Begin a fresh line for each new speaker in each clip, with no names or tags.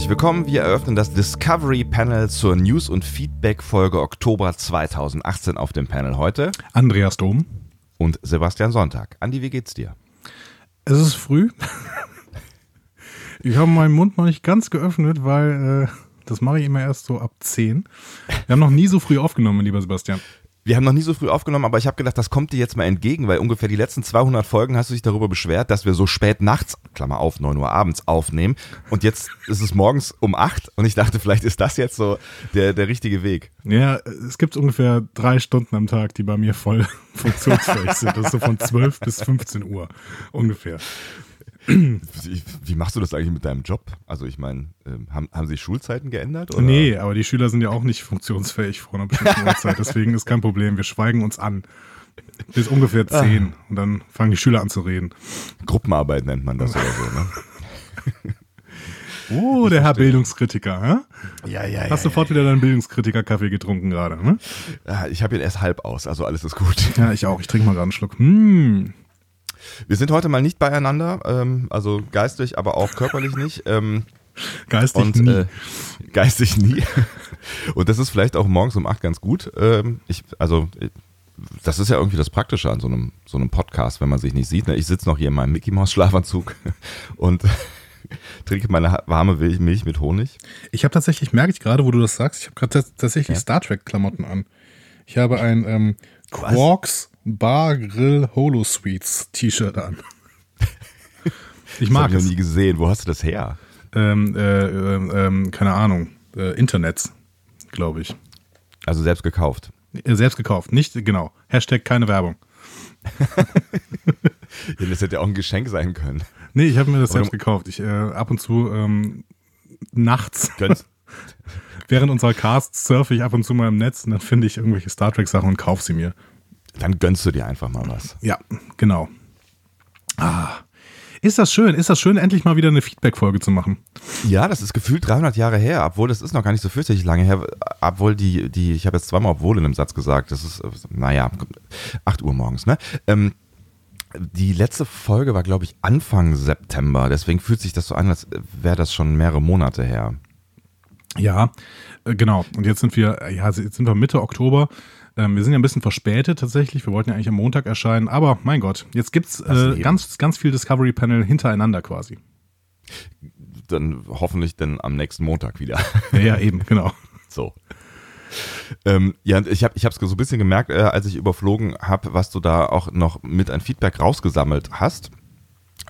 herzlich willkommen. Wir eröffnen das Discovery Panel zur News- und Feedback-Folge Oktober 2018 auf dem Panel heute.
Andreas Dom.
Und Sebastian Sonntag. Andi, wie geht's dir?
Es ist früh. Ich habe meinen Mund noch nicht ganz geöffnet, weil äh, das mache ich immer erst so ab 10. Wir haben noch nie so früh aufgenommen, lieber Sebastian.
Wir haben noch nie so früh aufgenommen, aber ich habe gedacht, das kommt dir jetzt mal entgegen, weil ungefähr die letzten 200 Folgen hast du dich darüber beschwert, dass wir so spät nachts, Klammer auf, 9 Uhr abends aufnehmen und jetzt ist es morgens um 8 und ich dachte, vielleicht ist das jetzt so der, der richtige Weg.
Ja, es gibt ungefähr drei Stunden am Tag, die bei mir voll funktionsfähig sind. Das ist so von 12 bis 15 Uhr ungefähr.
Wie machst du das eigentlich mit deinem Job? Also ich meine, ähm, haben, haben sich Schulzeiten geändert? Oder?
Nee, aber die Schüler sind ja auch nicht funktionsfähig vor einer bestimmten Uhrzeit. Deswegen ist kein Problem. Wir schweigen uns an. Bis ungefähr ah. zehn. Und dann fangen die Schüler an zu reden.
Gruppenarbeit nennt man das oder so,
ne? Oh, der Herr Bildungskritiker,
hä? Ja, ja, ja.
Hast sofort
ja.
wieder deinen Bildungskritiker-Kaffee getrunken gerade, ne?
Ja, ich habe ihn erst halb aus, also alles ist gut.
Ja, ich auch. Ich trinke mal gerade einen Schluck. Hm.
Wir sind heute mal nicht beieinander, ähm, also geistig, aber auch körperlich nicht. Ähm,
geistig und, nie. Äh,
geistig nie. und das ist vielleicht auch morgens um acht ganz gut. Ähm, ich, also das ist ja irgendwie das Praktische an so einem, so einem Podcast, wenn man sich nicht sieht. Ne? Ich sitze noch hier in meinem Mickey Mouse Schlafanzug und trinke meine warme Milch mit Honig.
Ich habe tatsächlich, merke ich gerade, wo du das sagst, ich habe gerade tatsächlich ja? Star Trek Klamotten an. Ich habe ein ähm, Quarks Bar Grill Holo Sweets T-Shirt an.
Ich mag das hab ich noch nie gesehen. Wo hast du das her?
Ähm, äh, äh, ähm, keine Ahnung. Äh, Internets, glaube ich.
Also selbst gekauft.
Äh, selbst gekauft, nicht genau. Hashtag keine Werbung.
ja, das hätte ja auch ein Geschenk sein können.
Nee, ich habe mir das Oder selbst gekauft. Ich äh, ab und zu ähm, nachts. während unserer Casts surfe ich ab und zu mal im Netz und dann finde ich irgendwelche Star Trek Sachen und kaufe sie mir.
Dann gönnst du dir einfach mal was.
Ja, genau. Ah. Ist das schön, ist das schön, endlich mal wieder eine Feedback-Folge zu machen.
Ja, das ist gefühlt 300 Jahre her, obwohl das ist noch gar nicht so fürchterlich lange her, obwohl die, die ich habe jetzt zweimal obwohl in einem Satz gesagt, das ist, naja, 8 Uhr morgens, ne? Ähm, die letzte Folge war, glaube ich, Anfang September, deswegen fühlt sich das so an, als wäre das schon mehrere Monate her.
Ja, äh, genau. Und jetzt sind wir, ja, jetzt sind wir Mitte Oktober. Ähm, wir sind ja ein bisschen verspätet tatsächlich. Wir wollten ja eigentlich am Montag erscheinen, aber mein Gott, jetzt gibt es äh, ganz, ganz viel Discovery Panel hintereinander quasi.
Dann hoffentlich dann am nächsten Montag wieder.
Ja, ja eben, genau.
So. Ähm, ja, ich habe es so ein bisschen gemerkt, äh, als ich überflogen habe, was du da auch noch mit ein Feedback rausgesammelt hast.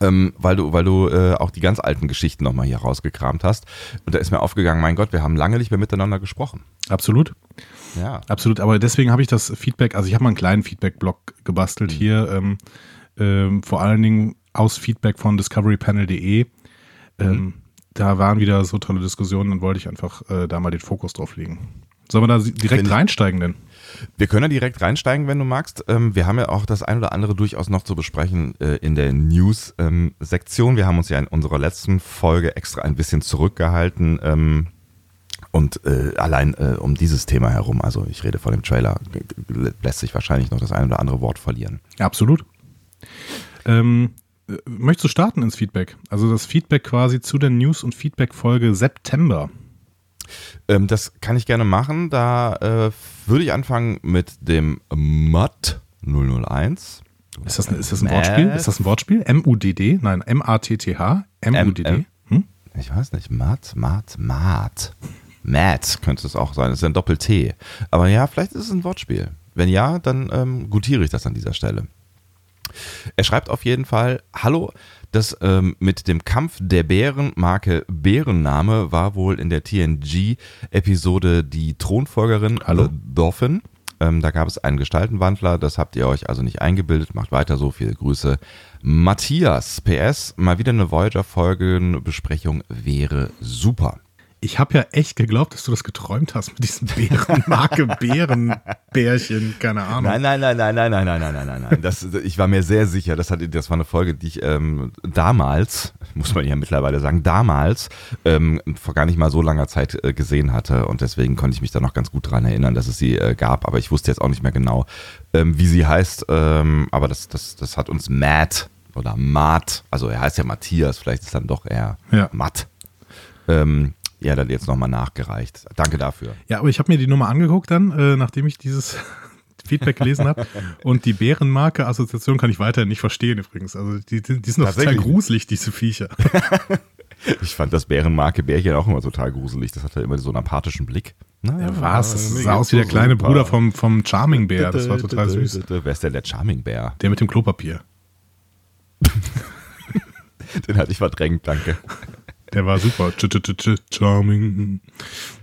Ähm, weil du, weil du äh, auch die ganz alten Geschichten nochmal hier rausgekramt hast. Und da ist mir aufgegangen, mein Gott, wir haben lange nicht mehr miteinander gesprochen.
Absolut. Ja. Absolut, aber deswegen habe ich das Feedback, also ich habe mal einen kleinen Feedback-Blog gebastelt mhm. hier, ähm, ähm, vor allen Dingen aus Feedback von discoverypanel.de. Ähm, mhm. Da waren wieder so tolle Diskussionen, dann wollte ich einfach äh, da mal den Fokus drauf legen. Sollen wir da direkt reinsteigen denn?
Wir können ja direkt reinsteigen, wenn du magst. Ähm, wir haben ja auch das ein oder andere durchaus noch zu besprechen äh, in der News-Sektion. Ähm, wir haben uns ja in unserer letzten Folge extra ein bisschen zurückgehalten ähm, und äh, allein äh, um dieses Thema herum, also ich rede von dem Trailer, lässt sich wahrscheinlich noch das ein oder andere Wort verlieren.
Absolut. Ähm, äh, möchtest du starten ins Feedback? Also das Feedback quasi zu der News- und Feedback-Folge September.
Ähm, das kann ich gerne machen. Da äh, würde ich anfangen mit dem MUD 001.
Ist das, ist das ein Wortspiel? Ist das ein Wortspiel? M-U-D-D? Nein, M-A-T-T-H? M-U-D-D?
Hm? Ich weiß nicht. MUD, MUD, MUD. Matt könnte es auch sein. Das ist ein Doppel-T. Aber ja, vielleicht ist es ein Wortspiel. Wenn ja, dann ähm, gutiere ich das an dieser Stelle. Er schreibt auf jeden Fall: Hallo, das ähm, mit dem Kampf der Bären, Marke Bärenname, war wohl in der TNG-Episode die Thronfolgerin Hallo. Dolphin. Ähm, da gab es einen Gestaltenwandler, das habt ihr euch also nicht eingebildet. Macht weiter so. Viele Grüße. Matthias, PS, mal wieder eine Voyager-Folgenbesprechung wäre super
ich habe ja echt geglaubt, dass du das geträumt hast mit diesem Bärenmarke Bärenbärchen, keine Ahnung.
Nein, nein, nein, nein, nein, nein, nein, nein, nein, nein, nein. Das, ich war mir sehr sicher, das, hat, das war eine Folge, die ich ähm, damals, muss man ja mittlerweile sagen, damals ähm, vor gar nicht mal so langer Zeit äh, gesehen hatte und deswegen konnte ich mich da noch ganz gut dran erinnern, dass es sie äh, gab, aber ich wusste jetzt auch nicht mehr genau, ähm, wie sie heißt, ähm, aber das, das, das hat uns Matt oder Matt, also er heißt ja Matthias, vielleicht ist dann doch eher ja. Matt ähm, ja, dann jetzt nochmal nachgereicht. Danke dafür.
Ja, aber ich habe mir die Nummer angeguckt dann, äh, nachdem ich dieses Feedback gelesen habe. Und die Bärenmarke-Assoziation kann ich weiterhin nicht verstehen übrigens. Also die, die sind doch total gruselig, diese Viecher.
ich fand das Bärenmarke-Bärchen auch immer total gruselig. Das hatte immer so einen apathischen Blick.
Naja, ja, was? Das sah aus wie der kleine super. Bruder vom, vom Charming Bär. Das war total süß.
Wer ist denn der Charming Bär?
Der mit dem Klopapier.
Den hatte ich verdrängt, danke.
Der war super. Ch -ch -ch Charming.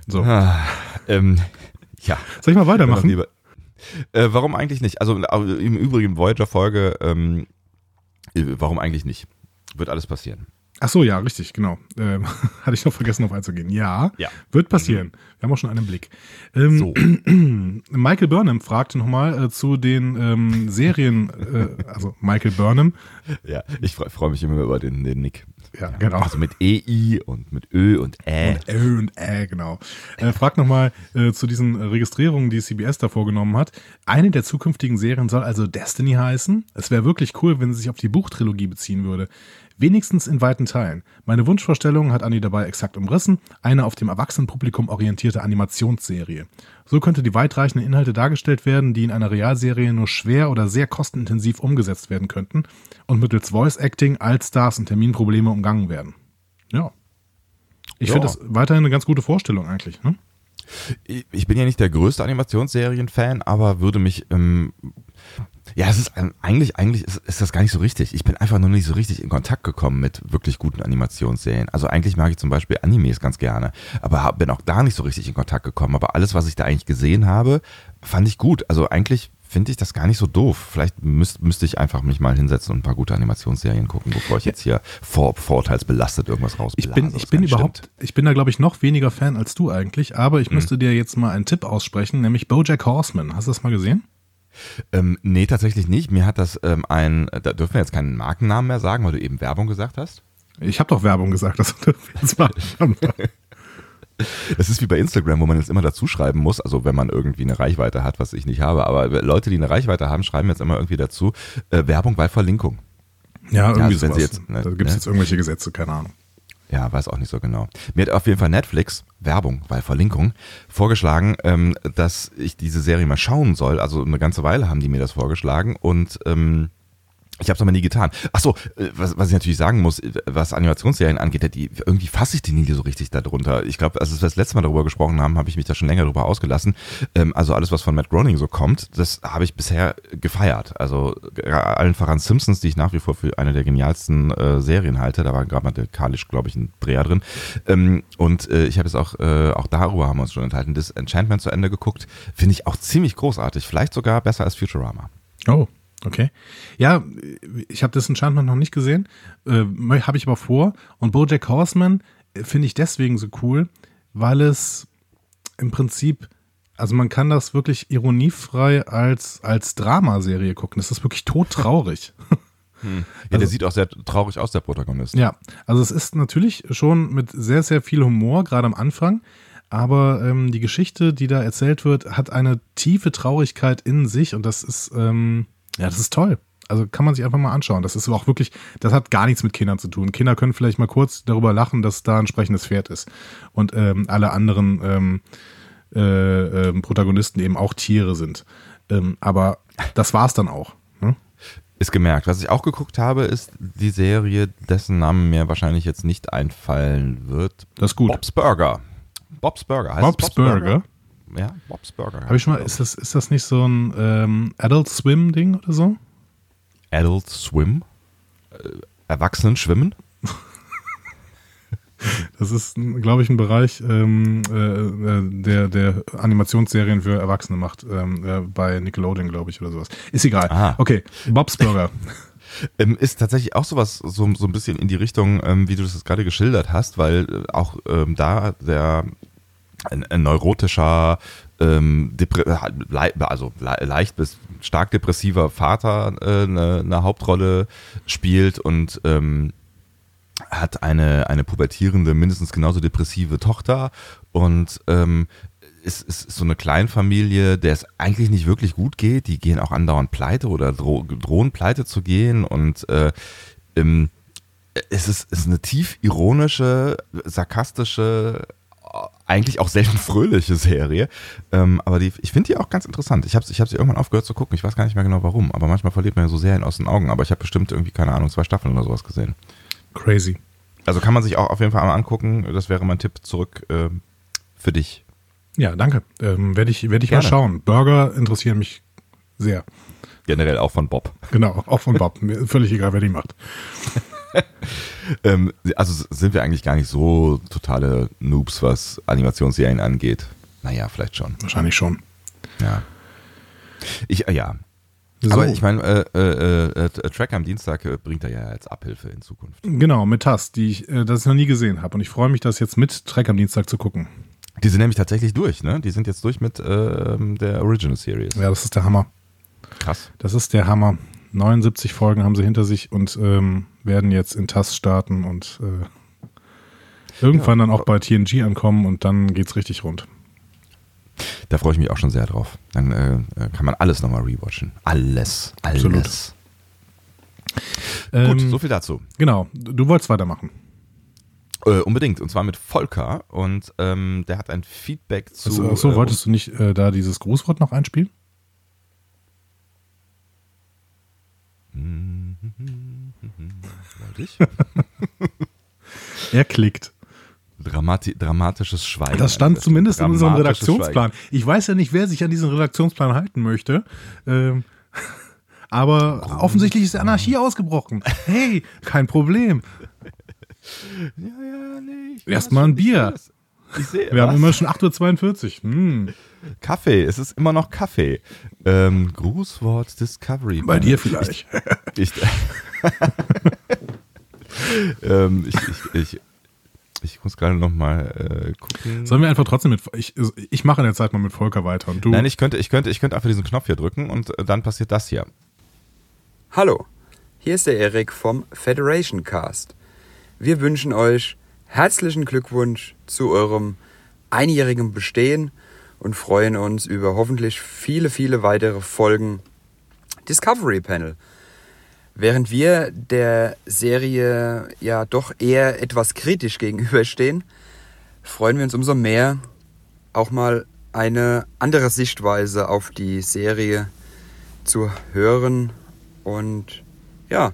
So.
Ah, ähm, ja.
Soll ich mal weitermachen?
Äh, warum eigentlich nicht? Also im Übrigen Voyager-Folge, ähm, äh, warum eigentlich nicht? Wird alles passieren.
Ach so, ja, richtig, genau. Ähm, hatte ich noch vergessen, auf einzugehen. Ja,
ja.
wird passieren. Wir haben auch schon einen Blick. Ähm, so. Michael Burnham fragte nochmal äh, zu den ähm, Serien, äh, also Michael Burnham.
Ja, ich freue freu mich immer über den, den Nick.
Ja, genau.
Also mit EI und mit Ö und Ä. Und
Ö und Ä, genau. Äh, fragt nochmal äh, zu diesen Registrierungen, die CBS da vorgenommen hat. Eine der zukünftigen Serien soll also Destiny heißen. Es wäre wirklich cool, wenn sie sich auf die Buchtrilogie beziehen würde. Wenigstens in weiten Teilen. Meine Wunschvorstellung hat Annie dabei exakt umrissen, eine auf dem Erwachsenenpublikum orientierte Animationsserie. So könnte die weitreichenden Inhalte dargestellt werden, die in einer Realserie nur schwer oder sehr kostenintensiv umgesetzt werden könnten und mittels Voice Acting, Allstars und Terminprobleme umgangen werden. Ja. Ich ja. finde das weiterhin eine ganz gute Vorstellung eigentlich. Ne?
Ich bin ja nicht der größte Animationsserien-Fan, aber würde mich ähm, ja, es ist eigentlich, eigentlich ist, ist, das gar nicht so richtig. Ich bin einfach nur nicht so richtig in Kontakt gekommen mit wirklich guten Animationsserien. Also eigentlich mag ich zum Beispiel Animes ganz gerne, aber bin auch da nicht so richtig in Kontakt gekommen. Aber alles, was ich da eigentlich gesehen habe, fand ich gut. Also eigentlich finde ich das gar nicht so doof. Vielleicht müsste müsst ich einfach mich mal hinsetzen und ein paar gute Animationsserien gucken, bevor ich jetzt hier vor, vorurteilsbelastet irgendwas raus.
Ich bin, ich bin überhaupt, stimmt. ich bin da glaube ich noch weniger Fan als du eigentlich, aber ich mhm. müsste dir jetzt mal einen Tipp aussprechen, nämlich BoJack Horseman. Hast du das mal gesehen?
Ähm, nee, tatsächlich nicht. Mir hat das ähm, ein, da dürfen wir jetzt keinen Markennamen mehr sagen, weil du eben Werbung gesagt hast.
Ich habe doch Werbung gesagt, das jetzt mal.
Das ist wie bei Instagram, wo man jetzt immer dazu schreiben muss, also wenn man irgendwie eine Reichweite hat, was ich nicht habe, aber Leute, die eine Reichweite haben, schreiben jetzt immer irgendwie dazu äh, Werbung bei Verlinkung.
Ja, irgendwie ja, also sowas. Jetzt, ne, da gibt es ne? jetzt irgendwelche Gesetze, keine Ahnung.
Ja, weiß auch nicht so genau. Mir hat auf jeden Fall Netflix, Werbung, weil Verlinkung, vorgeschlagen, ähm, dass ich diese Serie mal schauen soll. Also eine ganze Weile haben die mir das vorgeschlagen und ähm, ich habe es aber nie getan. Ach so, äh, was, was ich natürlich sagen muss, äh, was Animationsserien angeht, die, irgendwie fasse ich die nie so richtig darunter. Ich glaube, als wir das letzte Mal darüber gesprochen haben, habe ich mich da schon länger darüber ausgelassen. Ähm, also alles, was von Matt Groening so kommt, das habe ich bisher gefeiert. Also allen voran Simpsons, die ich nach wie vor für eine der genialsten äh, Serien halte. Da war grammatikalisch, glaube ich, ein Dreher drin. Ähm, und äh, ich habe jetzt auch, äh, auch darüber haben wir uns schon enthalten, das Enchantment zu Ende geguckt. Finde ich auch ziemlich großartig. Vielleicht sogar besser als Futurama.
Oh, Okay. Ja, ich habe das Enchantment noch nicht gesehen, äh, habe ich aber vor. Und Bojack Horseman äh, finde ich deswegen so cool, weil es im Prinzip, also man kann das wirklich ironiefrei als, als Dramaserie gucken. Das ist wirklich todtraurig.
Hm. Ja, also, der sieht auch sehr traurig aus, der Protagonist.
Ja, also es ist natürlich schon mit sehr, sehr viel Humor, gerade am Anfang. Aber ähm, die Geschichte, die da erzählt wird, hat eine tiefe Traurigkeit in sich und das ist, ähm, ja, das ist toll. Also kann man sich einfach mal anschauen. Das ist auch wirklich, das hat gar nichts mit Kindern zu tun. Kinder können vielleicht mal kurz darüber lachen, dass da ein sprechendes Pferd ist. Und ähm, alle anderen ähm, äh, äh, Protagonisten eben auch Tiere sind. Ähm, aber das war's dann auch. Ne?
Ist gemerkt. Was ich auch geguckt habe, ist die Serie, dessen Namen mir wahrscheinlich jetzt nicht einfallen wird.
Das ist gut.
Bob's Burger.
Bob's Burger. Heißt Bob's, Bob's Burger? Burger?
Ja, Bob's Burger.
Habe ich schon mal, ist das, ist das nicht so ein ähm, Adult Swim-Ding oder so?
Adult Swim? Äh, Erwachsenen schwimmen?
Das ist, glaube ich, ein Bereich, ähm, äh, äh, der, der Animationsserien für Erwachsene macht. Ähm, äh, bei Nickelodeon, glaube ich, oder sowas. Ist egal. Aha. Okay, Bob's Burger.
ähm, ist tatsächlich auch sowas, so, so ein bisschen in die Richtung, ähm, wie du das gerade geschildert hast, weil äh, auch ähm, da der ein, ein neurotischer, ähm, also le leicht bis stark depressiver Vater äh, eine, eine Hauptrolle spielt und ähm, hat eine, eine pubertierende, mindestens genauso depressive Tochter und ähm, ist, ist so eine Kleinfamilie, der es eigentlich nicht wirklich gut geht. Die gehen auch andauernd pleite oder dro drohen pleite zu gehen und äh, ähm, es ist, es ist eine tief ironische, sarkastische, eigentlich auch selten fröhliche Serie. Ähm, aber die, ich finde die auch ganz interessant. Ich habe ich hab sie irgendwann aufgehört zu gucken. Ich weiß gar nicht mehr genau warum. Aber manchmal verliert man ja so Serien aus den Augen. Aber ich habe bestimmt irgendwie, keine Ahnung, zwei Staffeln oder sowas gesehen.
Crazy.
Also kann man sich auch auf jeden Fall mal angucken. Das wäre mein Tipp zurück äh, für dich.
Ja, danke. Ähm, Werde ich, werd ich mal schauen. Burger interessieren mich sehr.
Generell auch von Bob.
Genau, auch von Bob. Mir völlig egal, wer die macht.
ähm, also sind wir eigentlich gar nicht so totale Noobs, was Animationsserien angeht. Naja, vielleicht schon.
Wahrscheinlich schon.
Ja. Ich, äh, ja. So. Aber ich meine, äh, äh, äh, äh, Track am Dienstag äh, bringt er ja als Abhilfe in Zukunft.
Genau, mit TAS, die ich, das ich noch nie gesehen habe. Und ich freue mich, das jetzt mit Track am Dienstag zu gucken.
Die sind nämlich tatsächlich durch, ne? Die sind jetzt durch mit ähm, der Original Series.
Ja, das ist der Hammer.
Krass.
Das ist der Hammer. 79 Folgen haben sie hinter sich und ähm, werden jetzt in TAS starten und äh, irgendwann ja, dann auch bei TNG ankommen und dann geht's richtig rund.
Da freue ich mich auch schon sehr drauf. Dann äh, äh kann man alles nochmal rewatchen. Alles. Alles. Absolut.
Gut,
ähm, so viel dazu.
Genau. Du wolltest weitermachen.
Äh, unbedingt. Und zwar mit Volker. Und ähm, der hat ein Feedback zu.
Achso, achso äh, wolltest du nicht äh, da dieses Grußwort noch einspielen?
Wollte ich?
er klickt.
Dramati dramatisches Schweigen.
Das stand zumindest in unserem Redaktionsplan. Schweigen. Ich weiß ja nicht, wer sich an diesen Redaktionsplan halten möchte. Ähm, aber oh. offensichtlich ist Anarchie ausgebrochen. Hey, kein Problem.
Ja, ja, nee.
Erstmal ein Bier. Ich sehe. Wir was? haben immer schon 8.42 Uhr. Hm.
Kaffee, es ist immer noch Kaffee. Ähm, Grußwort Discovery.
Bei dir vielleicht.
ich, ähm, ich, ich, ich, ich, muss gerade noch mal äh, gucken.
Sollen wir einfach trotzdem mit. Ich, ich mache in der Zeit mal mit Volker weiter und du.
Nein, ich könnte, ich könnte, ich könnte einfach diesen Knopf hier drücken und dann passiert das hier.
Hallo, hier ist der Erik vom Federation Cast. Wir wünschen euch herzlichen Glückwunsch zu eurem einjährigen Bestehen und freuen uns über hoffentlich viele, viele weitere Folgen Discovery Panel. Während wir der Serie ja doch eher etwas kritisch gegenüberstehen, freuen wir uns umso mehr, auch mal eine andere Sichtweise auf die Serie zu hören. Und ja,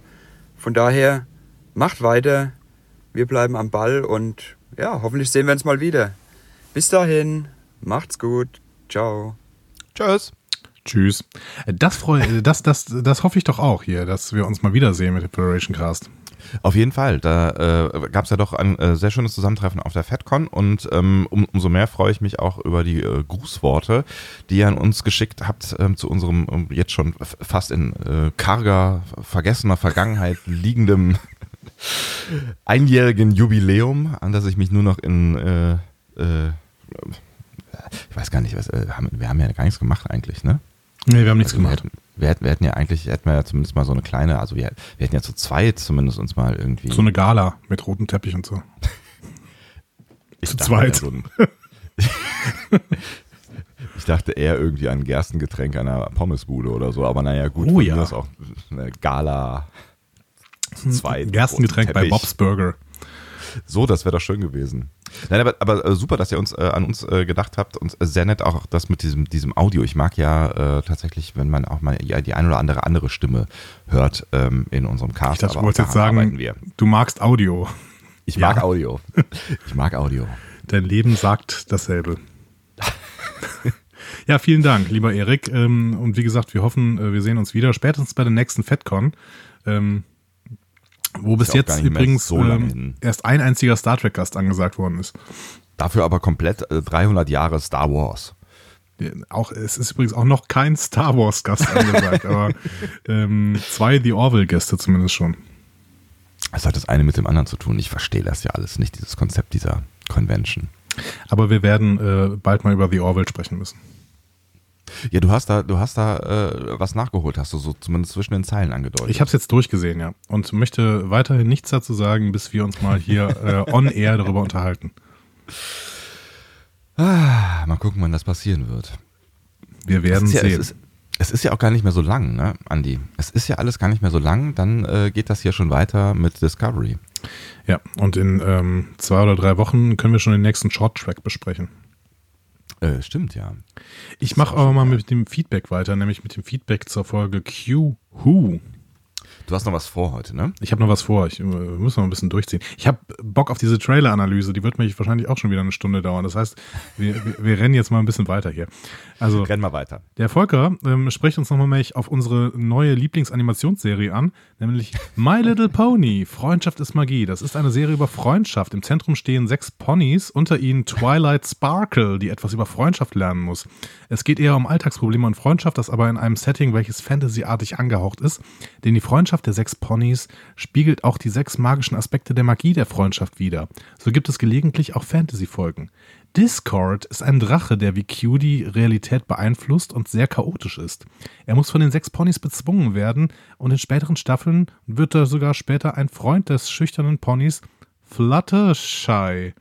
von daher macht weiter, wir bleiben am Ball und ja, hoffentlich sehen wir uns mal wieder. Bis dahin, macht's gut. Ciao.
Tschüss.
Tschüss. Das, freu, das, das, das hoffe ich doch auch hier, dass wir uns mal wiedersehen mit dem Federation Cast.
Auf jeden Fall. Da äh, gab es ja doch ein äh, sehr schönes Zusammentreffen auf der FedCon und ähm, um, umso mehr freue ich mich auch über die äh, Grußworte, die ihr an uns geschickt habt ähm, zu unserem ähm, jetzt schon fast in äh, karger, vergessener Vergangenheit liegendem einjährigen Jubiläum, an das ich mich nur noch in, äh, äh, ich weiß gar nicht, was, äh, haben, wir haben ja gar nichts gemacht eigentlich, ne?
Nee, wir haben nichts also
gemacht. Wir hätten, wir, hätten, ja eigentlich, hätten wir ja zumindest mal so eine kleine, also wir, wir hätten ja zu zweit zumindest uns mal irgendwie.
So eine Gala mit rotem Teppich und so. zu zweit. So ein,
ich dachte eher irgendwie an ein Gerstengetränk einer Pommesbude oder so, aber naja, gut,
oh, ja.
das ist auch eine Gala
Zwei. Gerstengetränk bei Bob's Burger.
So, das wäre doch schön gewesen. Nein, aber, aber äh, super, dass ihr uns äh, an uns äh, gedacht habt und sehr nett auch das mit diesem, diesem Audio. Ich mag ja äh, tatsächlich, wenn man auch mal ja, die ein oder andere andere Stimme hört ähm, in unserem Cast.
Ich dachte, du wolltest jetzt sagen, du magst Audio.
Ich mag ja. Audio. Ich mag Audio.
Dein Leben sagt dasselbe. ja, vielen Dank, lieber Erik. Ähm, und wie gesagt, wir hoffen, äh, wir sehen uns wieder, spätestens bei der nächsten FedCon. Wo bis jetzt übrigens so ähm, erst ein einziger Star Trek-Gast angesagt worden ist.
Dafür aber komplett äh, 300 Jahre Star Wars.
Auch, es ist übrigens auch noch kein Star Wars-Gast angesagt, aber ähm, zwei The Orville-Gäste zumindest schon.
Es hat das eine mit dem anderen zu tun. Ich verstehe das ja alles nicht, dieses Konzept dieser Convention.
Aber wir werden äh, bald mal über The Orville sprechen müssen.
Ja, du hast da, du hast da äh, was nachgeholt, hast du so zumindest zwischen den Zeilen angedeutet.
Ich habe es jetzt durchgesehen, ja, und möchte weiterhin nichts dazu sagen, bis wir uns mal hier äh, on air darüber unterhalten.
Ah, mal gucken, wann das passieren wird.
Wir werden ja, sehen.
Es ist, es ist, ja auch gar nicht mehr so lang, ne, Andi? Es ist ja alles gar nicht mehr so lang. Dann äh, geht das hier schon weiter mit Discovery.
Ja, und in ähm, zwei oder drei Wochen können wir schon den nächsten Short-Track besprechen.
Äh, stimmt, ja.
Ich mache aber mal mit dem Feedback weiter, nämlich mit dem Feedback zur Folge Q Who.
Du hast noch was vor heute, ne?
Ich habe noch was vor. Ich äh, muss noch ein bisschen durchziehen. Ich habe Bock auf diese Trailer-Analyse. Die wird mich wahrscheinlich auch schon wieder eine Stunde dauern. Das heißt, wir, wir, wir rennen jetzt mal ein bisschen weiter hier. Also,
Renn mal weiter.
Der Volker ähm, spricht uns nochmal auf unsere neue Lieblingsanimationsserie an, nämlich My Little Pony. Freundschaft ist Magie. Das ist eine Serie über Freundschaft. Im Zentrum stehen sechs Ponys, unter ihnen Twilight Sparkle, die etwas über Freundschaft lernen muss. Es geht eher um Alltagsprobleme und Freundschaft, das aber in einem Setting, welches fantasyartig angehaucht ist, denn die Freundschaft Freundschaft der sechs Ponys spiegelt auch die sechs magischen Aspekte der Magie der Freundschaft wider. So gibt es gelegentlich auch Fantasy-Folgen. Discord ist ein Drache, der wie Q Realität beeinflusst und sehr chaotisch ist. Er muss von den sechs Ponys bezwungen werden und in späteren Staffeln wird er sogar später ein Freund des schüchternen Ponys Fluttershy.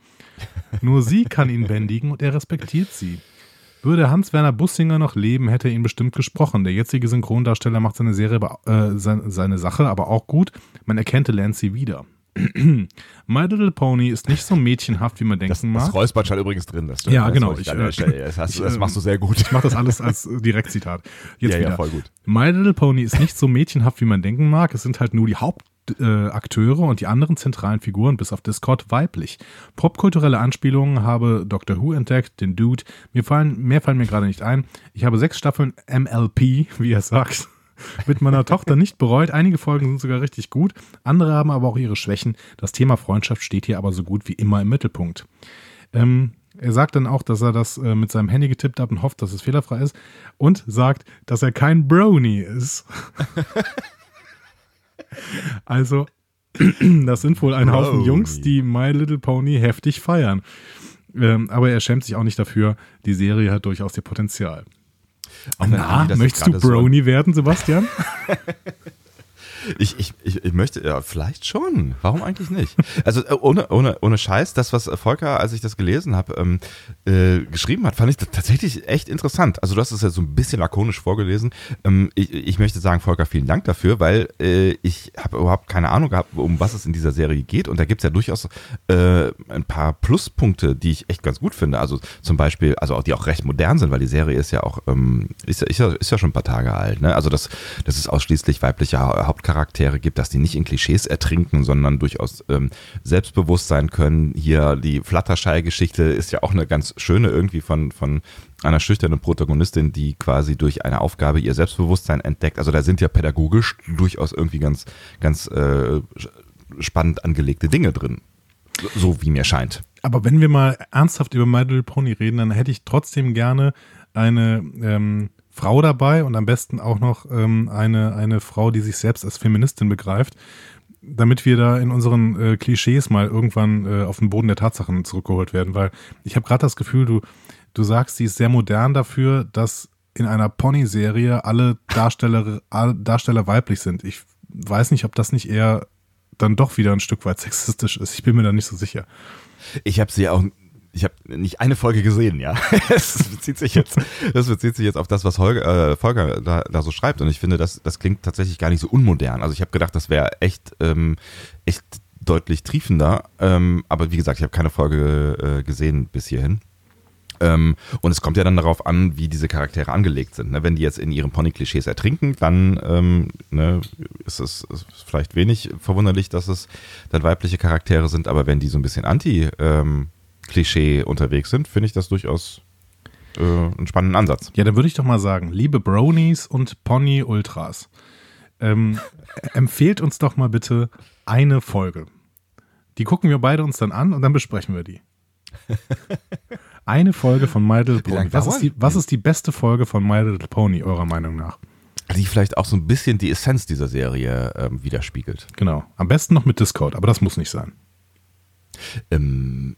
Nur sie kann ihn bändigen und er respektiert sie. Würde Hans-Werner Bussinger noch leben, hätte er ihn bestimmt gesprochen. Der jetzige Synchrondarsteller macht seine Serie, äh, seine, seine Sache aber auch gut. Man erkennte Lancy wieder. My Little Pony ist nicht so mädchenhaft, wie man denken
das,
mag.
Das Räuspert schon übrigens drin. Das
ja, genau.
Ich, ich, äh, das, hast, das, machst du sehr gut.
Ich mache das alles als Direktzitat. Jetzt
ja,
wieder.
ja, voll gut.
My Little Pony ist nicht so mädchenhaft, wie man denken mag. Es sind halt nur die Haupt äh, Akteure und die anderen zentralen Figuren bis auf Discord weiblich. Popkulturelle Anspielungen habe Doctor Who entdeckt, den Dude. Mir fallen, mehr fallen mir gerade nicht ein. Ich habe sechs Staffeln MLP, wie er sagt, mit meiner Tochter nicht bereut. Einige Folgen sind sogar richtig gut, andere haben aber auch ihre Schwächen. Das Thema Freundschaft steht hier aber so gut wie immer im Mittelpunkt. Ähm, er sagt dann auch, dass er das äh, mit seinem Handy getippt hat und hofft, dass es fehlerfrei ist. Und sagt, dass er kein Brony ist. Also, das sind wohl ein Haufen
Brownie.
Jungs, die My Little Pony heftig feiern. Ähm, aber er schämt sich auch nicht dafür. Die Serie hat durchaus ihr Potenzial.
Wenn
Na, möchtest du
gerade so-
Brony werden, Sebastian?
Ich, ich, ich, ich möchte, ja, vielleicht schon. Warum eigentlich nicht? Also äh, ohne, ohne, ohne Scheiß, das, was Volker, als ich das gelesen habe, ähm, äh, geschrieben hat, fand ich tatsächlich echt interessant. Also du hast es ja so ein bisschen lakonisch vorgelesen. Ähm, ich, ich möchte sagen, Volker, vielen Dank dafür, weil äh, ich habe überhaupt keine Ahnung gehabt, um was es in dieser Serie geht. Und da gibt es ja durchaus äh, ein paar Pluspunkte, die ich echt ganz gut finde. Also zum Beispiel, also auch die auch recht modern sind, weil die Serie ist ja auch, ähm, ist, ist, ist ja schon ein paar Tage alt. Ne? Also dass, dass es ausschließlich weibliche Ha- Hauptcharaktere gibt, dass die nicht in Klischees ertrinken, sondern durchaus ähm, selbstbewusst sein können. Hier die Fluttershy-Geschichte ist ja auch eine ganz schöne irgendwie von, von einer schüchternen Protagonistin, die quasi durch eine Aufgabe ihr Selbstbewusstsein entdeckt. Also da sind ja pädagogisch durchaus irgendwie ganz, ganz äh, spannend angelegte Dinge drin. So, so wie mir scheint.
Aber wenn wir mal ernsthaft über My Little Pony reden, dann hätte ich trotzdem gerne eine ähm, Frau dabei und am besten auch noch ähm, eine, eine Frau, die sich selbst als Feministin begreift, damit wir da in unseren äh, Klischees mal irgendwann äh, auf den Boden der Tatsachen zurückgeholt werden. Weil ich habe gerade das Gefühl, du, du sagst, sie ist sehr modern dafür, dass in einer Pony-Serie alle Darsteller, Darsteller weiblich sind. Ich weiß nicht, ob das nicht eher dann doch wieder ein Stück weit sexistisch ist. Ich bin mir da nicht so sicher.
Ich habe sie auch, ich habe nicht eine Folge gesehen, ja. Das bezieht sich jetzt, das bezieht sich jetzt auf das, was Holger, äh, Volker da, da so schreibt. Und ich finde, das, das klingt tatsächlich gar nicht so unmodern. Also ich habe gedacht, das wäre echt, ähm, echt deutlich triefender. Ähm, aber wie gesagt, ich habe keine Folge äh, gesehen bis hierhin. Ähm, und es kommt ja dann darauf an, wie diese Charaktere angelegt sind. Ne? Wenn die jetzt in ihren Pony-Klischees ertrinken, dann ähm, ne, ist es ist vielleicht wenig verwunderlich, dass es dann weibliche Charaktere sind. Aber wenn die so ein bisschen anti-Klischee unterwegs sind, finde ich das durchaus äh, einen spannenden Ansatz.
Ja, dann würde ich doch mal sagen, liebe Bronies und Pony Ultras, ähm, empfehlt uns doch mal bitte eine Folge. Die gucken wir beide uns dann an und dann besprechen wir die. Eine Folge von My Little Pony. Was ist, die, was ist die beste Folge von My Little Pony, eurer Meinung nach?
Die vielleicht auch so ein bisschen die Essenz dieser Serie ähm, widerspiegelt.
Genau. Am besten noch mit Discord, aber das muss nicht sein.
Ähm,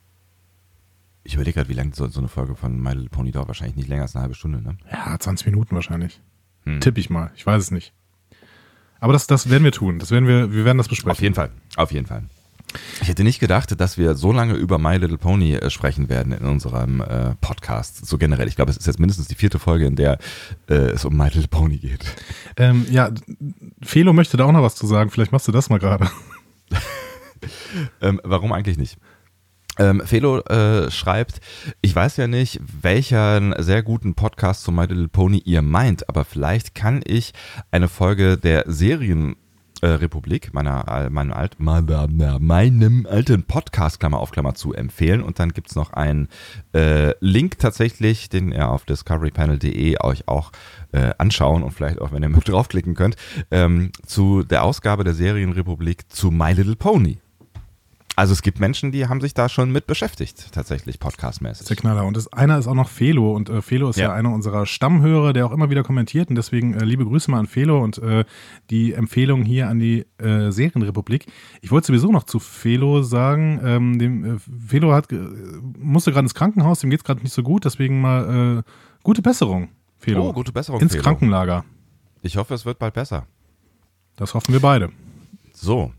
ich überlege gerade, wie lange so, so eine Folge von My Little Pony dauert. Wahrscheinlich nicht länger als eine halbe Stunde, ne?
Ja, 20 Minuten wahrscheinlich.
Hm.
Tipp ich mal. Ich weiß es nicht. Aber das, das werden wir tun. Das werden wir, wir werden das besprechen.
Auf jeden Fall, auf jeden Fall. Ich hätte nicht gedacht, dass wir so lange über My Little Pony äh, sprechen werden in unserem äh, Podcast. So generell. Ich glaube, es ist jetzt mindestens die vierte Folge, in der äh, es um My Little Pony geht.
Ähm, ja, Felo möchte da auch noch was zu sagen. Vielleicht machst du das mal gerade.
ähm, warum eigentlich nicht? Ähm, Felo äh, schreibt, ich weiß ja nicht, welchen sehr guten Podcast zu My Little Pony ihr meint, aber vielleicht kann ich eine Folge der Serien äh, Republik, meiner, äh, meinem, alt, meinem alten Podcast, Klammer auf Klammer zu, empfehlen. Und dann gibt es noch einen äh, Link tatsächlich, den ihr auf discoverypanel.de euch auch äh, anschauen und vielleicht auch, wenn ihr draufklicken könnt, ähm, zu der Ausgabe der Serienrepublik zu My Little Pony. Also es gibt Menschen, die haben sich da schon mit beschäftigt, tatsächlich podcastmäßig.
Der Knaller. Und das, einer ist auch noch Felo. Und äh, Felo ist ja. ja. einer unserer Stammhörer, der auch immer wieder kommentiert. Und deswegen äh, liebe Grüße mal an Felo und äh, die Empfehlung hier an die äh, Serienrepublik. Ich wollte sowieso noch zu Felo sagen, ähm, dem, äh, Felo hat, äh, musste gerade ins Krankenhaus, dem geht es gerade nicht so gut. Deswegen mal gute Besserung, Felo.
Oh, gute Besserung,
Ins Felo. Krankenlager.
Ich hoffe, es wird bald besser.
Das hoffen wir beide.
So,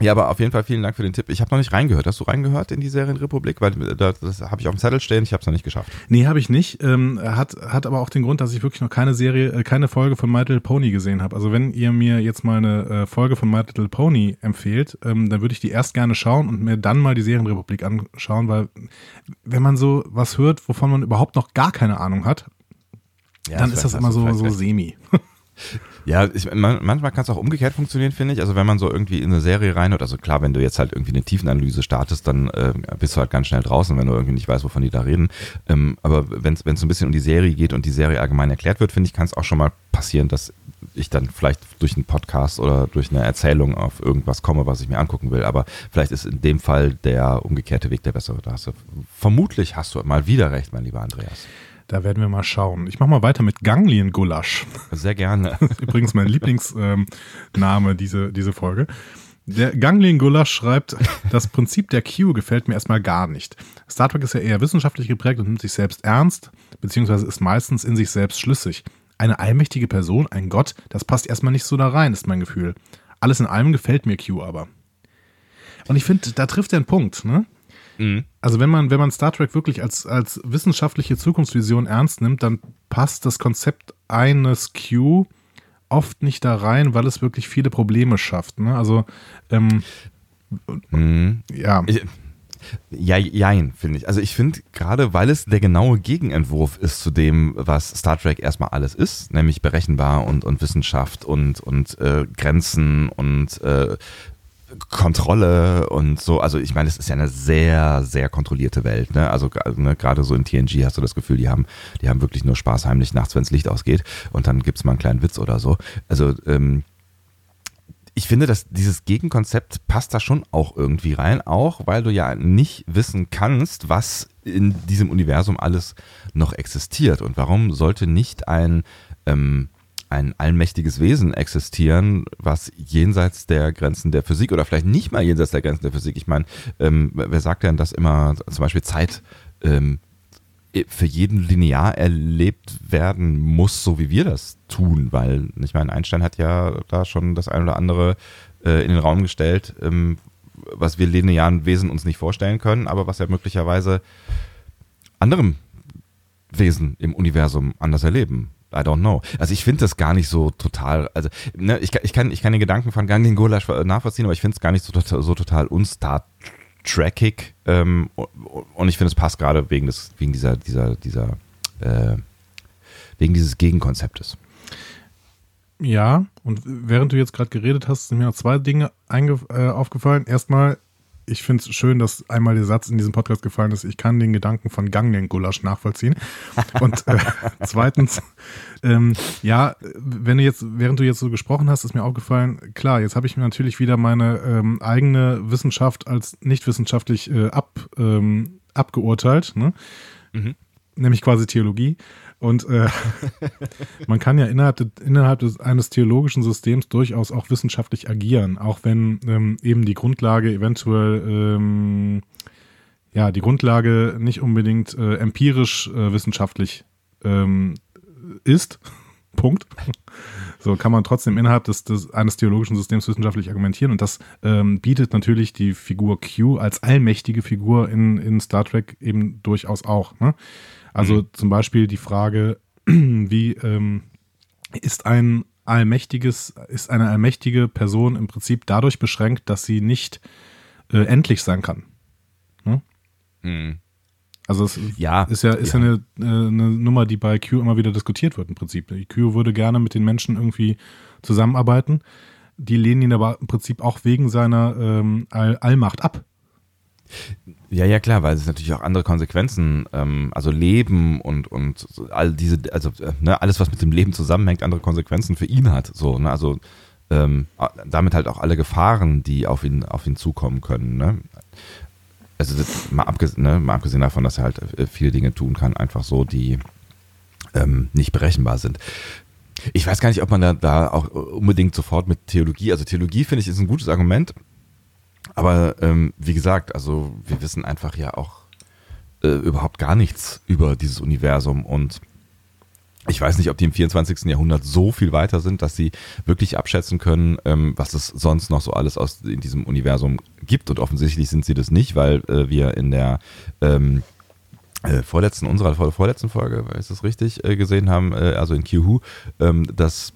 ja, aber auf jeden Fall vielen Dank für den Tipp. Ich habe noch nicht reingehört. Hast du reingehört in die Serienrepublik? Weil das, das habe ich auf dem Zettel stehen, ich habe es noch nicht geschafft.
Nee, habe ich nicht. Ähm, hat, hat aber auch den Grund, dass ich wirklich noch keine Serie, äh, keine Folge von My Little Pony gesehen habe. Also wenn ihr mir jetzt mal eine äh, Folge von My Little Pony empfehlt, ähm, dann würde ich die erst gerne schauen und mir dann mal die Serienrepublik anschauen, weil wenn man so was hört, wovon man überhaupt noch gar keine Ahnung hat, ja, dann ist das immer so, so semi.
Ja, ich, man, manchmal kann es auch umgekehrt funktionieren, finde ich. Also wenn man so irgendwie in eine Serie reinhört, also klar, wenn du jetzt halt irgendwie eine Tiefenanalyse startest, dann äh, bist du halt ganz schnell draußen, wenn du irgendwie nicht weißt, wovon die da reden. Ähm, aber wenn es ein bisschen um die Serie geht und die Serie allgemein erklärt wird, finde ich, kann es auch schon mal passieren, dass ich dann vielleicht durch einen Podcast oder durch eine Erzählung auf irgendwas komme, was ich mir angucken will. Aber vielleicht ist in dem Fall der umgekehrte Weg der bessere. Da hast du, vermutlich hast du mal wieder recht, mein lieber Andreas.
Da werden wir mal schauen. Ich mache mal weiter mit Gangliengulasch.
Sehr gerne.
Übrigens mein Lieblingsname ähm, diese, diese Folge. Der Gangliengulasch schreibt, das Prinzip der Q gefällt mir erstmal gar nicht. Star Trek ist ja eher wissenschaftlich geprägt und nimmt sich selbst ernst, beziehungsweise ist meistens in sich selbst schlüssig. Eine allmächtige Person, ein Gott, das passt erstmal nicht so da rein, ist mein Gefühl. Alles in allem gefällt mir Q aber. Und ich finde, da trifft er einen Punkt, ne? Mhm. Also wenn man, wenn man Star Trek wirklich als, als wissenschaftliche Zukunftsvision ernst nimmt, dann passt das Konzept eines Q oft nicht da rein, weil es wirklich viele Probleme schafft. Ne? Also ähm,
mhm. ja. Ich, ja, jein, finde ich. Also ich finde, gerade weil es der genaue Gegenentwurf ist zu dem, was Star Trek erstmal alles ist, nämlich berechenbar und, und Wissenschaft und, und äh, Grenzen und äh, Kontrolle und so. Also ich meine, es ist ja eine sehr, sehr kontrollierte Welt. Ne? Also ne, gerade so in TNG hast du das Gefühl, die haben, die haben wirklich nur Spaß heimlich nachts, wenn das Licht ausgeht und dann gibt es mal einen kleinen Witz oder so. Also ähm, ich finde, dass dieses Gegenkonzept passt da schon auch irgendwie rein, auch weil du ja nicht wissen kannst, was in diesem Universum alles noch existiert und warum sollte nicht ein ähm, ein allmächtiges Wesen existieren, was jenseits der Grenzen der Physik oder vielleicht nicht mal jenseits der Grenzen der Physik. Ich meine, ähm, wer sagt denn, dass immer zum Beispiel Zeit ähm, für jeden linear erlebt werden muss, so wie wir das tun? Weil, ich meine, Einstein hat ja da schon das ein oder andere äh, in den Raum gestellt, ähm, was wir linearen Wesen uns nicht vorstellen können, aber was ja möglicherweise anderem Wesen im Universum anders erleben. I don't know. Also ich finde das gar nicht so total, also ne, ich, ich, kann, ich kann den Gedanken von Gang den Gulasch nachvollziehen, aber ich finde es gar nicht so, total, so total unstar trackig ähm, und ich finde es passt gerade wegen wegen dieser, dieser, dieser, äh, wegen dieses Gegenkonzeptes.
Ja, und während du jetzt gerade geredet hast, sind mir noch zwei Dinge äh, aufgefallen. Erstmal, ich finde es schön, dass einmal der Satz in diesem Podcast gefallen ist, ich kann den Gedanken von Gangnam Gulasch nachvollziehen. Und äh, zweitens, ähm, ja, wenn du jetzt, während du jetzt so gesprochen hast, ist mir aufgefallen, klar, jetzt habe ich mir natürlich wieder meine ähm, eigene Wissenschaft als nicht wissenschaftlich äh, ab, ähm, abgeurteilt, ne? Mhm. nämlich quasi Theologie. Und äh, man kann ja innerhalb, de, innerhalb des, eines theologischen Systems durchaus auch wissenschaftlich agieren, auch wenn ähm, eben die Grundlage eventuell, ähm, ja, die Grundlage nicht unbedingt äh, empirisch äh, wissenschaftlich ähm, ist. Punkt. So kann man trotzdem innerhalb des, des, eines theologischen Systems wissenschaftlich argumentieren und das ähm, bietet natürlich die Figur Q als allmächtige Figur in, in Star Trek eben durchaus auch. Ne? Also mhm. zum Beispiel die Frage, wie ähm, ist ein allmächtiges, ist eine allmächtige Person im Prinzip dadurch beschränkt, dass sie nicht äh, endlich sein kann. Ne? Mhm. Also es ja, ist ja, ist ja. ja eine, äh, eine, Nummer, die bei Q immer wieder diskutiert wird im Prinzip. Q würde gerne mit den Menschen irgendwie zusammenarbeiten. Die lehnen ihn aber im Prinzip auch wegen seiner ähm, All Allmacht ab.
Ja, ja, klar, weil es natürlich auch andere Konsequenzen, ähm, also Leben und, und all diese, also äh, ne, alles, was mit dem Leben zusammenhängt, andere Konsequenzen für ihn hat. So, ne? Also ähm, damit halt auch alle Gefahren, die auf ihn, auf ihn zukommen können. Ne? Also das, mal, abgesehen, ne, mal abgesehen davon, dass er halt äh, viele Dinge tun kann, einfach so, die ähm, nicht berechenbar sind. Ich weiß gar nicht, ob man da, da auch unbedingt sofort mit Theologie, also Theologie finde ich ist ein gutes Argument, aber ähm, wie gesagt, also wir wissen einfach ja auch äh, überhaupt gar nichts über dieses Universum und ich weiß nicht, ob die im 24. Jahrhundert so viel weiter sind, dass sie wirklich abschätzen können, ähm, was es sonst noch so alles aus in diesem Universum gibt. Und offensichtlich sind sie das nicht, weil äh, wir in der ähm, äh, vorletzten, unserer vorletzten Folge, ist das richtig, äh, gesehen haben, äh, also in Q-Who, ähm, dass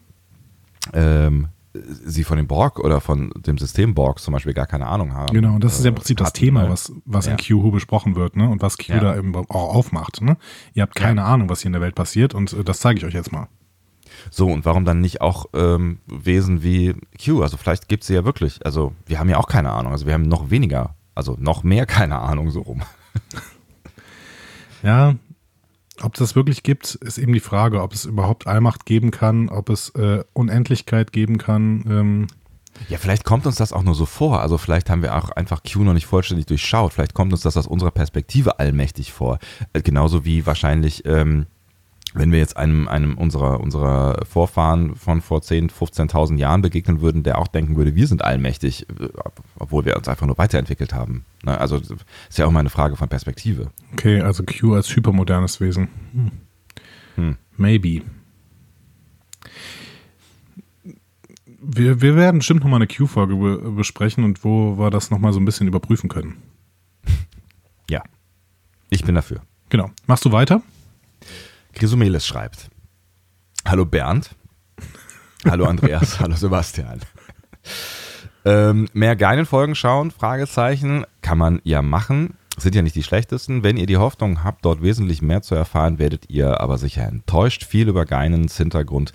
ähm, sie von dem Borg oder von dem System Borg zum Beispiel gar keine Ahnung haben.
Genau, und das ist ja im Prinzip das Thema, ne? was, was ja. in Q-Who besprochen wird, ne? Und was Q ja. da eben auch aufmacht. Ne? Ihr habt keine ja. Ahnung, was hier in der Welt passiert und äh, das zeige ich euch jetzt mal.
So, und warum dann nicht auch ähm, Wesen wie Q? Also vielleicht gibt es sie ja wirklich. Also wir haben ja auch keine Ahnung. Also wir haben noch weniger, also noch mehr keine Ahnung so rum.
ja, ob es das wirklich gibt, ist eben die Frage, ob es überhaupt Allmacht geben kann, ob es äh, Unendlichkeit geben kann. Ähm.
Ja, vielleicht kommt uns das auch nur so vor. Also vielleicht haben wir auch einfach Q noch nicht vollständig durchschaut. Vielleicht kommt uns das aus unserer Perspektive allmächtig vor. Äh, genauso wie wahrscheinlich ähm, wenn wir jetzt einem, einem unserer, unserer Vorfahren von vor 10.000, 15.000 Jahren begegnen würden, der auch denken würde, wir sind allmächtig, obwohl wir uns einfach nur weiterentwickelt haben. Ne? Also ist ja auch mal eine Frage von Perspektive.
Okay, also Q als hypermodernes Wesen. Hm. Hm. Maybe. Wir, wir werden bestimmt nochmal eine Q-Folge be besprechen und wo wir das nochmal so ein bisschen überprüfen können.
Ja, ich bin dafür.
Genau. Machst du weiter?
Chrysomeles schreibt. Hallo Bernd. Hallo Andreas. hallo Sebastian. Ähm, mehr geilen Folgen schauen? Fragezeichen. Kann man ja machen sind ja nicht die schlechtesten. Wenn ihr die Hoffnung habt, dort wesentlich mehr zu erfahren, werdet ihr aber sicher enttäuscht. Viel über Geinens Hintergrund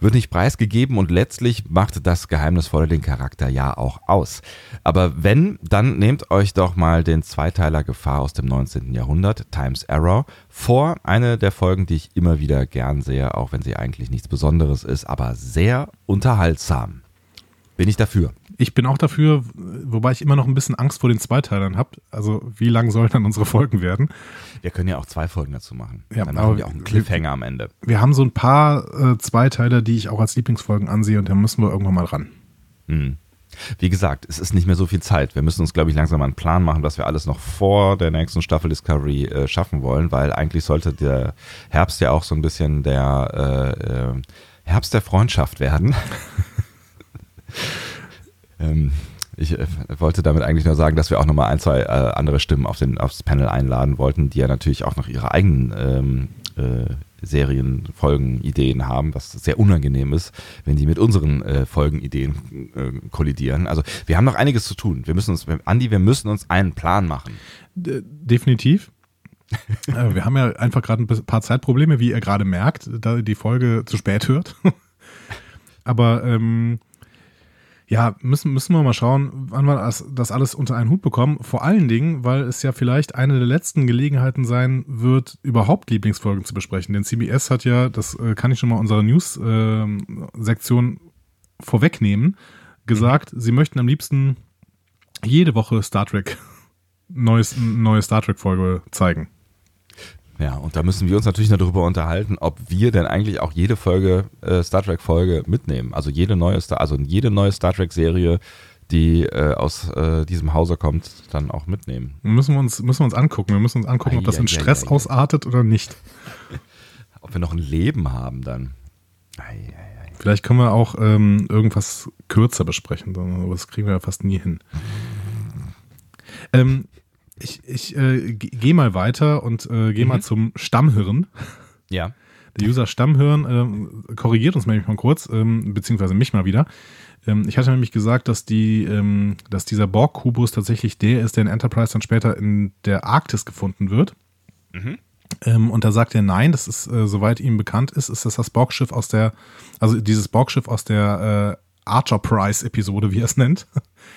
wird nicht preisgegeben und letztlich macht das Geheimnisvolle den Charakter ja auch aus. Aber wenn, dann nehmt euch doch mal den Zweiteiler Gefahr aus dem 19. Jahrhundert, Times Error, vor. Eine der Folgen, die ich immer wieder gern sehe, auch wenn sie eigentlich nichts Besonderes ist, aber sehr unterhaltsam. Bin ich dafür.
Ich bin auch dafür, wobei ich immer noch ein bisschen Angst vor den Zweiteilern habe. Also wie lang sollen dann unsere Folgen werden?
Wir können ja auch zwei Folgen dazu machen.
Ja,
dann
haben
wir auch einen Cliffhanger am Ende.
Wir haben so ein paar äh, Zweiteiler, die ich auch als Lieblingsfolgen ansehe und da müssen wir irgendwann mal ran.
Hm. Wie gesagt, es ist nicht mehr so viel Zeit. Wir müssen uns, glaube ich, langsam mal einen Plan machen, was wir alles noch vor der nächsten Staffel Discovery äh, schaffen wollen, weil eigentlich sollte der Herbst ja auch so ein bisschen der äh, äh Herbst der Freundschaft werden. ähm, ich äh, wollte damit eigentlich nur sagen, dass wir auch nochmal ein, zwei äh, andere Stimmen auf den, aufs Panel einladen wollten, die ja natürlich auch noch ihre eigenen ähm, äh, Serien, Folgen, Ideen haben, was sehr unangenehm ist, wenn die mit unseren äh, Folgenideen äh, kollidieren. Also wir haben noch einiges zu tun. Wir müssen uns, Andi, wir müssen uns einen Plan machen.
Definitiv. Äh, wir haben ja einfach gerade ein paar Zeitprobleme, wie ihr gerade merkt, da die Folge zu spät hört. Aber ähm, ja, müssen, müssen wir mal schauen, wann wir das, das alles unter einen Hut bekommen. Vor allen Dingen, weil es ja vielleicht eine der letzten Gelegenheiten sein wird, überhaupt Lieblingsfolgen zu besprechen. Denn CBS hat ja, das äh, kann ich schon mal unserer News-Sektion ähm, äh, vorwegnehmen, gesagt, mhm. sie möchten am liebsten jede Woche Star Trek, neues, neue Star Trek-Folge zeigen.
Ja, und da müssen wir uns natürlich noch darüber unterhalten, ob wir denn eigentlich auch jede Folge, äh, Star Trek-Folge mitnehmen. Also jede neue Star, also jede neue Star Trek-Serie, die äh, aus äh, diesem Hause kommt, dann auch mitnehmen.
Müssen wir uns, müssen wir uns angucken. Wir müssen uns angucken, ob das in Stress ausartet oder nicht.
ob wir noch ein Leben haben dann.
Vielleicht können wir auch ähm, irgendwas kürzer besprechen, aber das kriegen wir ja fast nie hin. Ähm, ich, ich äh, gehe mal weiter und äh, gehe mhm. mal zum Stammhirn.
Ja.
Der User Stammhirn äh, korrigiert uns nämlich mal kurz, ähm, beziehungsweise mich mal wieder. Ähm, ich hatte nämlich gesagt, dass, die, ähm, dass dieser Borg-Kubus tatsächlich der ist, der in Enterprise dann später in der Arktis gefunden wird. Mhm. Ähm, und da sagt er nein, das ist, äh, soweit ihm bekannt ist, ist das das Borgschiff aus der, also dieses Borgschiff aus der äh, Archer Prize Episode, wie er es nennt,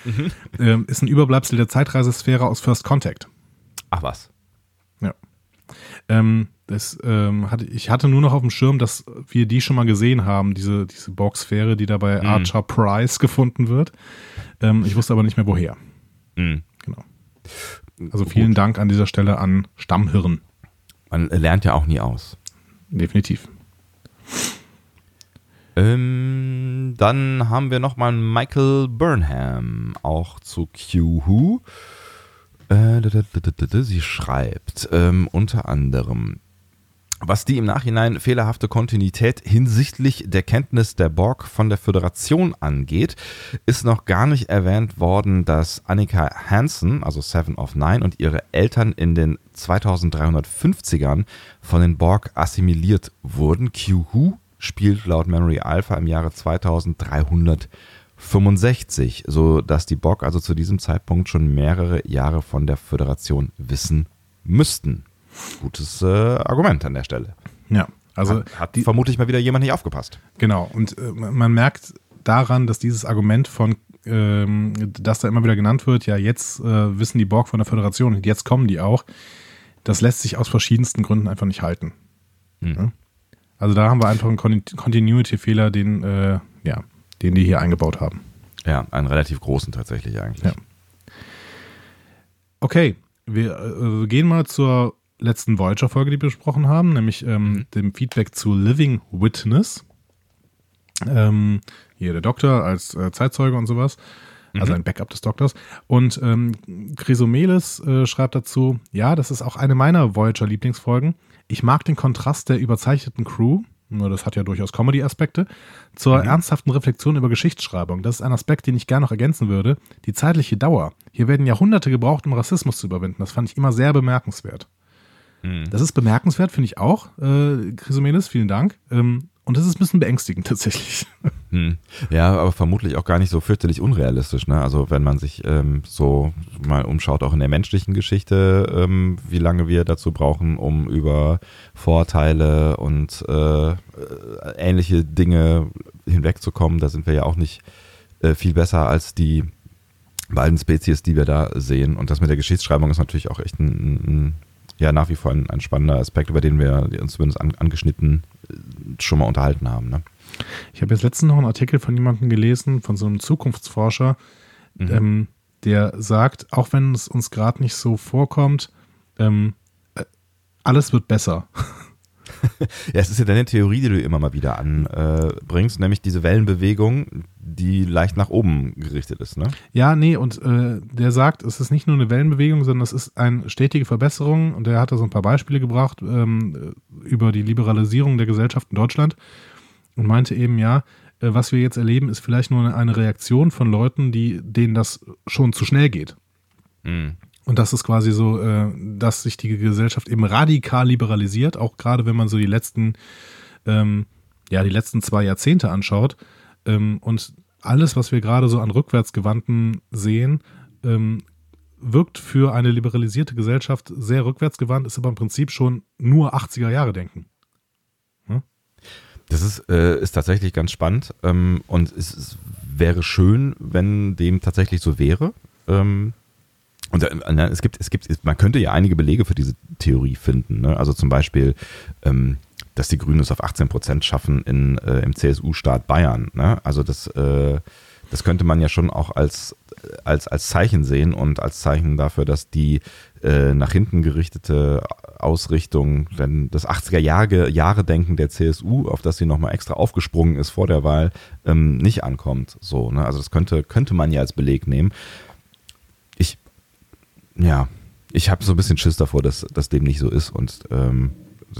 mhm. ähm, ist ein Überbleibsel der Zeitreisesphäre aus First Contact.
Ach was.
Ja. Ähm, das, ähm, hatte, ich hatte nur noch auf dem Schirm, dass wir die schon mal gesehen haben, diese, diese Borgsphäre, die da bei mhm. Archer Prize gefunden wird. Ähm, ich wusste aber nicht mehr woher. Mhm. Genau. Also vielen Gut. Dank an dieser Stelle an Stammhirn.
Man lernt ja auch nie aus.
Definitiv.
Ähm, dann haben wir nochmal Michael Burnham, auch zu Q-Who. Äh, sie schreibt ähm, unter anderem, was die im Nachhinein fehlerhafte Kontinuität hinsichtlich der Kenntnis der Borg von der Föderation angeht, ist noch gar nicht erwähnt worden, dass Annika Hansen, also Seven of Nine, und ihre Eltern in den 2350ern von den Borg assimiliert wurden. Q-Who spielt laut Memory Alpha im Jahre 2365, so dass die Borg also zu diesem Zeitpunkt schon mehrere Jahre von der Föderation wissen müssten gutes äh, Argument an der Stelle.
Ja,
also hat, hat die, vermutlich mal wieder jemand nicht aufgepasst.
Genau, und äh, man merkt daran, dass dieses Argument von, ähm, das da immer wieder genannt wird, ja, jetzt äh, wissen die Borg von der Föderation und jetzt kommen die auch, das lässt sich aus verschiedensten Gründen einfach nicht halten. Hm. Also da haben wir einfach einen Continuity-Fehler, den, äh, ja, den die hier eingebaut haben.
Ja, einen relativ großen tatsächlich eigentlich. Ja.
Okay, wir äh, gehen mal zur letzten Voyager-Folge, die wir besprochen haben, nämlich ähm, mhm. dem Feedback zu Living Witness. Ähm, hier der Doktor als äh, Zeitzeuge und sowas. Also mhm. ein Backup des Doktors. Und ähm, Chrysomelis äh, schreibt dazu, ja, das ist auch eine meiner Voyager-Lieblingsfolgen. Ich mag den Kontrast der überzeichneten Crew, nur das hat ja durchaus Comedy-Aspekte, zur mhm. ernsthaften Reflexion über Geschichtsschreibung. Das ist ein Aspekt, den ich gerne noch ergänzen würde. Die zeitliche Dauer. Hier werden Jahrhunderte gebraucht, um Rassismus zu überwinden. Das fand ich immer sehr bemerkenswert. Mhm. Das ist bemerkenswert, finde ich auch. Äh, Chrysomenes, vielen Dank. Ähm, und das ist ein bisschen beängstigend tatsächlich.
Hm. Ja, aber vermutlich auch gar nicht so fürchterlich unrealistisch. Ne? Also wenn man sich ähm, so mal umschaut, auch in der menschlichen Geschichte, ähm, wie lange wir dazu brauchen, um über Vorteile und äh, ähnliche Dinge hinwegzukommen, da sind wir ja auch nicht äh, viel besser als die beiden Spezies, die wir da sehen. Und das mit der Geschichtsschreibung ist natürlich auch echt ein, ein ja nach wie vor ein, ein, spannender Aspekt, über den wir uns zumindest an, angeschnitten äh, schon mal unterhalten haben. Ne?
Ich habe jetzt letztens noch einen Artikel von jemandem gelesen, von so einem Zukunftsforscher, mhm. ähm, der sagt, auch wenn es uns gerade nicht so vorkommt, ähm, äh, alles wird besser.
ja, es ist ja deine Theorie, die du immer mal wieder anbringst, äh, nämlich diese Wellenbewegung, die leicht nach oben gerichtet ist, ne?
Ja, nee, und äh, der sagt, es ist nicht nur eine Wellenbewegung, sondern es ist eine stetige Verbesserung. Und der hat da so ein paar Beispiele gebracht ähm, über die Liberalisierung der Gesellschaft in Deutschland und meinte eben, ja, äh, was wir jetzt erleben, ist vielleicht nur eine Reaktion von Leuten, die, denen das schon zu schnell geht. Mhm. Und das ist quasi so, äh, dass sich die Gesellschaft eben radikal liberalisiert, auch gerade wenn man so die letzten, ähm, ja, die letzten zwei Jahrzehnte anschaut. Ähm, und alles, was wir gerade so an Rückwärtsgewandten sehen, ähm, wirkt für eine liberalisierte Gesellschaft sehr rückwärtsgewandt, ist aber im Prinzip schon nur 80er Jahre denken.
Hm? Das ist, äh, ist tatsächlich ganz spannend ähm, und es, es, wäre schön, wenn dem tatsächlich so wäre. Ähm, und es gibt, es gibt, man könnte ja einige Belege für diese Theorie finden. Ne? Also zum Beispiel, ähm, dass die Grünen es auf 18 Prozent schaffen in, äh, im CSU-Staat Bayern. Ne? Also das, äh, das könnte man ja schon auch als, als, als Zeichen sehen und als Zeichen dafür, dass die äh, nach hinten gerichtete Ausrichtung, wenn das 80er-Jahre-Denken der CSU, auf das sie nochmal extra aufgesprungen ist vor der Wahl, ähm, nicht ankommt. So, ne? Also das könnte, könnte man ja als Beleg nehmen ja, ich habe so ein bisschen Schiss davor, dass, dass dem nicht so ist und ähm,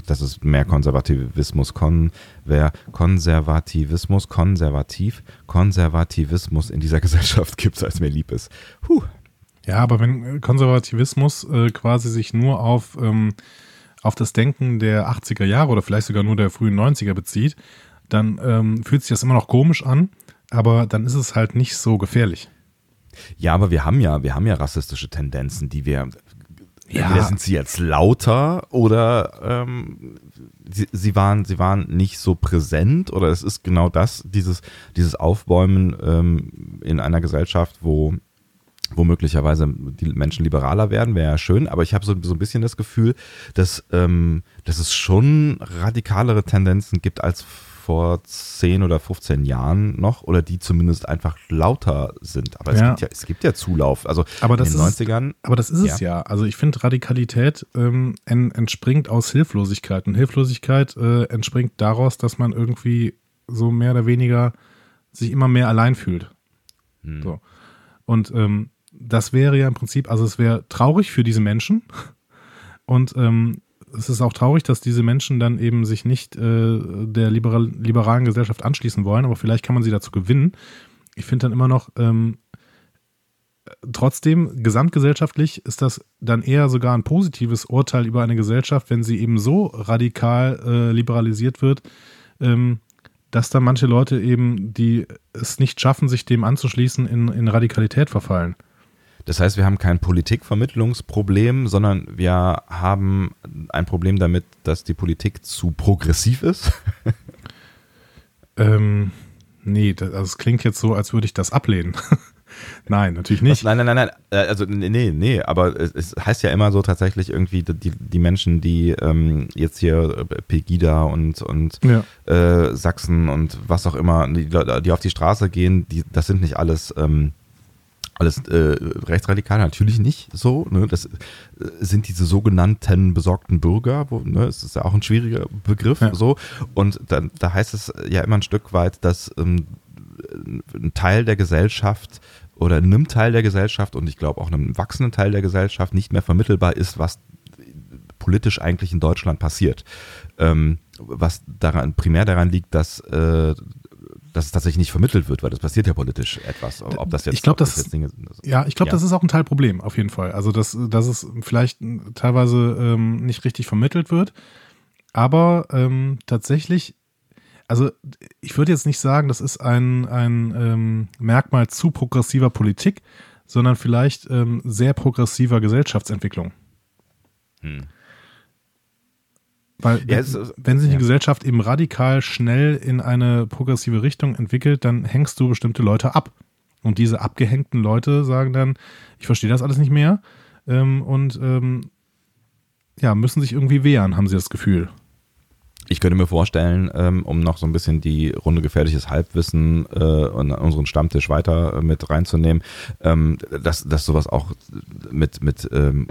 dass es mehr Konservativismus, konver, Konservativismus, konservativ, Konservativismus in dieser Gesellschaft gibt, als mir lieb ist. Puh.
Ja, aber wenn Konservativismus äh, quasi sich nur auf, ähm, auf das Denken der 80er Jahre oder vielleicht sogar nur der frühen 90er bezieht, dann ähm, fühlt sich das immer noch komisch an, aber dann ist es halt nicht so gefährlich.
Ja, aber wir haben ja, wir haben ja rassistische Tendenzen, die wir. Ja. sind sie jetzt lauter oder ähm, sie, sie, waren, sie waren nicht so präsent oder es ist genau das, dieses, dieses Aufbäumen ähm, in einer Gesellschaft, wo wo möglicherweise die Menschen liberaler werden, wäre ja schön, aber ich habe so, so ein bisschen das Gefühl, dass, ähm, dass es schon radikalere Tendenzen gibt als vor 10 oder 15 Jahren noch oder die zumindest einfach lauter sind. Aber es, ja. Gibt, ja, es gibt ja Zulauf. Also
aber in den 90ern. aber das ist ja. es ja. Also ich finde, Radikalität ähm, entspringt aus Hilflosigkeit. Und Hilflosigkeit äh, entspringt daraus, dass man irgendwie so mehr oder weniger sich immer mehr allein fühlt. Hm. So. Und ähm, das wäre ja im Prinzip, also es wäre traurig für diese Menschen. Und ähm, es ist auch traurig, dass diese Menschen dann eben sich nicht äh, der liberal, liberalen Gesellschaft anschließen wollen, aber vielleicht kann man sie dazu gewinnen. Ich finde dann immer noch, ähm, trotzdem, gesamtgesellschaftlich ist das dann eher sogar ein positives Urteil über eine Gesellschaft, wenn sie eben so radikal äh, liberalisiert wird, ähm, dass dann manche Leute eben, die es nicht schaffen, sich dem anzuschließen, in, in Radikalität verfallen.
Das heißt, wir haben kein Politikvermittlungsproblem, sondern wir haben ein Problem damit, dass die Politik zu progressiv ist.
ähm, nee, das, also es klingt jetzt so, als würde ich das ablehnen. nein, natürlich nicht.
Nein, nein, nein, nein. Also nee, nee, aber es, es, heißt ja immer so tatsächlich irgendwie, die, die Menschen, die ähm, jetzt hier äh, Pegida und, und ja. äh, Sachsen und was auch immer, die, die auf die Straße gehen, die, das sind nicht alles ähm, alles äh, rechtsradikal natürlich nicht so. Ne? Das äh, sind diese sogenannten besorgten Bürger, wo, ne, es ist ja auch ein schwieriger Begriff ja. so. Und da, da heißt es ja immer ein Stück weit, dass ähm, ein Teil der Gesellschaft oder einem Teil der Gesellschaft und ich glaube auch einem wachsenden Teil der Gesellschaft nicht mehr vermittelbar ist, was politisch eigentlich in Deutschland passiert. Ähm, was daran primär daran liegt, dass äh, dass es tatsächlich nicht vermittelt wird, weil das passiert ja politisch etwas. Ob das jetzt,
ich glaube, das, das Dinge sind. Also, ja, ich glaube, ja. das ist auch ein Teilproblem, auf jeden Fall. Also, dass, dass es vielleicht teilweise ähm, nicht richtig vermittelt wird. Aber ähm, tatsächlich, also ich würde jetzt nicht sagen, das ist ein, ein ähm, Merkmal zu progressiver Politik, sondern vielleicht ähm, sehr progressiver Gesellschaftsentwicklung. Hm. Weil ja, wenn, wenn sich ja. die Gesellschaft eben radikal schnell in eine progressive Richtung entwickelt, dann hängst du bestimmte Leute ab. Und diese abgehängten Leute sagen dann, ich verstehe das alles nicht mehr ähm, und ähm, ja, müssen sich irgendwie wehren, haben sie das Gefühl.
Ich könnte mir vorstellen, ähm, um noch so ein bisschen die Runde gefährliches Halbwissen äh, und unseren Stammtisch weiter äh, mit reinzunehmen, ähm, dass, dass sowas auch mit, mit ähm,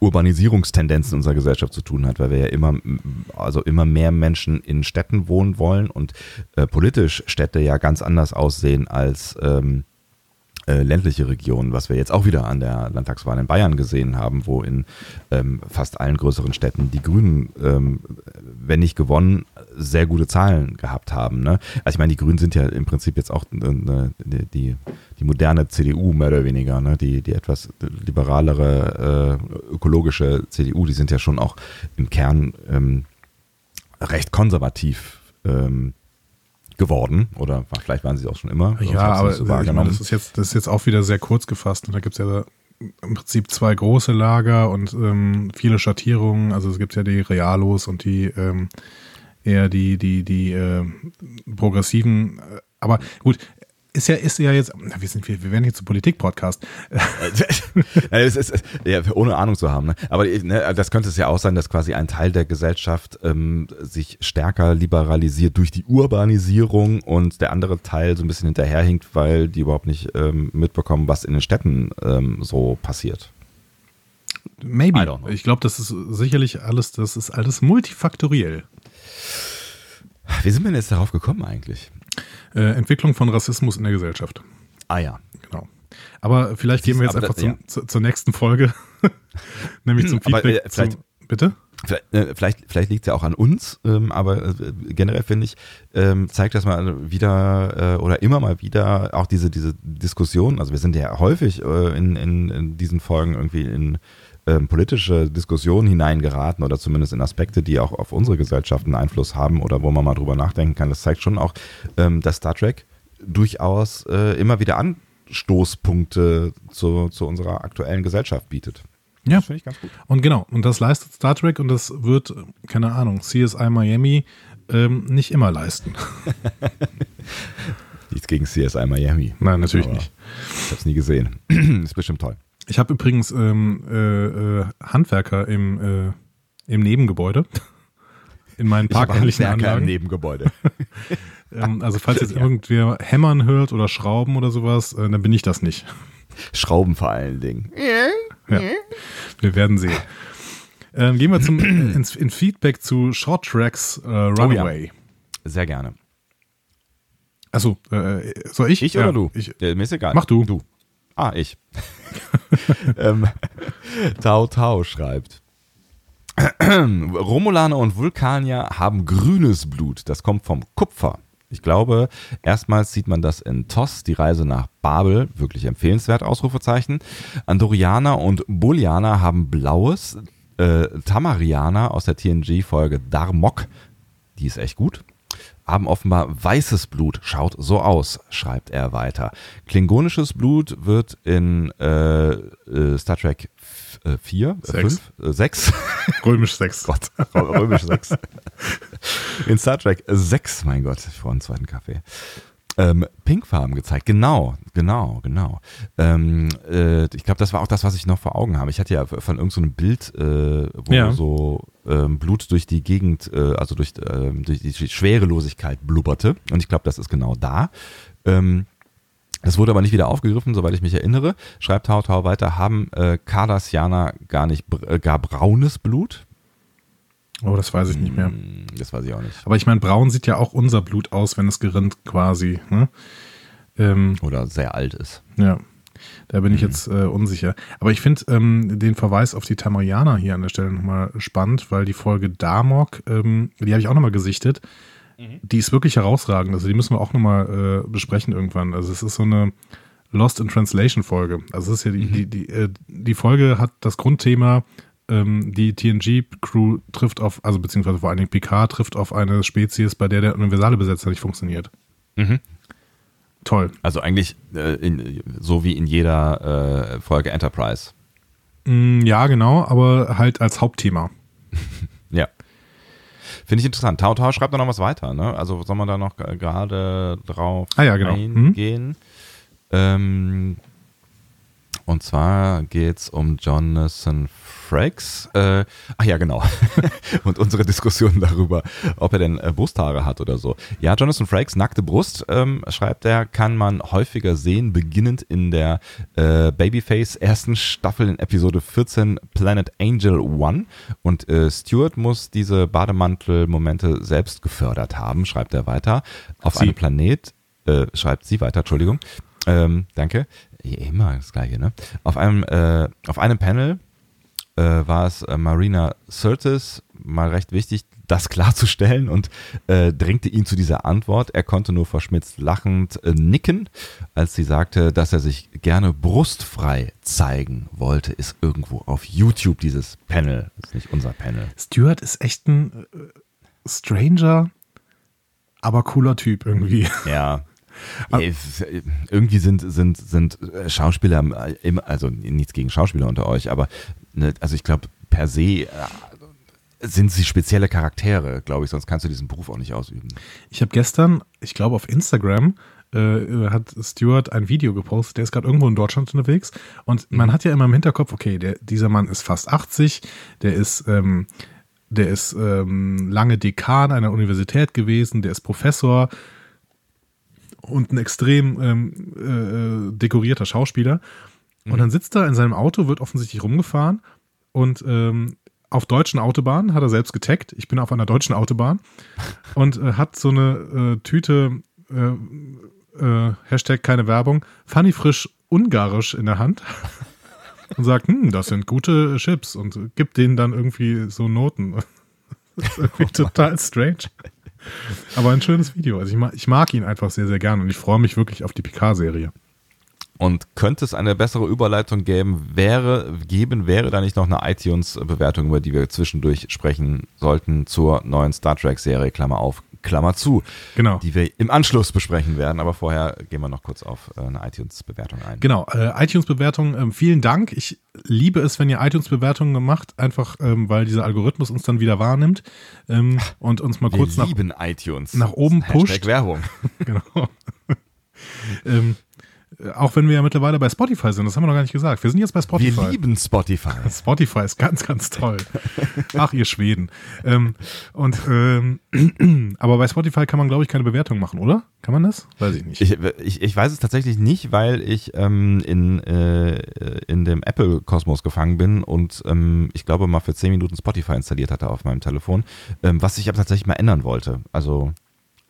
Urbanisierungstendenzen unserer Gesellschaft zu tun hat, weil wir ja immer, also immer mehr Menschen in Städten wohnen wollen und äh, politisch Städte ja ganz anders aussehen als ähm, äh, ländliche Regionen, was wir jetzt auch wieder an der Landtagswahl in Bayern gesehen haben, wo in ähm, fast allen größeren Städten die Grünen, ähm, wenn nicht gewonnen, sehr gute Zahlen gehabt haben. Ne? Also ich meine, die Grünen sind ja im Prinzip jetzt auch äh, die, die moderne CDU mehr oder weniger, ne? die, die etwas liberalere äh, ökologische CDU, die sind ja schon auch im Kern ähm, recht konservativ ähm, geworden oder vielleicht waren sie auch schon immer.
Ja, aber so ich meine, das ist jetzt das ist jetzt auch wieder sehr kurz gefasst und da gibt es ja im Prinzip zwei große Lager und ähm, viele Schattierungen. Also es gibt ja die Realos und die ähm, eher die die die äh, progressiven. Aber gut, ist ja, ist ja jetzt, wir, sind, wir, wir werden jetzt zu Politik-Podcast.
ja, ohne Ahnung zu haben. Ne? Aber ne, das könnte es ja auch sein, dass quasi ein Teil der Gesellschaft ähm, sich stärker liberalisiert durch die Urbanisierung und der andere Teil so ein bisschen hinterherhinkt, weil die überhaupt nicht ähm, mitbekommen, was in den Städten ähm, so passiert.
Maybe. Ich glaube, das ist sicherlich alles, das ist alles multifaktoriell.
Wie sind wir denn jetzt darauf gekommen eigentlich?
Äh, Entwicklung von Rassismus in der Gesellschaft.
Ah ja.
Genau. Aber vielleicht gehen wir jetzt einfach das, zum, ja. zu, zur nächsten Folge. Nämlich zum Feedback. Aber, äh,
vielleicht, zum, bitte? Vielleicht, äh, vielleicht, vielleicht liegt es ja auch an uns, ähm, aber äh, generell finde ich, ähm, zeigt das mal wieder äh, oder immer mal wieder auch diese, diese Diskussion. Also wir sind ja häufig äh, in, in, in diesen Folgen irgendwie in ähm, politische Diskussionen hineingeraten oder zumindest in Aspekte, die auch auf unsere Gesellschaft einen Einfluss haben oder wo man mal drüber nachdenken kann. Das zeigt schon auch, ähm, dass Star Trek durchaus äh, immer wieder Anstoßpunkte zu, zu unserer aktuellen Gesellschaft bietet.
Ja. Finde ich ganz gut. Und genau, und das leistet Star Trek und das wird, keine Ahnung, CSI Miami ähm, nicht immer leisten.
Nichts gegen CSI Miami.
Nein, natürlich Aber nicht.
Ich habe es nie gesehen. ist bestimmt toll.
Ich habe übrigens ähm, äh, äh, Handwerker im, äh, im Nebengebäude. In meinen parkähnlichen Anlagen.
im Nebengebäude.
ähm, also falls jetzt ja. irgendwer hämmern hört oder schrauben oder sowas, äh, dann bin ich das nicht.
Schrauben vor allen Dingen.
Ja. Wir werden sehen. Ähm, gehen wir zum, ins, in Feedback zu Short Tracks äh, Runaway. Oh ja.
Sehr gerne.
Achso, äh, soll ich?
Ich ja, oder du? Ich, ja, mir ist egal.
Mach du.
Du. Ah, ich. ähm, Tau Tau schreibt. Romulaner und Vulkanier haben grünes Blut. Das kommt vom Kupfer. Ich glaube, erstmals sieht man das in TOS, die Reise nach Babel, wirklich empfehlenswert, Ausrufezeichen. Andorianer und Bullianer haben blaues, äh, Tamarianer aus der TNG-Folge Darmok, die ist echt gut, haben offenbar weißes Blut, schaut so aus, schreibt er weiter. Klingonisches Blut wird in äh, äh, Star Trek 4, 5, 6.
Römisch 6.
Gott, römisch 6. In Star Trek 6, mein Gott, ich brauche einen zweiten Kaffee. Ähm, Pinkfarben gezeigt. Genau, genau, genau. Ähm, äh, ich glaube, das war auch das, was ich noch vor Augen habe. Ich hatte ja von irgendeinem so Bild, äh, wo ja. so ähm, Blut durch die Gegend, äh, also durch, ähm, durch die Schwerelosigkeit blubberte. Und ich glaube, das ist genau da. Ähm, es wurde aber nicht wieder aufgegriffen, soweit ich mich erinnere. Schreibt Hau Tau weiter, haben äh, Cardassianer gar nicht äh, gar braunes Blut?
Oh, das weiß ich nicht mehr.
Hm, das weiß ich auch nicht.
Aber ich meine, braun sieht ja auch unser Blut aus, wenn es gerinnt quasi. Ne?
Ähm, Oder sehr alt ist.
Ja, da bin ich mhm. jetzt äh, unsicher. Aber ich finde ähm, den Verweis auf die Tamarianer hier an der Stelle nochmal spannend, weil die Folge Damok, ähm, die habe ich auch nochmal gesichtet. Mhm. Die ist wirklich herausragend. Also die müssen wir auch nochmal äh, besprechen irgendwann. Also es ist so eine Lost in Translation Folge. Also es ist ja die, mhm. die, die, äh, die Folge hat das Grundthema, ähm, die TNG-Crew trifft auf, also beziehungsweise vor allen Dingen Picard trifft auf eine Spezies, bei der der universale Besetzer nicht funktioniert. Mhm. Toll.
Also eigentlich äh, in, so wie in jeder äh, Folge Enterprise.
Mm, ja, genau, aber halt als Hauptthema.
ja. Finde ich interessant. Tau Tau schreibt da noch was weiter, ne? Also soll man da noch gerade drauf
ah, ja, genau.
Mhm. eingehen? Mhm. Ähm, und zwar geht es um Jonathan Frakes. Äh, ach ja, genau. und unsere Diskussion darüber, ob er denn äh, Brusthaare hat oder so. Ja, Jonathan Frakes, nackte Brust, ähm, schreibt er, kann man häufiger sehen, beginnend in der äh, Babyface ersten Staffel in Episode 14 Planet Angel One. Und äh, Stuart muss diese Bademantel-Momente selbst gefördert haben, schreibt er weiter. Auf sie. einem Planet, äh, schreibt sie weiter, Entschuldigung. Ähm, danke. Immer das gleiche, ne? Auf einem, äh, auf einem Panel äh, war es äh, Marina Sirtis, mal recht wichtig, das klarzustellen und äh, drängte ihn zu dieser Antwort. Er konnte nur verschmitzt lachend äh, nicken, als sie sagte, dass er sich gerne brustfrei zeigen wollte. Ist irgendwo auf YouTube dieses Panel. Ist nicht unser Panel.
Stuart ist echt ein äh, Stranger, aber cooler Typ irgendwie.
Ja, ja, irgendwie sind, sind, sind Schauspieler, also nichts gegen Schauspieler unter euch, aber ne, also ich glaube, per se äh, sind sie spezielle Charaktere, glaube ich, sonst kannst du diesen Beruf auch nicht ausüben.
Ich habe gestern, ich glaube auf Instagram, äh, hat Stuart ein Video gepostet, der ist gerade irgendwo in Deutschland unterwegs und mhm. man hat ja immer im Hinterkopf, okay, der, dieser Mann ist fast 80, der ist, ähm, der ist ähm, lange Dekan einer Universität gewesen, der ist Professor und ein extrem ähm, äh, dekorierter Schauspieler. Und mhm. dann sitzt er in seinem Auto, wird offensichtlich rumgefahren und ähm, auf deutschen Autobahnen hat er selbst getaggt. Ich bin auf einer deutschen Autobahn und äh, hat so eine äh, Tüte, äh, äh Hashtag keine Werbung, funny frisch ungarisch in der Hand. und sagt, hm, das sind gute Chips und gibt denen dann irgendwie so Noten. Das ist irgendwie total strange. Aber ein schönes Video. Also ich mag, ich mag ihn einfach sehr, sehr gern und ich freue mich wirklich auf die Picard-Serie.
Und könnte es eine bessere Überleitung geben, wäre, geben, wäre da nicht noch eine iTunes-Bewertung, über die wir zwischendurch sprechen sollten zur neuen Star Trek-Serie, Klammer auf, Klammer zu.
Genau.
Die wir im Anschluss besprechen werden, aber vorher gehen wir noch kurz auf äh, eine iTunes-Bewertung ein.
Genau, äh, iTunes-Bewertung, äh, vielen Dank. Ich liebe es, wenn ihr iTunes-Bewertungen macht, einfach ähm, weil dieser Algorithmus uns dann wieder wahrnimmt ähm, und uns mal kurz nach,
iTunes.
nach oben
Hashtag
pusht.
Werbung.
genau. ähm, auch wenn wir ja mittlerweile bei Spotify sind, das haben wir noch gar nicht gesagt. Wir sind jetzt bei Spotify.
Wir lieben Spotify.
Spotify ist ganz, ganz toll. Ach, ihr Schweden. Ähm, und ähm, aber bei Spotify kann man, glaube ich, keine Bewertung machen, oder? Kann man das? Weiß ich nicht.
Ich, ich, ich weiß es tatsächlich nicht, weil ich ähm, in, äh, in dem Apple-Kosmos gefangen bin und ähm, ich glaube mal für 10 Minuten Spotify installiert hatte auf meinem Telefon, ähm, was ich aber tatsächlich mal ändern wollte. Also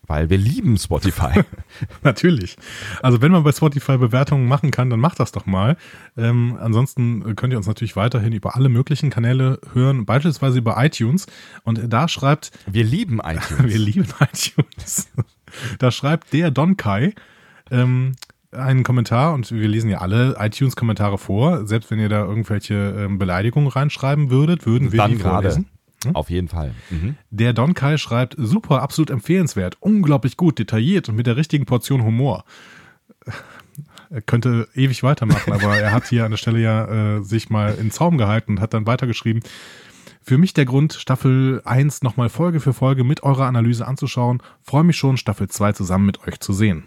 weil wir lieben Spotify.
Natürlich. Also wenn man bei Spotify Bewertungen machen kann, dann macht das doch mal. Ähm, ansonsten könnt ihr uns natürlich weiterhin über alle möglichen Kanäle hören, beispielsweise über iTunes. Und da schreibt...
Wir lieben iTunes.
wir lieben iTunes. da schreibt der Don Kai ähm, einen Kommentar und wir lesen ja alle iTunes-Kommentare vor. Selbst wenn ihr da irgendwelche ähm, Beleidigungen reinschreiben würdet, würden wir
Dann
die
gerade.
vorlesen. Hm?
Auf jeden Fall. Mhm.
Der Don Kai schreibt, super, absolut empfehlenswert, unglaublich gut, detailliert und mit der richtigen Portion Humor. Er könnte ewig weitermachen, aber er hat hier an der Stelle ja äh, sich mal in Zaum gehalten und hat dann weitergeschrieben. Für mich der Grund, Staffel 1 nochmal Folge für Folge mit eurer Analyse anzuschauen. Freue mich schon, Staffel 2 zusammen mit euch zu sehen.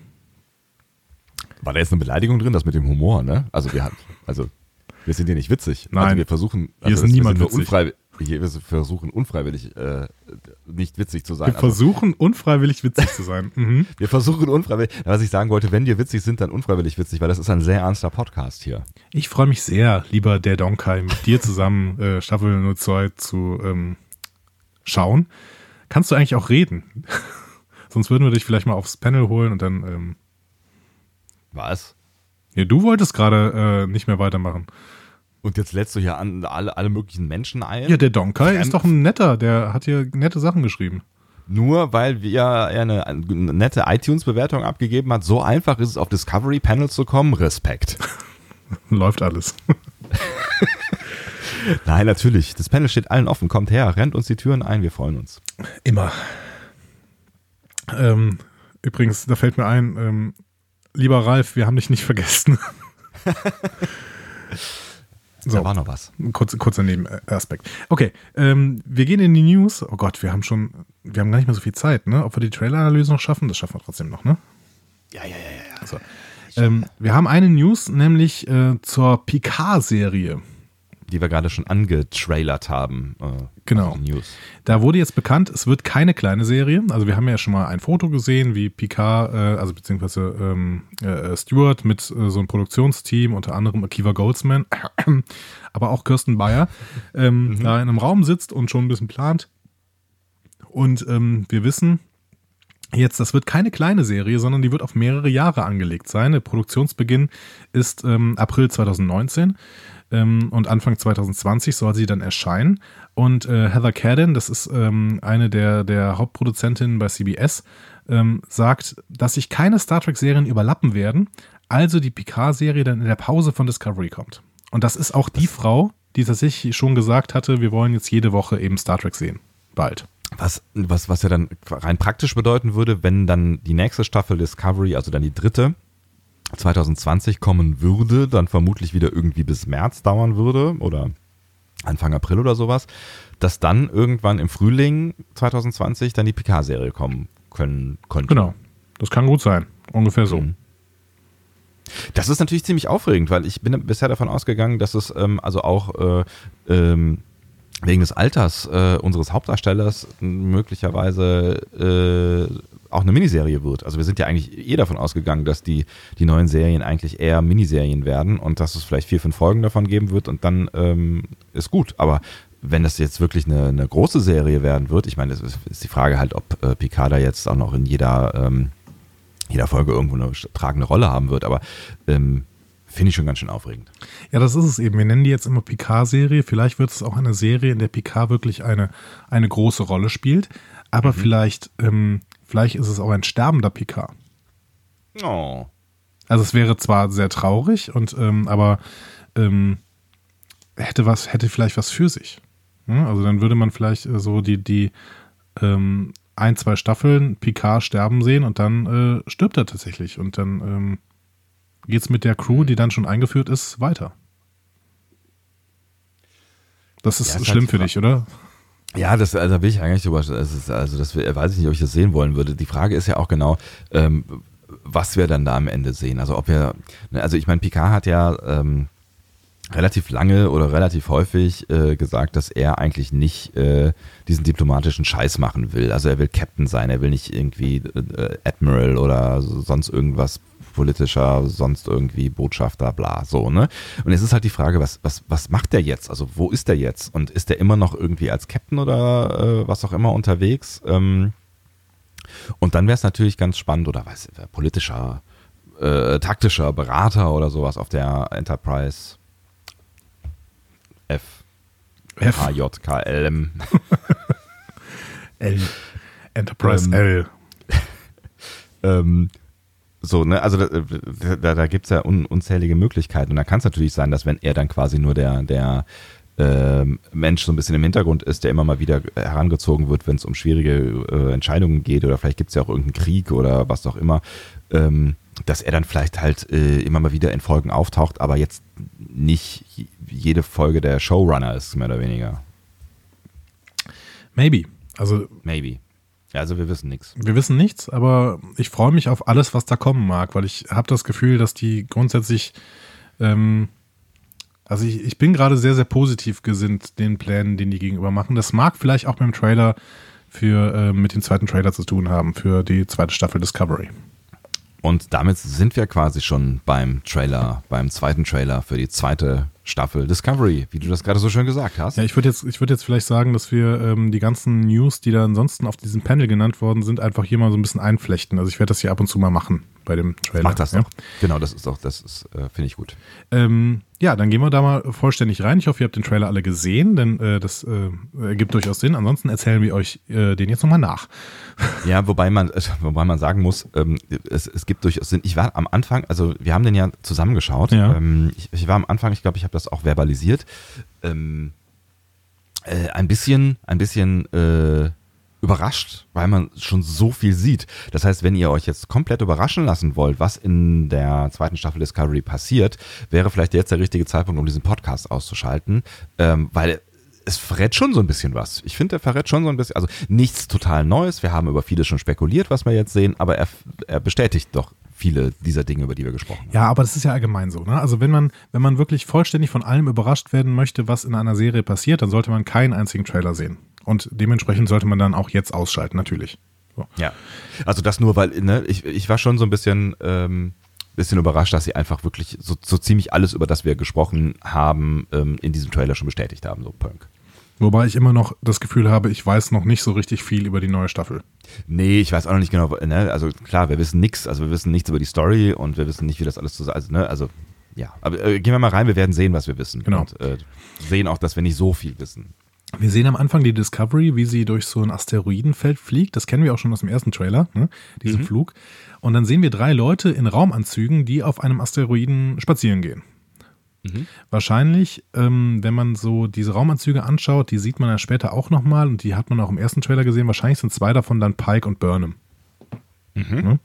War da jetzt eine Beleidigung drin, das mit dem Humor, ne? Also wir haben, also wir sind hier nicht witzig.
Nein.
Also wir versuchen,
Hier
also
ist
es-
niemand
wir
witzig.
Wir versuchen unfreiwillig äh, nicht witzig zu sein.
Wir versuchen unfreiwillig witzig zu sein. Mhm.
wir versuchen unfreiwillig, was ich sagen wollte, wenn wir witzig sind, dann unfreiwillig witzig, weil das ist ein sehr ernster Podcast hier.
Ich freue mich sehr, lieber der Donkai, mit dir zusammen äh, Staffel 02 zu ähm, schauen. Kannst du eigentlich auch reden? Sonst würden wir dich vielleicht mal aufs Panel holen und dann. Ähm,
Was?
ja, du wolltest gerade äh, nicht mehr weitermachen.
Und jetzt lädst du hier an alle, alle möglichen Menschen ein?
Ja, der Donkai ist doch ein netter, der hat hier nette Sachen geschrieben.
Nur weil wir eine, eine nette iTunes-Bewertung abgegeben hat, so einfach ist es auf Discovery Panel zu kommen. Respekt.
Läuft alles.
Nein, natürlich. Das Panel steht allen offen. Kommt her, rennt uns die Türen ein, wir freuen uns.
Immer. Ähm, übrigens, da fällt mir ein, ähm, lieber Ralf, wir haben dich nicht vergessen.
Da war noch was.
Kurz, kurzer Nebenaspekt. Okay, ähm, wir gehen in die News. Oh Gott, wir haben schon, wir haben gar nicht mehr so viel Zeit, ne? Ob wir die Trailer-Analyse noch schaffen, das schaffen wir trotzdem noch, ne?
Ja, ja, ja, ja.
Also, ähm, wir haben eine News, nämlich äh, zur Picard-Serie.
Die wir gerade schon angetrailert haben. Äh,
Genau.
News.
Da wurde jetzt bekannt, es wird keine kleine Serie. Also wir haben ja schon mal ein Foto gesehen, wie Picard, äh, also beziehungsweise ähm, äh, Stewart mit äh, so einem Produktionsteam, unter anderem Akiva Goldsman, aber auch Kirsten Bayer, ähm, da in einem Raum sitzt und schon ein bisschen plant. Und ähm, wir wissen jetzt, das wird keine kleine Serie, sondern die wird auf mehrere Jahre angelegt sein. Der Produktionsbeginn ist ähm, April 2019 ähm, und Anfang 2020 soll sie dann erscheinen. Und äh, Heather Cadden, das ist ähm, eine der, der Hauptproduzentinnen bei CBS, ähm, sagt, dass sich keine Star Trek-Serien überlappen werden, also die Picard-Serie dann in der Pause von Discovery kommt. Und das ist auch die Frau, die tatsächlich schon gesagt hatte, wir wollen jetzt jede Woche eben Star Trek sehen. Bald.
Was, was, was ja dann rein praktisch bedeuten würde, wenn dann die nächste Staffel Discovery, also dann die dritte, 2020 kommen würde, dann vermutlich wieder irgendwie bis März dauern würde oder Anfang April oder sowas, dass dann irgendwann im Frühling 2020 dann die Picard-Serie kommen können könnte.
Genau. Das kann gut sein. Ungefähr so.
Mhm. Das ist natürlich ziemlich aufregend, weil ich bin bisher davon ausgegangen, dass es ähm, also auch äh, ähm, wegen des Alters äh, unseres Hauptdarstellers möglicherweise äh, auch eine Miniserie wird. Also wir sind ja eigentlich eh davon ausgegangen, dass die, die neuen Serien eigentlich eher Miniserien werden und dass es vielleicht vier, fünf Folgen davon geben wird und dann ähm, ist gut. Aber wenn das jetzt wirklich eine, eine große Serie werden wird, ich meine, es ist, ist die Frage halt, ob äh, Picard da jetzt auch noch in jeder, ähm, jeder Folge irgendwo eine tragende Rolle haben wird, aber ähm, finde ich schon ganz schön aufregend.
Ja, das ist es eben. Wir nennen die jetzt immer Picard-Serie. Vielleicht wird es auch eine Serie, in der Picard wirklich eine, eine große Rolle spielt. Aber mhm. vielleicht, ähm, vielleicht ist es auch ein sterbender Picard.
Oh.
Also es wäre zwar sehr traurig, und ähm, aber ähm, hätte was, hätte vielleicht was für sich. Ja, also dann würde man vielleicht äh, so die, die ähm, ein, zwei Staffeln Picard sterben sehen und dann äh, stirbt er tatsächlich. Und dann ähm, geht es mit der Crew, die dann schon eingeführt ist, weiter. Das ist ja, schlimm halt für dich, oder?
Ja, das, also will ich eigentlich drüber, also also das weiß ich nicht, ob ich das sehen wollen würde. Die Frage ist ja auch genau, ähm, was wir dann da am Ende sehen. Also ob wir, ne, also ich meine, Picard hat ja ähm, relativ lange oder relativ häufig äh, gesagt, dass er eigentlich nicht äh, diesen diplomatischen Scheiß machen will. Also er will Captain sein, er will nicht irgendwie äh, Admiral oder sonst irgendwas politischer, sonst irgendwie Botschafter, bla, so, ne? Und es ist halt die Frage, was, was, was macht der jetzt? Also wo ist der jetzt? Und ist der immer noch irgendwie als Captain oder äh, was auch immer unterwegs? Ähm, und dann wäre es natürlich ganz spannend, oder weiß politischer, äh, taktischer Berater oder sowas auf der Enterprise F. F. H, J, K, L, M.
L. Enterprise ähm, L.
ähm, so, ne, also da, da, da gibt es ja un, unzählige Möglichkeiten. Und da kann es natürlich sein, dass wenn er dann quasi nur der, der äh, Mensch so ein bisschen im Hintergrund ist, der immer mal wieder herangezogen wird, wenn es um schwierige äh, Entscheidungen geht oder vielleicht gibt es ja auch irgendeinen Krieg oder was auch immer, ähm, dass er dann vielleicht halt äh, immer mal wieder in Folgen auftaucht, aber jetzt nicht jede Folge der Showrunner ist, mehr oder weniger.
Maybe. Also.
Maybe. Also wir wissen nichts.
Wir wissen nichts, aber ich freue mich auf alles, was da kommen mag, weil ich habe das Gefühl, dass die grundsätzlich, ähm, also ich, ich bin gerade sehr, sehr positiv gesinnt den Plänen, den die gegenüber machen. Das mag vielleicht auch mit dem Trailer für, äh, mit dem zweiten Trailer zu tun haben, für die zweite Staffel Discovery.
Und damit sind wir quasi schon beim Trailer, beim zweiten Trailer für die zweite Staffel Discovery, wie du das gerade so schön gesagt hast.
Ja, ich würde jetzt, ich würde jetzt vielleicht sagen, dass wir ähm, die ganzen News, die da ansonsten auf diesem Panel genannt worden sind, einfach hier mal so ein bisschen einflechten. Also ich werde das hier ab und zu mal machen bei dem Trailer.
Mach das ja? doch. Genau, das ist doch, das ist, äh, finde ich gut.
Ähm, ja, dann gehen wir da mal vollständig rein. Ich hoffe, ihr habt den Trailer alle gesehen, denn äh, das äh, ergibt durchaus Sinn. Ansonsten erzählen wir euch äh, den jetzt nochmal nach.
Ja, wobei man, äh, wobei man sagen muss, ähm, es, es gibt durchaus Sinn. Ich war am Anfang, also wir haben den ja zusammengeschaut.
Ja.
Ähm, ich, ich, war am Anfang, ich glaube, ich habe das auch verbalisiert. Ähm, äh, ein bisschen, ein bisschen äh, überrascht, weil man schon so viel sieht. Das heißt, wenn ihr euch jetzt komplett überraschen lassen wollt, was in der zweiten Staffel Discovery passiert, wäre vielleicht jetzt der richtige Zeitpunkt, um diesen Podcast auszuschalten, ähm, weil es verrät schon so ein bisschen was. Ich finde, er verrät schon so ein bisschen, also nichts total Neues. Wir haben über vieles schon spekuliert, was wir jetzt sehen, aber er, er bestätigt doch viele dieser Dinge, über die wir gesprochen haben.
Ja, aber das ist ja allgemein so. Ne? Also wenn man, wenn man wirklich vollständig von allem überrascht werden möchte, was in einer Serie passiert, dann sollte man keinen einzigen Trailer sehen. Und dementsprechend sollte man dann auch jetzt ausschalten, natürlich.
So. Ja, also das nur, weil ne, ich, ich war schon so ein bisschen, ähm, bisschen überrascht, dass sie einfach wirklich so, so ziemlich alles, über das wir gesprochen haben, ähm, in diesem Trailer schon bestätigt haben, so Punk.
Wobei ich immer noch das Gefühl habe, ich weiß noch nicht so richtig viel über die neue Staffel.
Nee, ich weiß auch noch nicht genau. Ne? Also klar, wir wissen nichts. Also wir wissen nichts über die Story und wir wissen nicht, wie das alles zusammen. Also, ne? also ja, aber äh, gehen wir mal rein. Wir werden sehen, was wir wissen.
Genau.
Und äh, sehen auch, dass wir nicht so viel wissen.
Wir sehen am Anfang die Discovery, wie sie durch so ein Asteroidenfeld fliegt. Das kennen wir auch schon aus dem ersten Trailer, ne? diesen mhm. Flug. Und dann sehen wir drei Leute in Raumanzügen, die auf einem Asteroiden spazieren gehen. Mhm. Wahrscheinlich, ähm, wenn man so diese Raumanzüge anschaut, die sieht man ja später auch nochmal und die hat man auch im ersten Trailer gesehen. Wahrscheinlich sind zwei davon dann Pike und Burnham. Mhm. Ne?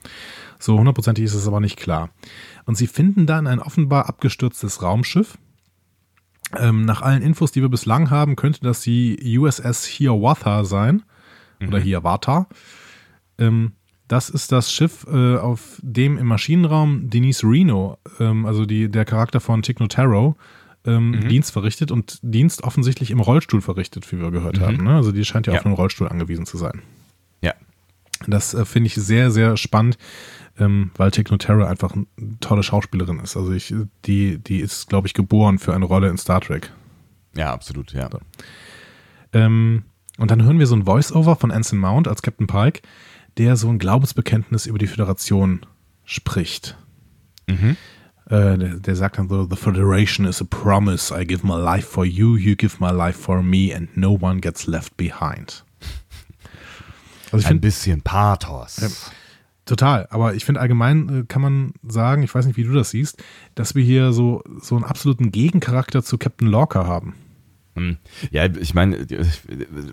So hundertprozentig ist es aber nicht klar. Und sie finden dann ein offenbar abgestürztes Raumschiff ähm, nach allen Infos, die wir bislang haben, könnte das die USS Hiawatha sein. Mhm. Oder Hiawatha. Ähm, das ist das Schiff, äh, auf dem im Maschinenraum Denise Reno, ähm, also die, der Charakter von Tick Notaro, ähm, mhm. Dienst verrichtet und Dienst offensichtlich im Rollstuhl verrichtet, wie wir gehört mhm. haben. Ne? Also die scheint ja, ja, auf einen Rollstuhl angewiesen zu sein. Das äh, finde ich sehr, sehr spannend ähm, weil Technoterra einfach eine tolle Schauspielerin ist. Also ich, die, die ist, glaube ich, geboren für eine Rolle in Star Trek.
Ja, absolut, ja. So.
Ähm, und dann hören wir so ein Voice-Over von Anson Mount als Captain Pike, der so ein Glaubensbekenntnis über die Föderation spricht. Mhm. äh, der, der, sagt dann so, The Federation is a promise. I give my life for you, you give my life for me and no one gets left behind.
Also Ein find, bisschen Pathos.
Ja, total, aber ich finde allgemein äh, kann man sagen, ich weiß nicht, wie du das siehst, dass wir hier so, so einen absoluten Gegencharakter zu Captain Lorca haben.
Hm. Ja, ich meine,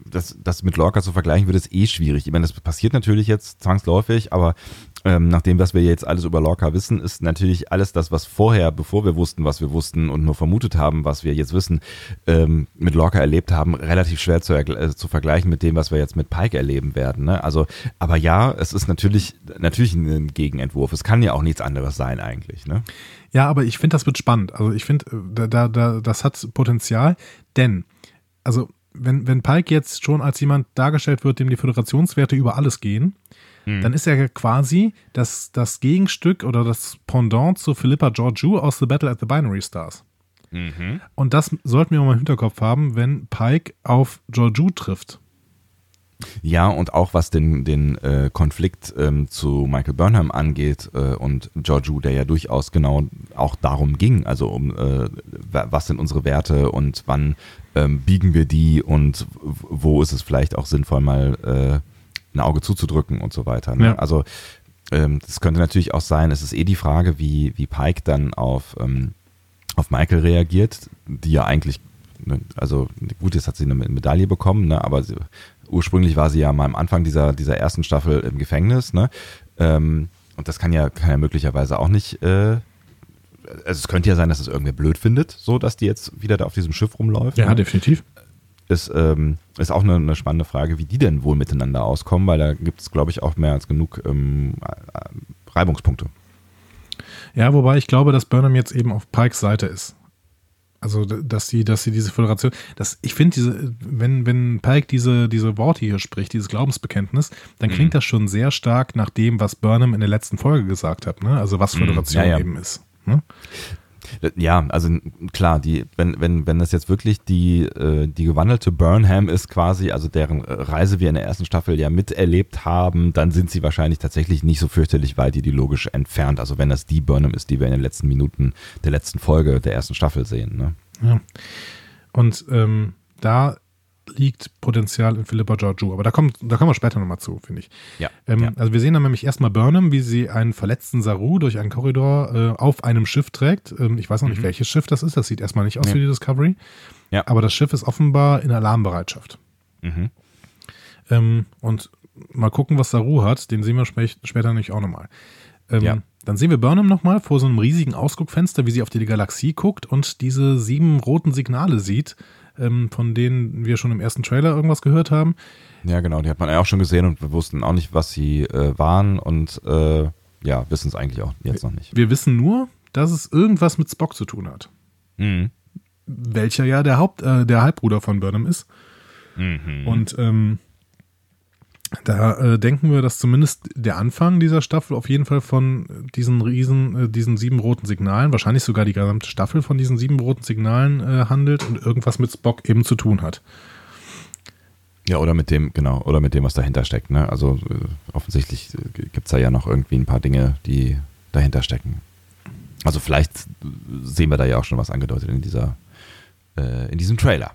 das, das mit Lorca zu vergleichen wird es eh schwierig. Ich meine, das passiert natürlich jetzt zwangsläufig, aber ähm, nach dem, was wir jetzt alles über Lorca wissen, ist natürlich alles das, was vorher, bevor wir wussten, was wir wussten und nur vermutet haben, was wir jetzt wissen, ähm, mit Lorca erlebt haben, relativ schwer zu, äh, zu vergleichen mit dem, was wir jetzt mit Pike erleben werden. Ne? Also, aber ja, es ist natürlich, natürlich ein Gegenentwurf. Es kann ja auch nichts anderes sein eigentlich. Ne?
Ja, aber ich finde, das wird spannend. Also ich finde, da, da, da, das hat Potenzial, denn, also wenn, wenn Pike jetzt schon als jemand dargestellt wird, dem die Föderationswerte über alles gehen, hm. dann ist er quasi das, das Gegenstück oder das Pendant zu Philippa Georgiou aus The Battle at the Binary Stars. Mhm. Und das sollten wir mal im Hinterkopf haben, wenn Pike auf Georgiou trifft.
Ja, und auch was den, den äh, Konflikt ähm, zu Michael Burnham angeht äh, und Georgiou, der ja durchaus genau auch darum ging, also um äh, was sind unsere Werte und wann ähm, biegen wir die und wo ist es vielleicht auch sinnvoll, mal äh, ein Auge zuzudrücken und so weiter. Ne? Ja. Also ähm, das könnte natürlich auch sein, es ist eh die Frage, wie, wie Pike dann auf, ähm, auf Michael reagiert, die ja eigentlich ne, also gut, jetzt hat sie eine Medaille bekommen, ne, aber sie, ursprünglich war sie ja mal am Anfang dieser, dieser ersten Staffel im Gefängnis, ne? Ähm, und das kann ja, kann ja möglicherweise auch nicht, äh, also es könnte ja sein, dass es irgendwer blöd findet, so dass die jetzt wieder da auf diesem Schiff rumläuft.
Ja, ne? definitiv.
Ist, ähm, ist auch eine, eine, spannende Frage, wie die denn wohl miteinander auskommen, weil da gibt es, glaube ich, auch mehr als genug ähm, Reibungspunkte.
Ja, wobei ich glaube, dass Burnham jetzt eben auf Pikes Seite ist. Also, dass sie, dass sie diese Föderation, dass ich finde, diese, wenn, wenn Pike diese, diese Worte hier spricht, dieses Glaubensbekenntnis, dann klingt mhm. das schon sehr stark nach dem, was Burnham in der letzten Folge gesagt hat, ne? Also was. Föderation mhm, ja, ja. eben ist. Ne?
Ja, also klar, die, wenn, wenn, wenn das jetzt wirklich die, äh, die gewandelte Burnham ist, quasi, also deren Reise wir in der ersten Staffel ja miterlebt haben, dann sind sie wahrscheinlich tatsächlich nicht so fürchterlich weit ideologisch entfernt. Also wenn das die Burnham ist, die wir in den letzten Minuten der letzten Folge der ersten Staffel sehen. Ne?
Ja. Und ähm, da liegt Potenzial in Philippa Georgiou. Aber da, kommt, da kommen wir später nochmal zu, finde ich.
Ja,
ähm,
ja,
Also wir sehen dann nämlich erstmal Burnham, wie sie einen verletzten Saru durch einen Korridor äh, auf einem Schiff trägt. Ähm, ich weiß noch nicht, mhm. welches Schiff das ist. Das sieht erstmal nicht aus ja. wie die Discovery. Ja. Aber das Schiff ist offenbar in Alarmbereitschaft. Mhm. Ähm, und mal gucken, was Saru hat. Den sehen wir sp später nämlich auch nochmal. Ähm, ja. Dann sehen wir Burnham nochmal vor so einem riesigen Ausguckfenster, wie sie auf die Galaxie guckt und diese sieben roten Signale sieht, ähm, von denen wir schon im ersten Trailer irgendwas gehört haben.
Ja, genau, die hat man ja auch schon gesehen und wir wussten auch nicht, was sie äh, waren und äh, ja, wissen es eigentlich auch jetzt noch nicht.
Wir wissen nur, dass es irgendwas mit Spock zu tun hat. Mhm. Welcher ja der Haupt, äh, der Halbbruder von Burnham ist. Mhm. Und ähm, da äh, denken wir, dass zumindest der Anfang dieser Staffel auf jeden Fall von diesen riesen, äh, diesen sieben roten Signalen, wahrscheinlich sogar die gesamte Staffel von diesen sieben roten Signalen äh, handelt und irgendwas mit Spock eben zu tun hat.
Ja, oder mit dem, genau, oder mit dem, was dahinter steckt. Ne? Also äh, offensichtlich äh, gibt es da ja noch irgendwie ein paar Dinge, die dahinter stecken. Also vielleicht sehen wir da ja auch schon was angedeutet in dieser, äh, in diesem Trailer.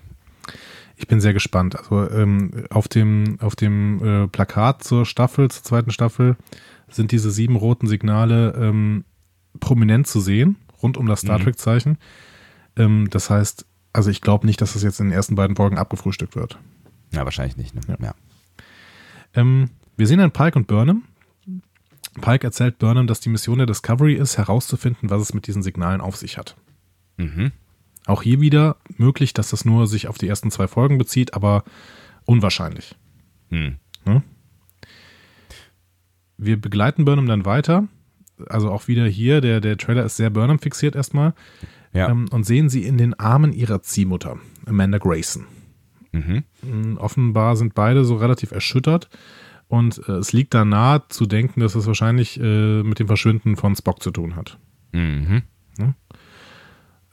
Ich bin sehr gespannt. Also ähm, auf dem, auf dem äh, Plakat zur Staffel, zur zweiten Staffel, sind diese sieben roten Signale ähm, prominent zu sehen, rund um das Star mhm. Trek-Zeichen. Ähm, das heißt, also ich glaube nicht, dass das jetzt in den ersten beiden Folgen abgefrühstückt wird.
Ja, wahrscheinlich nicht. Ne?
Ja. ja. Ähm, wir sehen dann Pike und Burnham. Pike erzählt Burnham, dass die Mission der Discovery ist, herauszufinden, was es mit diesen Signalen auf sich hat. Mhm. Auch hier wieder möglich, dass das nur sich auf die ersten zwei Folgen bezieht, aber unwahrscheinlich. Hm. Ne? Wir begleiten Burnham dann weiter. Also auch wieder hier, der, der Trailer ist sehr Burnham fixiert erstmal. Ja. Ähm, und sehen sie in den Armen ihrer Ziehmutter, Amanda Grayson. Mhm. Mm, offenbar sind beide so relativ erschüttert. Und äh, es liegt da nahe zu denken, dass es wahrscheinlich äh, mit dem Verschwinden von Spock zu tun hat. Mhm.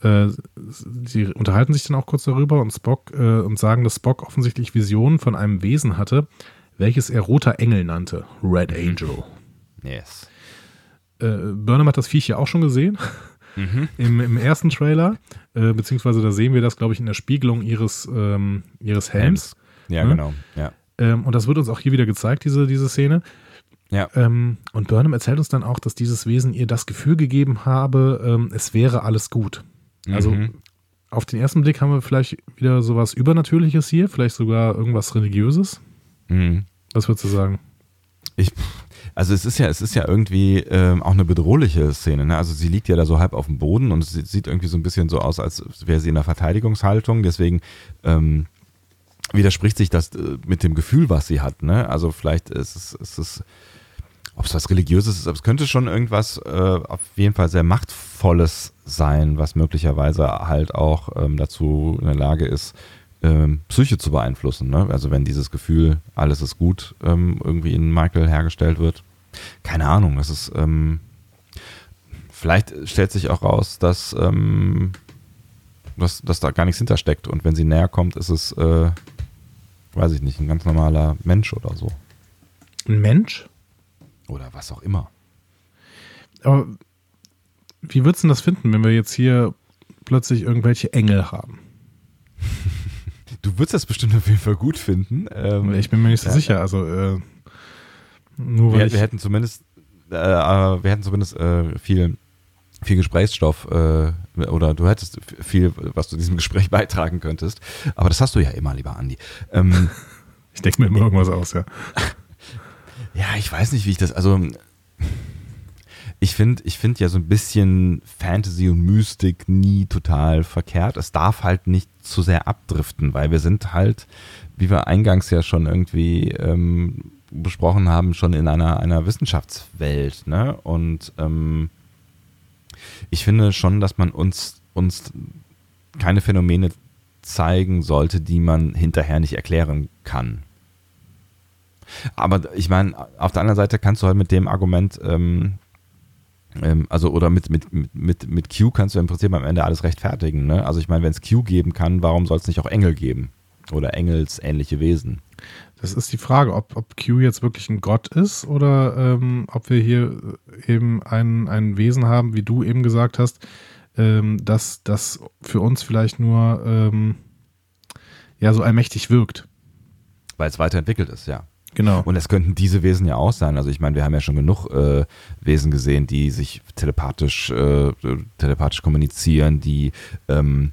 Äh, sie unterhalten sich dann auch kurz darüber und Spock äh, und sagen, dass Spock offensichtlich Visionen von einem Wesen hatte, welches er roter Engel nannte, Red. Angel.
Yes.
Äh, Burnham hat das Viech ja auch schon gesehen. Mhm. Im, Im ersten Trailer, äh, beziehungsweise da sehen wir das, glaube ich, in der Spiegelung ihres, ähm, ihres Helms.
Ja, ne? genau. Ja.
Ähm, und das wird uns auch hier wieder gezeigt, diese, diese Szene.
Ja.
Ähm, und Burnham erzählt uns dann auch, dass dieses Wesen ihr das Gefühl gegeben habe, ähm, es wäre alles gut. Also mhm. auf den ersten Blick haben wir vielleicht wieder sowas Übernatürliches hier, vielleicht sogar irgendwas Religiöses.
Mhm.
Was würdest du sagen?
Ich, also es ist ja, es ist ja irgendwie ähm, auch eine bedrohliche Szene. Ne? Also sie liegt ja da so halb auf dem Boden und es sieht irgendwie so ein bisschen so aus, als wäre sie in einer Verteidigungshaltung. Deswegen ähm, widerspricht sich das äh, mit dem Gefühl, was sie hat. Ne? Also vielleicht ist es, ist es ob es was Religiöses ist, aber es könnte schon irgendwas äh, auf jeden Fall sehr Machtvolles sein, was möglicherweise halt auch ähm, dazu in der Lage ist, ähm, Psyche zu beeinflussen. Ne? Also wenn dieses Gefühl, alles ist gut, ähm, irgendwie in Michael hergestellt wird. Keine Ahnung, es ist ähm, vielleicht stellt sich auch raus, dass, ähm, dass, dass da gar nichts hintersteckt und wenn sie näher kommt, ist es, äh, weiß ich nicht, ein ganz normaler Mensch oder so.
Ein Mensch?
Oder was auch immer.
Aber wie würdest du das finden, wenn wir jetzt hier plötzlich irgendwelche Engel haben?
Du würdest das bestimmt auf jeden Fall gut finden.
Ähm, ich bin mir nicht so ja, sicher. Also äh, nur
wir, wir, hätten zumindest, äh, wir hätten zumindest äh, viel, viel Gesprächsstoff äh, oder du hättest viel, was du diesem Gespräch beitragen könntest. Aber das hast du ja immer, lieber Andi. Ähm,
ich denke mir immer irgendwas aus, ja.
Ja, ich weiß nicht, wie ich das, also ich finde ich finde ja so ein bisschen Fantasy und Mystik nie total verkehrt. Es darf halt nicht zu sehr abdriften, weil wir sind halt, wie wir eingangs ja schon irgendwie ähm, besprochen haben, schon in einer, einer Wissenschaftswelt. Ne? Und ähm, ich finde schon, dass man uns, uns keine Phänomene zeigen sollte, die man hinterher nicht erklären kann. Aber ich meine, auf der anderen Seite kannst du halt mit dem Argument, ähm, ähm, also oder mit, mit, mit, mit Q kannst du im Prinzip am Ende alles rechtfertigen. Ne? Also ich meine, wenn es Q geben kann, warum soll es nicht auch Engel geben? Oder engelsähnliche Wesen?
Das ist die Frage, ob, ob Q jetzt wirklich ein Gott ist oder ähm, ob wir hier eben ein, ein Wesen haben, wie du eben gesagt hast, ähm, dass das für uns vielleicht nur ähm, ja so allmächtig wirkt.
Weil es weiterentwickelt ist, ja.
Genau.
Und es könnten diese Wesen ja auch sein. Also ich meine, wir haben ja schon genug äh, Wesen gesehen, die sich telepathisch, äh, telepathisch kommunizieren, die ähm,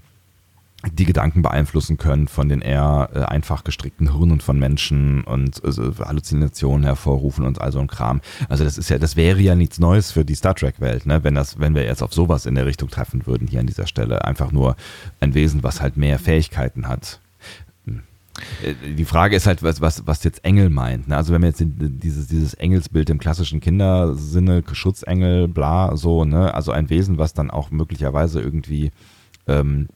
die Gedanken beeinflussen können von den eher äh, einfach gestrickten Hirnen von Menschen und also Halluzinationen hervorrufen und all so ein Kram. Also das ist ja, das wäre ja nichts Neues für die Star Trek Welt, ne? Wenn das, wenn wir jetzt auf sowas in der Richtung treffen würden hier an dieser Stelle, einfach nur ein Wesen, was halt mehr Fähigkeiten hat. Äh, die Frage ist halt, was, was, was jetzt Engel meint. Ne? Also wenn man jetzt dieses, dieses Engelsbild im klassischen Kindersinne, Schutzengel, bla, so, ne, also ein Wesen, was dann auch möglicherweise irgendwie ähm,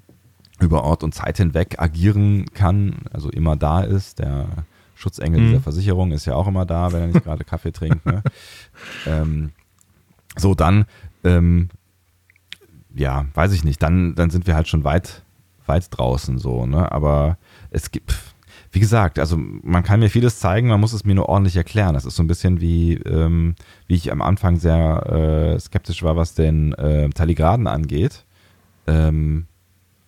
über Ort und Zeit hinweg agieren kann, also immer da ist. Der Schutzengel mhm. dieser Versicherung ist ja auch immer da, wenn er nicht gerade Kaffee trinkt. Ne? Ähm, so, dann, ähm, ja, weiß ich nicht, dann, dann sind wir halt schon weit, weit draußen so, ne? Aber es gibt, wie gesagt, also man kann mir vieles zeigen, man muss es mir nur ordentlich erklären. Das ist so ein bisschen wie, ähm, wie ich am Anfang sehr äh, skeptisch war, was den äh, Taligraden angeht. Ähm,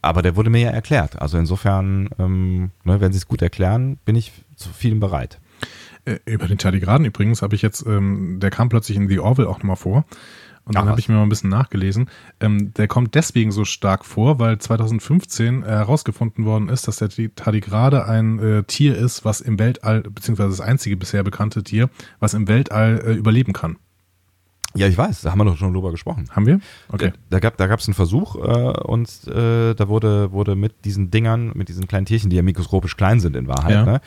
aber der wurde mir ja erklärt. Also insofern, ähm, ne, wenn sie es gut erklären, bin ich zu vielem bereit.
Äh, über den Tardigraden übrigens habe ich jetzt, ähm, der kam plötzlich in The Orville auch nochmal vor. Und dann habe ich mir mal ein bisschen nachgelesen. Ähm, der kommt deswegen so stark vor, weil 2015 herausgefunden worden ist, dass der Tardigrade ein äh, Tier ist, was im Weltall, beziehungsweise das einzige bisher bekannte Tier, was im Weltall äh, überleben kann.
Ja, ich weiß, da haben wir doch schon drüber gesprochen.
Haben wir?
Okay. Da, da gab es einen Versuch äh, und äh, da wurde, wurde mit diesen Dingern, mit diesen kleinen Tierchen, die ja mikroskopisch klein sind in Wahrheit, ja. ne,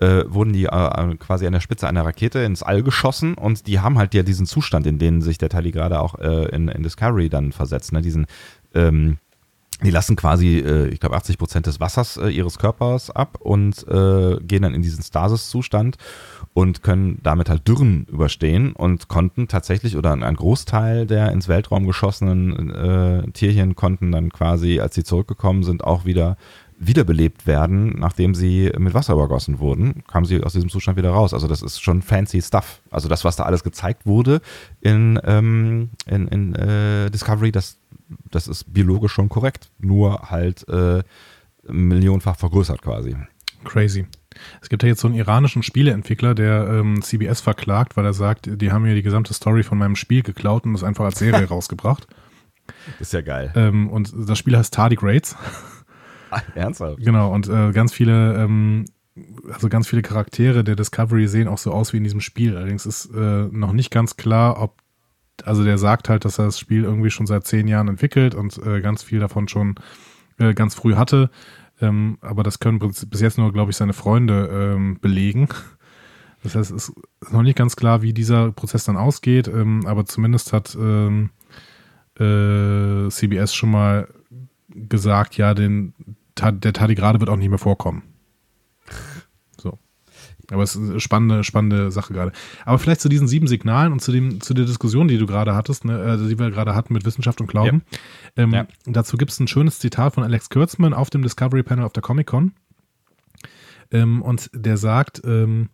äh, wurden die äh, quasi an der Spitze einer Rakete ins All geschossen und die haben halt ja diesen Zustand, in den sich der Tali gerade auch äh, in, in Discovery dann versetzt, ne? diesen ähm, die lassen quasi, äh, ich glaube, 80 Prozent des Wassers äh, ihres Körpers ab und äh, gehen dann in diesen Stasis-Zustand und können damit halt Dürren überstehen und konnten tatsächlich oder ein Großteil der ins Weltraum geschossenen äh, Tierchen konnten dann quasi, als sie zurückgekommen sind, auch wieder wiederbelebt werden, nachdem sie mit Wasser übergossen wurden, kamen sie aus diesem Zustand wieder raus. Also das ist schon fancy Stuff. Also das, was da alles gezeigt wurde in, ähm, in, in äh, Discovery, das das ist biologisch schon korrekt, nur halt äh, millionenfach vergrößert quasi.
Crazy. Es gibt ja jetzt so einen iranischen Spieleentwickler, der ähm, CBS verklagt, weil er sagt, die haben mir die gesamte Story von meinem Spiel geklaut und es einfach als Serie rausgebracht.
Das ist ja geil.
Ähm, und das Spiel heißt Tardigrades.
ernsthaft?
Genau, und äh, ganz viele, ähm, also ganz viele Charaktere der Discovery sehen auch so aus wie in diesem Spiel. Allerdings ist äh, noch nicht ganz klar, ob, also der sagt halt, dass er das Spiel irgendwie schon seit zehn Jahren entwickelt und äh, ganz viel davon schon äh, ganz früh hatte. Ähm, aber das können bis jetzt nur, glaube ich, seine Freunde ähm, belegen. Das heißt, es ist noch nicht ganz klar, wie dieser Prozess dann ausgeht, ähm, aber zumindest hat ähm, äh, CBS schon mal gesagt, ja, den, der Tardigrade wird auch nicht mehr vorkommen. So. Aber es ist eine spannende, spannende Sache gerade. Aber vielleicht zu diesen sieben Signalen und zu, dem, zu der Diskussion, die du gerade hattest, ne, also die wir gerade hatten mit Wissenschaft und Glauben. Ja. Ähm, ja. Dazu gibt es ein schönes Zitat von Alex Kurtzman auf dem Discovery Panel auf der Comic Con. Ähm, und der sagt, ähm,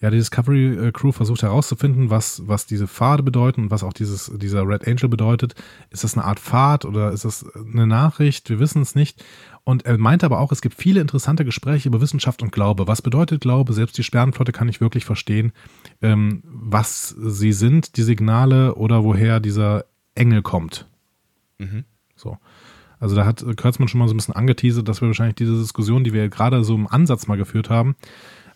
ja, die Discovery Crew versucht herauszufinden, was, was diese Pfade bedeuten und was auch dieses, dieser Red Angel bedeutet. Ist das eine Art Pfad oder ist das eine Nachricht? Wir wissen es nicht. Und er meinte aber auch, es gibt viele interessante Gespräche über Wissenschaft und Glaube. Was bedeutet Glaube? Selbst die Sternenflotte kann nicht wirklich verstehen, ähm, was sie sind, die Signale oder woher dieser Engel kommt. Mhm. So. Also da hat Kurtzmann schon mal so ein bisschen angeteasert, dass wir wahrscheinlich diese Diskussion, die wir gerade so im Ansatz mal geführt haben,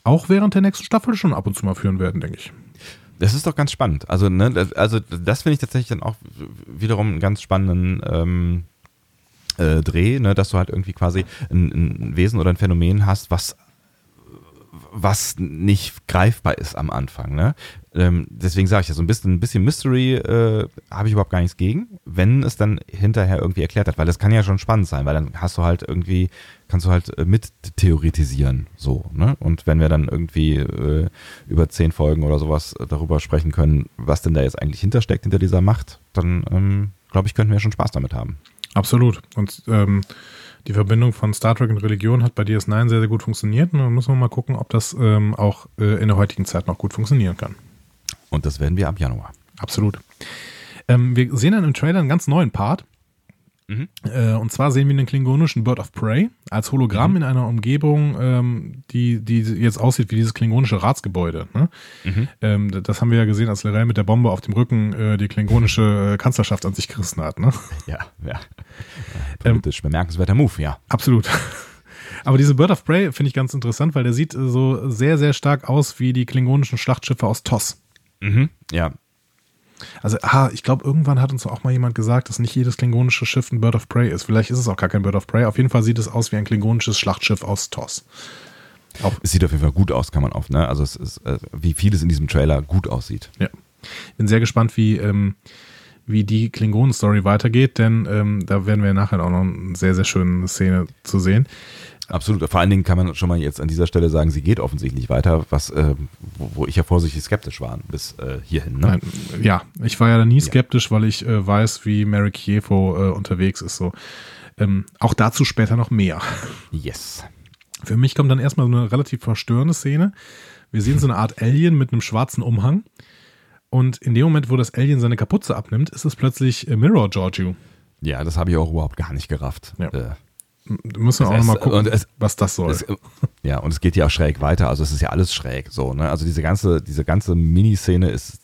auch während der nächsten Staffel schon ab und zu mal führen werden, denke ich.
Das ist doch ganz spannend. Also, ne, das, also das finde ich tatsächlich dann auch wiederum einen ganz spannenden ähm, äh, Dreh, ne, dass du halt irgendwie quasi ein, ein Wesen oder ein Phänomen hast, was was nicht greifbar ist am Anfang. Ne? Ähm, deswegen sage ich ja, so ein bisschen, ein bisschen Mystery äh, habe ich überhaupt gar nichts gegen, wenn es dann hinterher irgendwie erklärt hat, weil das kann ja schon spannend sein, weil dann hast du halt irgendwie, kannst du halt äh, mit theoretisieren, so. Ne? Und wenn wir dann irgendwie äh, über zehn Folgen oder sowas darüber sprechen können, was denn da jetzt eigentlich hintersteckt hinter dieser Macht, dann ähm, glaube ich, könnten wir schon Spaß damit haben.
Absolut. Und ähm, die Verbindung von Star Trek und Religion hat bei DS9 sehr, sehr gut funktioniert. Und dann müssen wir mal gucken, ob das ähm, auch äh, in der heutigen Zeit noch gut funktionieren kann.
Und das werden wir ab Januar.
Absolut. Ähm, wir sehen dann im Trailer einen ganz neuen Part. Mhm. Äh, und zwar sehen wir den klingonischen Bird of Prey als Hologramm mhm. in einer Umgebung, ähm, die, die jetzt aussieht wie dieses klingonische Ratsgebäude. Ne? Mhm. Ähm, das haben wir ja gesehen, als Lorel mit der Bombe auf dem Rücken äh, die klingonische äh, Kanzlerschaft an sich gerissen hat. Ne?
Ja, ja. Politisch ähm, bemerkenswerter Move, ja.
Absolut. Aber diese Bird of Prey finde ich ganz interessant, weil der sieht so sehr, sehr stark aus wie die klingonischen Schlachtschiffe aus TOS.
Mhm. Ja,
also, ah, ich glaube, irgendwann hat uns auch mal jemand gesagt, dass nicht jedes klingonische Schiff ein Bird of Prey ist. Vielleicht ist es auch gar kein Bird of Prey. Auf jeden Fall sieht es aus wie ein klingonisches Schlachtschiff aus TOS.
Auch es sieht auf jeden Fall gut aus, kann man auf, ne? Also es ist, äh, wie vieles in diesem Trailer gut aussieht.
Ja. Bin sehr gespannt, wie, ähm, wie die Klingonen-Story weitergeht, denn ähm, da werden wir nachher auch noch eine sehr, sehr schöne Szene zu sehen.
Absolut. Vor allen Dingen kann man schon mal jetzt an dieser Stelle sagen, sie geht offensichtlich weiter, was, äh, wo, wo, ich ja vorsichtig skeptisch war bis äh, hierhin. Ne? Nein,
ja, ich war ja nie skeptisch, ja. weil ich äh, weiß, wie Mary Kievo äh, unterwegs ist. So. Ähm, auch dazu später noch mehr.
Yes.
Für mich kommt dann erstmal so eine relativ verstörende Szene. Wir sehen so eine Art Alien mit einem schwarzen Umhang. Und in dem Moment, wo das Alien seine Kapuze abnimmt, ist es plötzlich äh, Mirror Giorgio.
Ja, das habe ich auch überhaupt gar nicht gerafft. Ja.
Müssen wir auch nochmal gucken, es, was das soll.
Es, ja, und es geht ja auch schräg weiter. Also es ist ja alles schräg so. Ne? Also diese ganze, diese ganze Miniszene ist,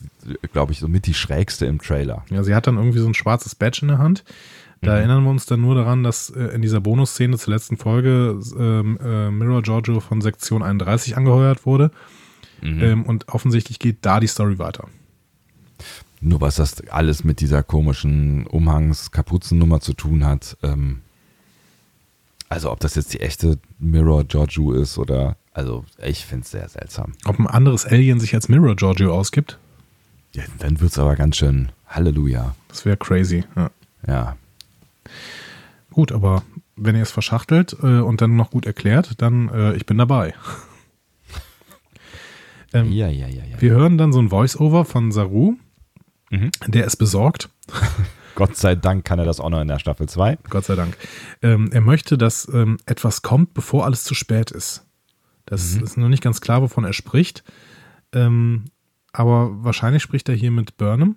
glaube ich, so mit die schrägste im Trailer.
Ja, sie hat dann irgendwie so ein schwarzes Badge in der Hand. Da mhm. erinnern wir uns dann nur daran, dass äh, in dieser Bonusszene zur letzten Folge ähm, äh, Mirror Giorgio von Sektion 31 angeheuert wurde. Mhm. Ähm, und offensichtlich geht da die Story weiter.
Nur was das alles mit dieser komischen Umhangs-Kapuzennummer zu tun hat, ähm, also ob das jetzt die echte Mirror Giorgio ist oder, also ich finde es sehr seltsam.
Ob ein anderes Alien sich als Mirror Giorgio ausgibt?
Ja, dann wird es aber ganz schön Halleluja.
Das wäre crazy, ja.
Ja.
Gut, aber wenn ihr es verschachtelt äh, und dann noch gut erklärt, dann äh, ich bin dabei.
ähm, ja, ja, ja, ja.
Wir hören dann so ein Voice-Over von Saru, mhm. der es besorgt.
Gott sei Dank kann er das auch noch in der Staffel 2.
Gott sei Dank. Ähm, er möchte, dass ähm, etwas kommt, bevor alles zu spät ist. Das mhm. ist noch nicht ganz klar, wovon er spricht. Ähm, aber wahrscheinlich spricht er hier mit Burnham.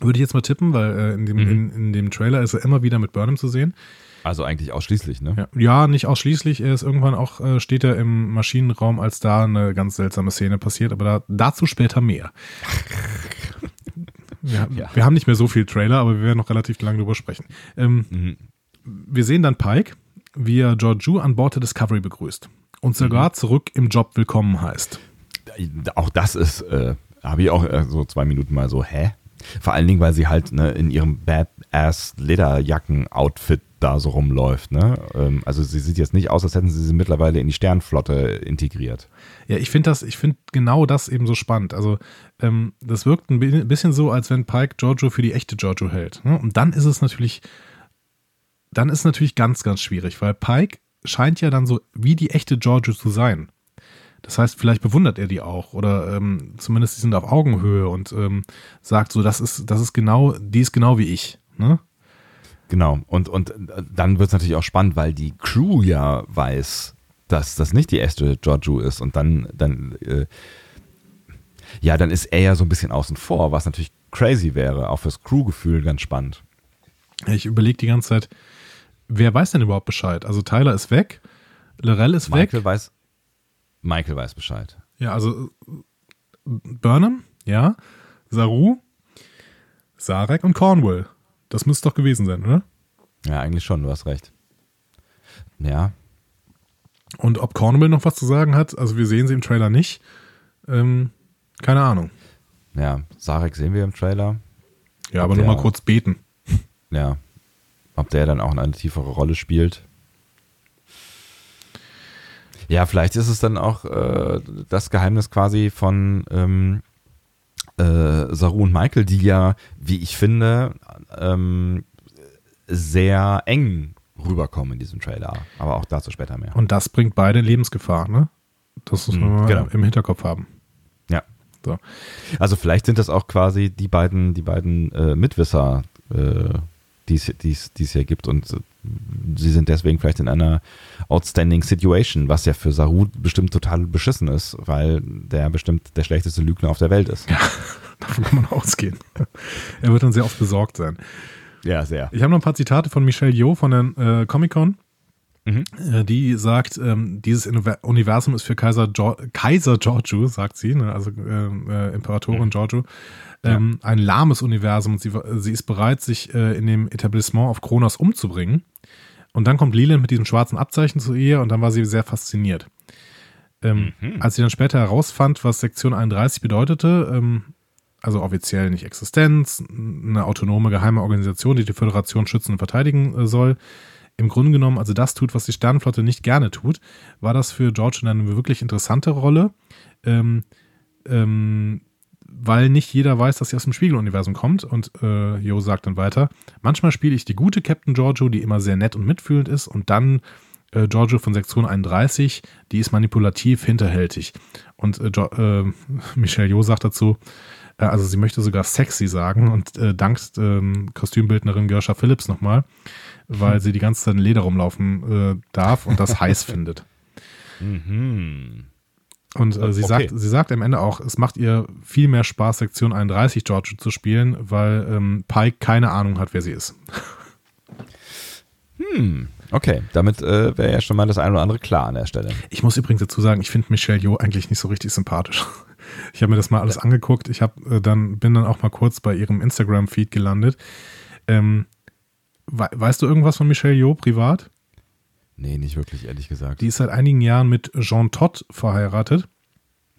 Würde ich jetzt mal tippen, weil äh, in, dem, mhm. in, in, dem Trailer ist er immer wieder mit Burnham zu sehen.
Also eigentlich ausschließlich, ne?
Ja, ja nicht ausschließlich. Er ist irgendwann auch, äh, steht er im Maschinenraum, als da eine ganz seltsame Szene passiert, aber da, dazu später mehr. ja, ja. Wir haben nicht mehr so viel Trailer, aber wir werden noch relativ lange drüber sprechen. Ähm, mhm. Wir sehen dann Pike, wie er Georgiou an Bord der Discovery begrüßt und sogar mhm. zurück im Job willkommen heißt.
Auch das ist, äh, habe ich auch äh, so zwei Minuten mal so, hä? Vor allen Dingen, weil sie halt ne, in ihrem Badass Lederjacken-Outfit da so rumläuft. Ne? Ähm, also sie sieht jetzt nicht aus, als hätten sie sie mittlerweile in die Sternflotte integriert.
Ja, ich finde das, ich finde genau das eben so spannend. Also ähm, das wirkt ein bisschen so, als wenn Pike Giorgio für die echte Giorgio hält. Ne? Und dann ist es natürlich, dann ist natürlich ganz, ganz schwierig, weil Pike scheint ja dann so wie die echte Giorgio zu sein. Das heißt, vielleicht bewundert er die auch oder ähm, zumindest die sind auf Augenhöhe und ähm, sagt so, das ist, das ist genau, die ist genau wie ich. Ne?
Genau. Und, und dann wird es natürlich auch spannend, weil die Crew ja weiß, dass das nicht die erste Giorgio ist und dann, dann, äh, ja, dann ist er ja so ein bisschen außen vor, was natürlich crazy wäre, auch fürs Crewgefühl ganz spannend.
Ich überlege die ganze Zeit, wer weiß denn überhaupt Bescheid? Also Tyler ist weg, Lorel ist
Michael
weg.
Weiß, Michael weiß Bescheid.
Ja, also Burnham, ja, Saru, Sarek und Cornwall. Das müsste doch gewesen sein, oder?
Ja, eigentlich schon, du hast recht. Ja.
Und ob Cornwall noch was zu sagen hat, also wir sehen sie im Trailer nicht. Ähm, keine Ahnung.
Ja, Sarek sehen wir im Trailer.
Ja, aber nur mal kurz beten.
Ja. Ob der dann auch eine tiefere Rolle spielt. Ja, vielleicht ist es dann auch äh, das Geheimnis quasi von ähm, äh, Saru und Michael, die ja, wie ich finde, ähm, sehr eng rüberkommen in diesem Trailer. Aber auch dazu später mehr.
Und das bringt beide Lebensgefahr, ne? Das muss man mhm, genau. im Hinterkopf haben.
Ja. So. Also vielleicht sind das auch quasi die beiden, die beiden äh, Mitwisser, äh, die es hier gibt und sie sind deswegen vielleicht in einer outstanding Situation, was ja für Saru bestimmt total beschissen ist, weil der bestimmt der schlechteste Lügner auf der Welt ist. Ja,
davon kann man ausgehen. Er wird dann sehr oft besorgt sein.
Ja, sehr.
Ich habe noch ein paar Zitate von Michelle Yeoh von der äh, Comic-Con. Mhm. Äh, die sagt, ähm, dieses Universum ist für Kaiser, jo Kaiser Giorgio, sagt sie, ne, also äh, äh Imperatorin mhm. Giorgio, ähm, ja. ein lahmes Universum und sie, sie ist bereit, sich äh, in dem Etablissement auf Kronos umzubringen. Und dann kommt Leland mit diesem schwarzen Abzeichen zu ihr und dann war sie sehr fasziniert. Ähm, mhm. Als sie dann später herausfand, was Sektion 31 bedeutete, ähm, also offiziell nicht Existenz, eine autonome geheime Organisation, die die Föderation schützen und verteidigen äh, soll, im Grunde genommen also das tut, was die Sternenflotte nicht gerne tut, war das für George eine wirklich interessante Rolle. Ähm, ähm, weil nicht jeder weiß, dass sie aus dem Spiegeluniversum kommt. Und äh, Jo sagt dann weiter: Manchmal spiele ich die gute Captain Giorgio, die immer sehr nett und mitfühlend ist, und dann äh, Giorgio von Sektion 31, die ist manipulativ, hinterhältig. Und äh, äh Michelle Jo sagt dazu: äh, Also, sie möchte sogar sexy sagen und äh, dankt ähm, Kostümbildnerin Gersha Phillips nochmal, weil sie die ganze Zeit in Leder rumlaufen darf und das heiß findet. Mhm. Und äh, sie, okay. sagt, sie sagt am Ende auch, es macht ihr viel mehr Spaß, Sektion 31 George zu spielen, weil ähm, Pike keine Ahnung hat, wer sie ist.
Hm, okay. Damit äh, wäre ja schon mal das eine oder andere klar an der Stelle.
Ich muss übrigens dazu sagen, ich finde Michelle Yeoh eigentlich nicht so richtig sympathisch. Ich habe mir das mal alles ja. angeguckt. Ich hab, äh, dann, bin dann auch mal kurz bei ihrem Instagram-Feed gelandet. Ähm, we weißt du irgendwas von Michelle Yeoh privat?
Nee, nicht wirklich, ehrlich gesagt.
Die ist seit einigen Jahren mit Jean Todt verheiratet.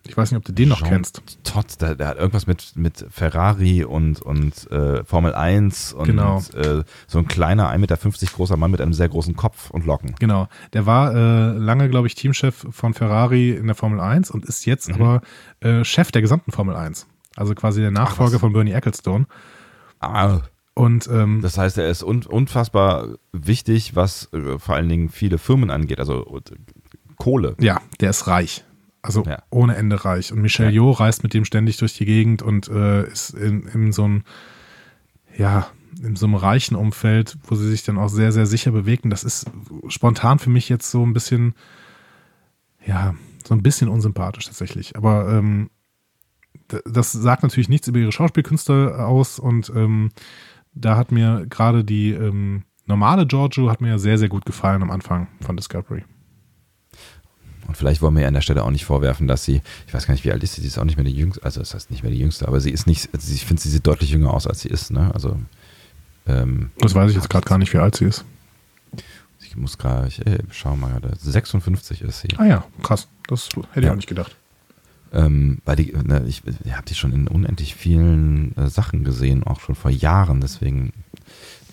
Ich weiß nicht, ob du den noch Jean kennst.
Todt, der, der, hat irgendwas mit, mit Ferrari und, und äh, Formel 1 und
genau.
äh, so ein kleiner, 1,50 Meter großer Mann mit einem sehr großen Kopf und Locken.
Genau. Der war äh, lange, glaube ich, Teamchef von Ferrari in der Formel 1 und ist jetzt mhm. aber äh, Chef der gesamten Formel 1. Also quasi der Nachfolger Ach, von Bernie Ecclestone.
Ah, und, ähm, das heißt, er ist un unfassbar wichtig, was äh, vor allen Dingen viele Firmen angeht, also äh, Kohle.
Ja, der ist reich. Also ja. ohne Ende reich. Und Michel ja. Jo reist mit dem ständig durch die Gegend und äh, ist in, in so einem, ja, in so einem reichen Umfeld, wo sie sich dann auch sehr, sehr sicher bewegen. Das ist spontan für mich jetzt so ein bisschen, ja, so ein bisschen unsympathisch tatsächlich. Aber ähm, das sagt natürlich nichts über ihre Schauspielkünste aus und ähm, da hat mir gerade die ähm, normale Giorgio hat mir sehr, sehr gut gefallen am Anfang von Discovery.
Und vielleicht wollen wir ihr an der Stelle auch nicht vorwerfen, dass sie, ich weiß gar nicht, wie alt ist sie, sie ist auch nicht mehr die jüngste, also das heißt nicht mehr die jüngste, aber sie ist nicht, also ich finde, sie sieht deutlich jünger aus, als sie ist, ne? Also
ähm, Das weiß ich jetzt gerade gar nicht, wie alt sie ist.
Ich muss gerade, ich ey, schau mal gerade, 56 ist sie.
Ah ja, krass, das hätte ja. ich auch nicht gedacht.
Ähm, weil die, ne, ich, ich habe die schon in unendlich vielen äh, Sachen gesehen, auch schon vor Jahren, deswegen.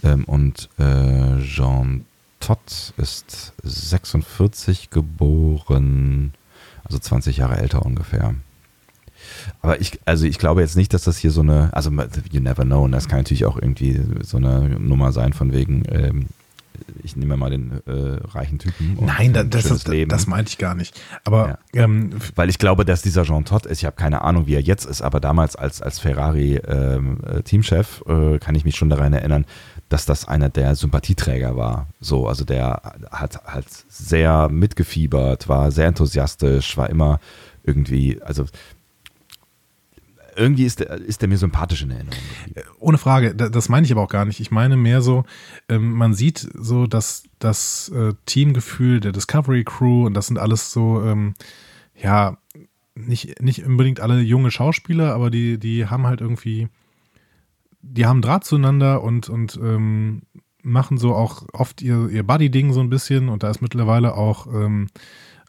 Ähm, und äh, Jean Todt ist 46 geboren, also 20 Jahre älter ungefähr. Aber ich, also ich glaube jetzt nicht, dass das hier so eine, also you never know, und das kann natürlich auch irgendwie so eine Nummer sein von wegen, ähm, ich nehme mal den äh, reichen Typen.
Nein, da, das, ist, das meinte ich gar nicht. Aber
ja. ähm, weil ich glaube, dass dieser Jean Todt ist, ich habe keine Ahnung, wie er jetzt ist, aber damals als, als Ferrari-Teamchef ähm, äh, kann ich mich schon daran erinnern, dass das einer der Sympathieträger war. So, also der hat halt sehr mitgefiebert, war sehr enthusiastisch, war immer irgendwie, also irgendwie ist der, ist der mir sympathisch in Erinnerung.
Äh, ohne Frage, das meine ich aber auch gar nicht. Ich meine mehr so, ähm, man sieht so, dass das äh, Teamgefühl der Discovery Crew und das sind alles so, ähm, ja, nicht, nicht unbedingt alle junge Schauspieler, aber die, die haben halt irgendwie die haben Draht zueinander und, und ähm, machen so auch oft ihr, ihr Buddy-Ding so ein bisschen und da ist mittlerweile auch, ähm,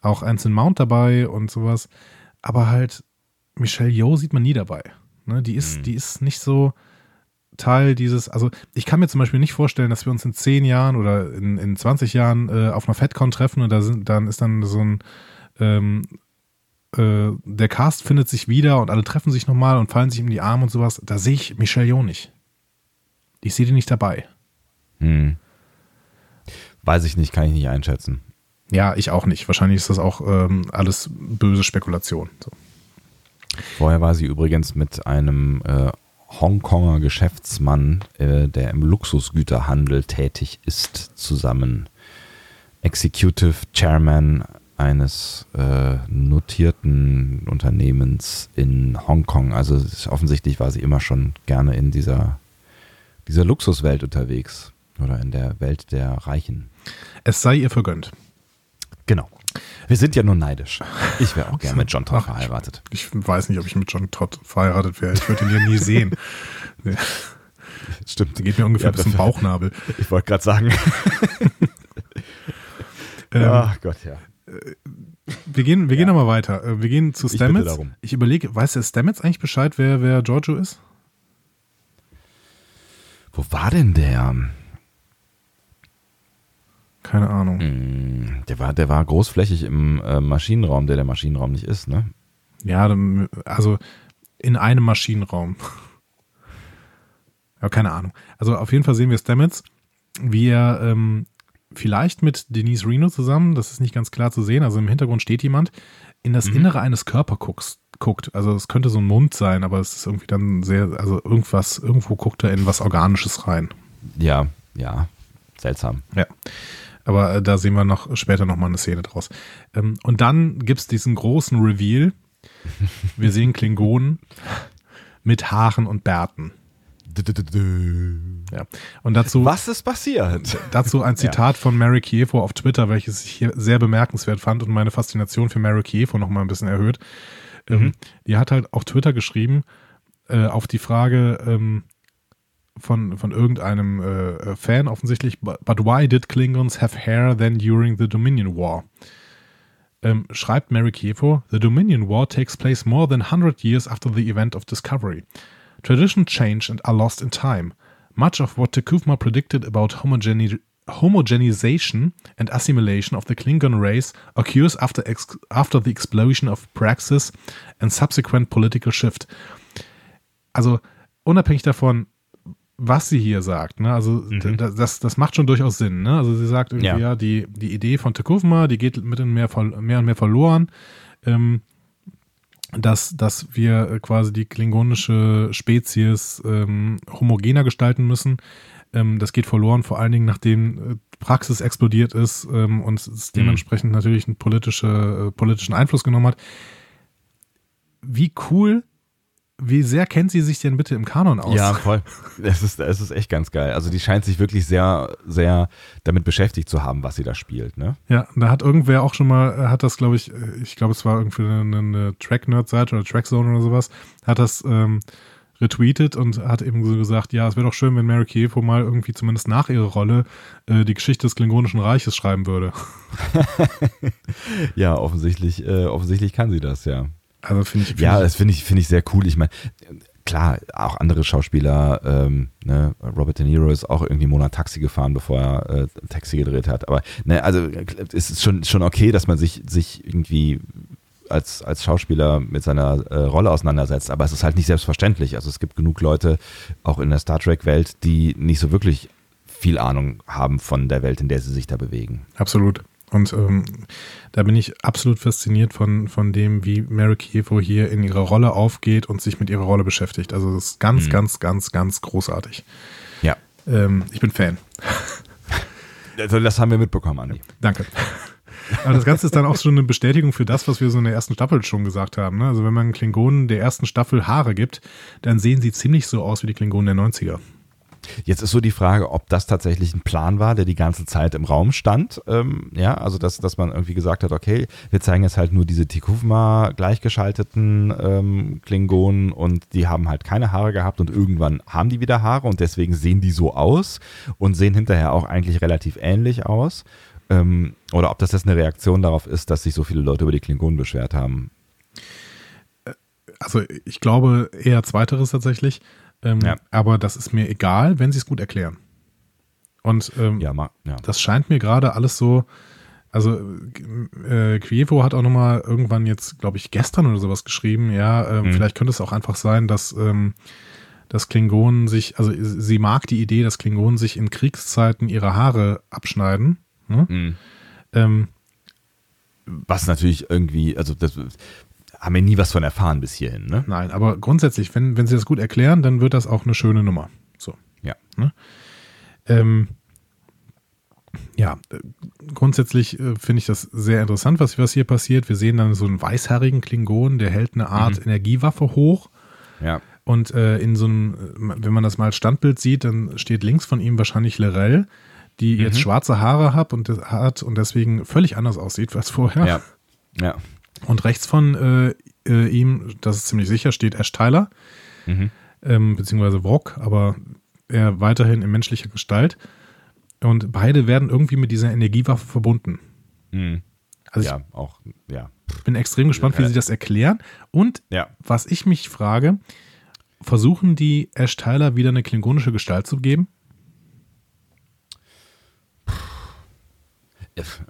auch Anson Mount dabei und sowas. Aber halt, Michelle Yeoh sieht man nie dabei. Ne? Die, ist, mhm. die ist nicht so Teil dieses, also ich kann mir zum Beispiel nicht vorstellen, dass wir uns in 10 Jahren oder in, in 20 Jahren äh, auf einer FedCon treffen und da sind, dann ist dann so ein ähm, äh, der Cast findet sich wieder und alle treffen sich nochmal und fallen sich in die Arme und sowas. Da sehe ich Michelle Yeoh nicht. Ich sehe die nicht dabei.
Hm. Weiß ich nicht, kann ich nicht einschätzen.
Ja, ich auch nicht. Wahrscheinlich ist das auch ähm, alles böse Spekulation. So.
Vorher war sie übrigens mit einem äh, Hongkonger Geschäftsmann, äh, der im Luxusgüterhandel tätig ist, zusammen. Executive Chairman eines äh, notierten Unternehmens in Hongkong. Also offensichtlich war sie immer schon gerne in dieser, dieser Luxuswelt unterwegs oder in der Welt der Reichen.
Es sei ihr vergönnt.
Genau. Wir sind ja nur neidisch. Ich wäre auch gerne mit John Todd verheiratet.
Ich, ich, weiß nicht, ob ich mit John Todd verheiratet wäre. Ich würde ihn ja nie sehen.
Stimmt.
Der geht mir ungefähr ja, bis zum Bauchnabel.
Ich wollte gerade sagen.
ähm, Ach Gott, ja wir gehen, wir ja. gehen nochmal weiter. Äh, wir gehen zu Stamets. Ich, ich überlege, weiß der Stamets eigentlich Bescheid, wer, wer Giorgio ist?
Wo war denn der?
Keine Ahnung.
Hm, der war, der war großflächig im äh, Maschinenraum, der der Maschinenraum nicht ist, ne?
Ja, also in einem Maschinenraum. ja, keine Ahnung. Also auf jeden Fall sehen wir Stamets, wie er ähm, vielleicht mit Denise Reno zusammen, das ist nicht ganz klar zu sehen, also im Hintergrund steht jemand, in das mhm. Innere eines Körpers guckt. Also es könnte so ein Mund sein, aber es ist irgendwie dann sehr, also irgendwas, irgendwo guckt er in was Organisches rein.
Ja, ja, seltsam.
Ja. Aber äh, da sehen wir noch später nochmal eine Szene draus. Ähm, und dann gibt es diesen großen Reveal. Wir sehen Klingonen mit Haaren und Bärten. Ja. Und dazu,
Was ist passiert?
Dazu ein Zitat ja. von Mary Kievo auf Twitter, welches ich hier sehr bemerkenswert fand und meine Faszination für Mary Kievo noch mal ein bisschen erhöht. Ähm, mhm. die hat halt auf Twitter geschrieben, äh, auf die Frage ähm, von, von irgendeinem äh, Fan offensichtlich, but why did Klingons have hair then during the Dominion War? Ähm, schreibt Mary Kievo, The Dominion War takes place more than 100 years after the event of Discovery. Tradition change and are lost in time. Much of what Tekufma predicted about homogene homogenization and assimilation of the Klingon race occurs after, after the explosion of Praxis and subsequent political shift. Also unabhängig davon, was sie hier sagt, ne? also mhm. das, das macht schon durchaus Sinn. Ne? Also sie sagt irgendwie, ja, ja die, die Idee von Tekufma, die geht mit mehr, mehr und mehr verloren. Ähm, dass, dass wir quasi die klingonische Spezies ähm, homogener gestalten müssen. Ähm, das geht verloren, vor allen Dingen nachdem äh, Praxis explodiert ist ähm, und es mhm. dementsprechend natürlich einen politische, äh, politischen Einfluss genommen hat. Wie cool wie sehr kennt sie sich denn bitte im Kanon aus?
Ja, voll. Es ist, es ist echt ganz geil. Also die scheint sich wirklich sehr, sehr damit beschäftigt zu haben, was sie da spielt, ne?
Ja, da hat irgendwer auch schon mal, hat das, glaube ich, ich glaube, es war irgendwie eine, eine Track-Nerd-Seite oder Trackzone oder sowas, hat das ähm, retweetet und hat eben so gesagt, ja, es wäre doch schön, wenn Mary Kievo mal irgendwie zumindest nach ihrer Rolle äh, die Geschichte des Klingonischen Reiches schreiben würde.
ja, offensichtlich, äh, offensichtlich kann sie das, ja.
Also finde ich. Find
ja, das finde ich, finde ich sehr cool. Ich meine, klar, auch andere Schauspieler, ähm, ne, Robert De Niro ist auch irgendwie Monat Taxi gefahren, bevor er äh, Taxi gedreht hat. Aber ne, also es ist schon, schon okay, dass man sich, sich irgendwie als, als Schauspieler mit seiner äh, Rolle auseinandersetzt, aber es ist halt nicht selbstverständlich. Also es gibt genug Leute, auch in der Star Trek-Welt, die nicht so wirklich viel Ahnung haben von der Welt, in der sie sich da bewegen.
Absolut. Und ähm, da bin ich absolut fasziniert von, von dem, wie Mary Kievo hier in ihrer Rolle aufgeht und sich mit ihrer Rolle beschäftigt. Also das ist ganz, mhm. ganz, ganz, ganz großartig.
Ja.
Ähm, ich bin Fan.
Also das haben wir mitbekommen, Andi.
Danke. Aber das Ganze ist dann auch schon eine Bestätigung für das, was wir so in der ersten Staffel schon gesagt haben. Ne? Also wenn man Klingonen der ersten Staffel Haare gibt, dann sehen sie ziemlich so aus wie die Klingonen der 90er.
Jetzt ist so die Frage, ob das tatsächlich ein Plan war, der die ganze Zeit im Raum stand. Ähm, ja, also dass, dass man irgendwie gesagt hat, okay, wir zeigen jetzt halt nur diese Tikufma gleichgeschalteten ähm, Klingonen und die haben halt keine Haare gehabt und irgendwann haben die wieder Haare und deswegen sehen die so aus und sehen hinterher auch eigentlich relativ ähnlich aus. Ähm, oder ob das jetzt eine Reaktion darauf ist, dass sich so viele Leute über die Klingonen beschwert haben.
Also ich glaube eher zweiteres tatsächlich. Ähm, ja. Aber das ist mir egal, wenn sie es gut erklären. Und ähm,
ja, ja.
das scheint mir gerade alles so. Also äh, Quievo hat auch nochmal irgendwann jetzt, glaube ich, gestern oder sowas geschrieben. Ja, ähm, mhm. vielleicht könnte es auch einfach sein, dass ähm, dass Klingonen sich, also sie mag die Idee, dass Klingonen sich in Kriegszeiten ihre Haare abschneiden. Ne? Mhm. Ähm,
Was natürlich irgendwie, also das haben wir nie was von erfahren bis hierhin, ne?
Nein, aber grundsätzlich, wenn, wenn sie das gut erklären, dann wird das auch eine schöne Nummer. So.
Ja.
Ne? Ähm, ja, äh, grundsätzlich äh, finde ich das sehr interessant, was, was hier passiert. Wir sehen dann so einen weißhaarigen Klingon, der hält eine Art mhm. Energiewaffe hoch.
Ja.
Und äh, in so einem, wenn man das mal als Standbild sieht, dann steht links von ihm wahrscheinlich Lorel, die mhm. jetzt schwarze Haare hat und, hat und deswegen völlig anders aussieht als vorher.
Ja. Ja.
Und rechts von äh, äh, ihm, das ist ziemlich sicher, steht Ash Tyler, mhm. ähm, beziehungsweise Wok, aber er weiterhin in menschlicher Gestalt. Und beide werden irgendwie mit dieser Energiewaffe verbunden.
Mhm.
Also
ja, auch, ja.
bin extrem gespannt, wie sie das erklären. Und
ja.
was ich mich frage, versuchen die Ash Tyler wieder eine klingonische Gestalt zu geben?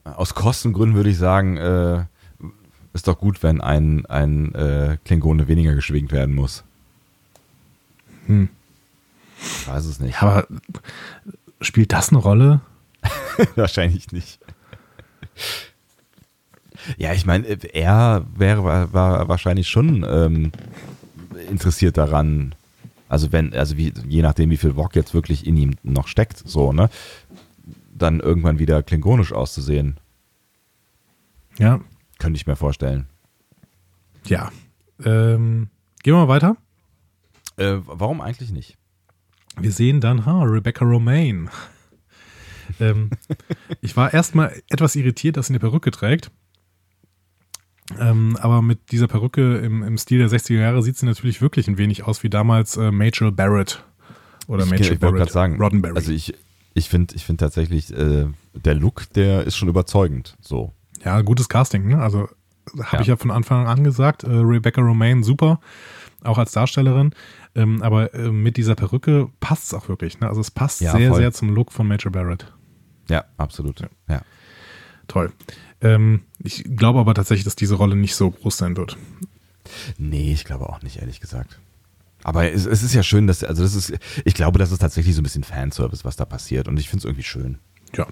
Aus Kostengründen würde ich sagen, äh, ist doch gut, wenn ein, ein äh, Klingone weniger geschwingt werden muss.
Hm.
Ich weiß es nicht.
aber spielt das eine Rolle?
Wahrscheinlich nicht. Ja, ich meine, er wäre war, war wahrscheinlich schon ähm, interessiert daran, also wenn, also wie, je nachdem, wie viel Wok jetzt wirklich in ihm noch steckt, so, ne, dann irgendwann wieder klingonisch auszusehen.
Ja.
Könnte ich mir vorstellen.
Ja. Ähm, gehen wir mal weiter.
Äh, warum eigentlich nicht?
Wir sehen dann, ha, Rebecca Romaine. ähm, ich war erstmal etwas irritiert, dass sie eine Perücke trägt. Ähm, aber mit dieser Perücke im, im, Stil der 60er Jahre sieht sie natürlich wirklich ein wenig aus wie damals äh, Major Barrett. Oder
ich,
Major
ich Barrett. sagen,
Roddenberry.
Also ich, ich finde ich find tatsächlich, äh, der Look, der ist schon überzeugend. So.
Ja, gutes Casting, ne? Also habe ja. ich ja von Anfang an gesagt, äh, Rebecca Romaine super, auch als Darstellerin. Ähm, aber äh, mit dieser Perücke passt es auch wirklich. Ne? Also es passt ja, sehr, voll. sehr zum Look von Major Barrett.
Ja, absolut. Ja. ja.
Toll. Ähm, ich glaube aber tatsächlich, dass diese Rolle nicht so groß sein wird.
Nee, ich glaube auch nicht, ehrlich gesagt. Aber es, es ist ja schön, dass, also das ist, ich glaube, das ist tatsächlich so ein bisschen Fanservice, was da passiert. Und ich finde es irgendwie schön.
Ja,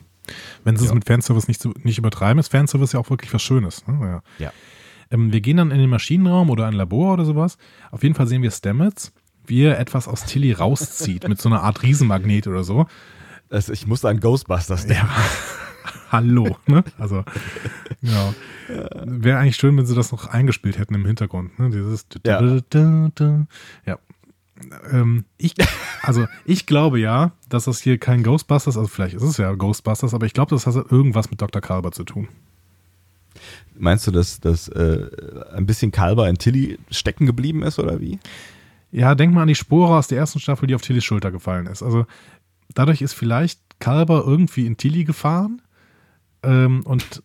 wenn sie ja. es mit Fanservice nicht, nicht übertreiben, ist Fanservice ja auch wirklich was Schönes. Ne?
Ja. ja.
Ähm, wir gehen dann in den Maschinenraum oder ein Labor oder sowas. Auf jeden Fall sehen wir Stamets, wie er etwas aus Tilly rauszieht mit so einer Art Riesenmagnet oder so.
Also ich musste an Ghostbusters denken.
Ja. Hallo, ne? Also, ja. Wäre eigentlich schön, wenn sie das noch eingespielt hätten im Hintergrund, ne? Dieses
Ja.
Ja. Ähm, ich, also ich glaube ja, dass das hier kein Ghostbusters, also vielleicht ist es ja Ghostbusters, aber ich glaube, das hat irgendwas mit Dr. Kalber zu tun.
Meinst du, dass, dass äh, ein bisschen Kalber in Tilly stecken geblieben ist oder wie?
Ja, denk mal an die Spore aus der ersten Staffel, die auf Tillys Schulter gefallen ist. Also dadurch ist vielleicht Kalber irgendwie in Tilly gefahren. Ähm, und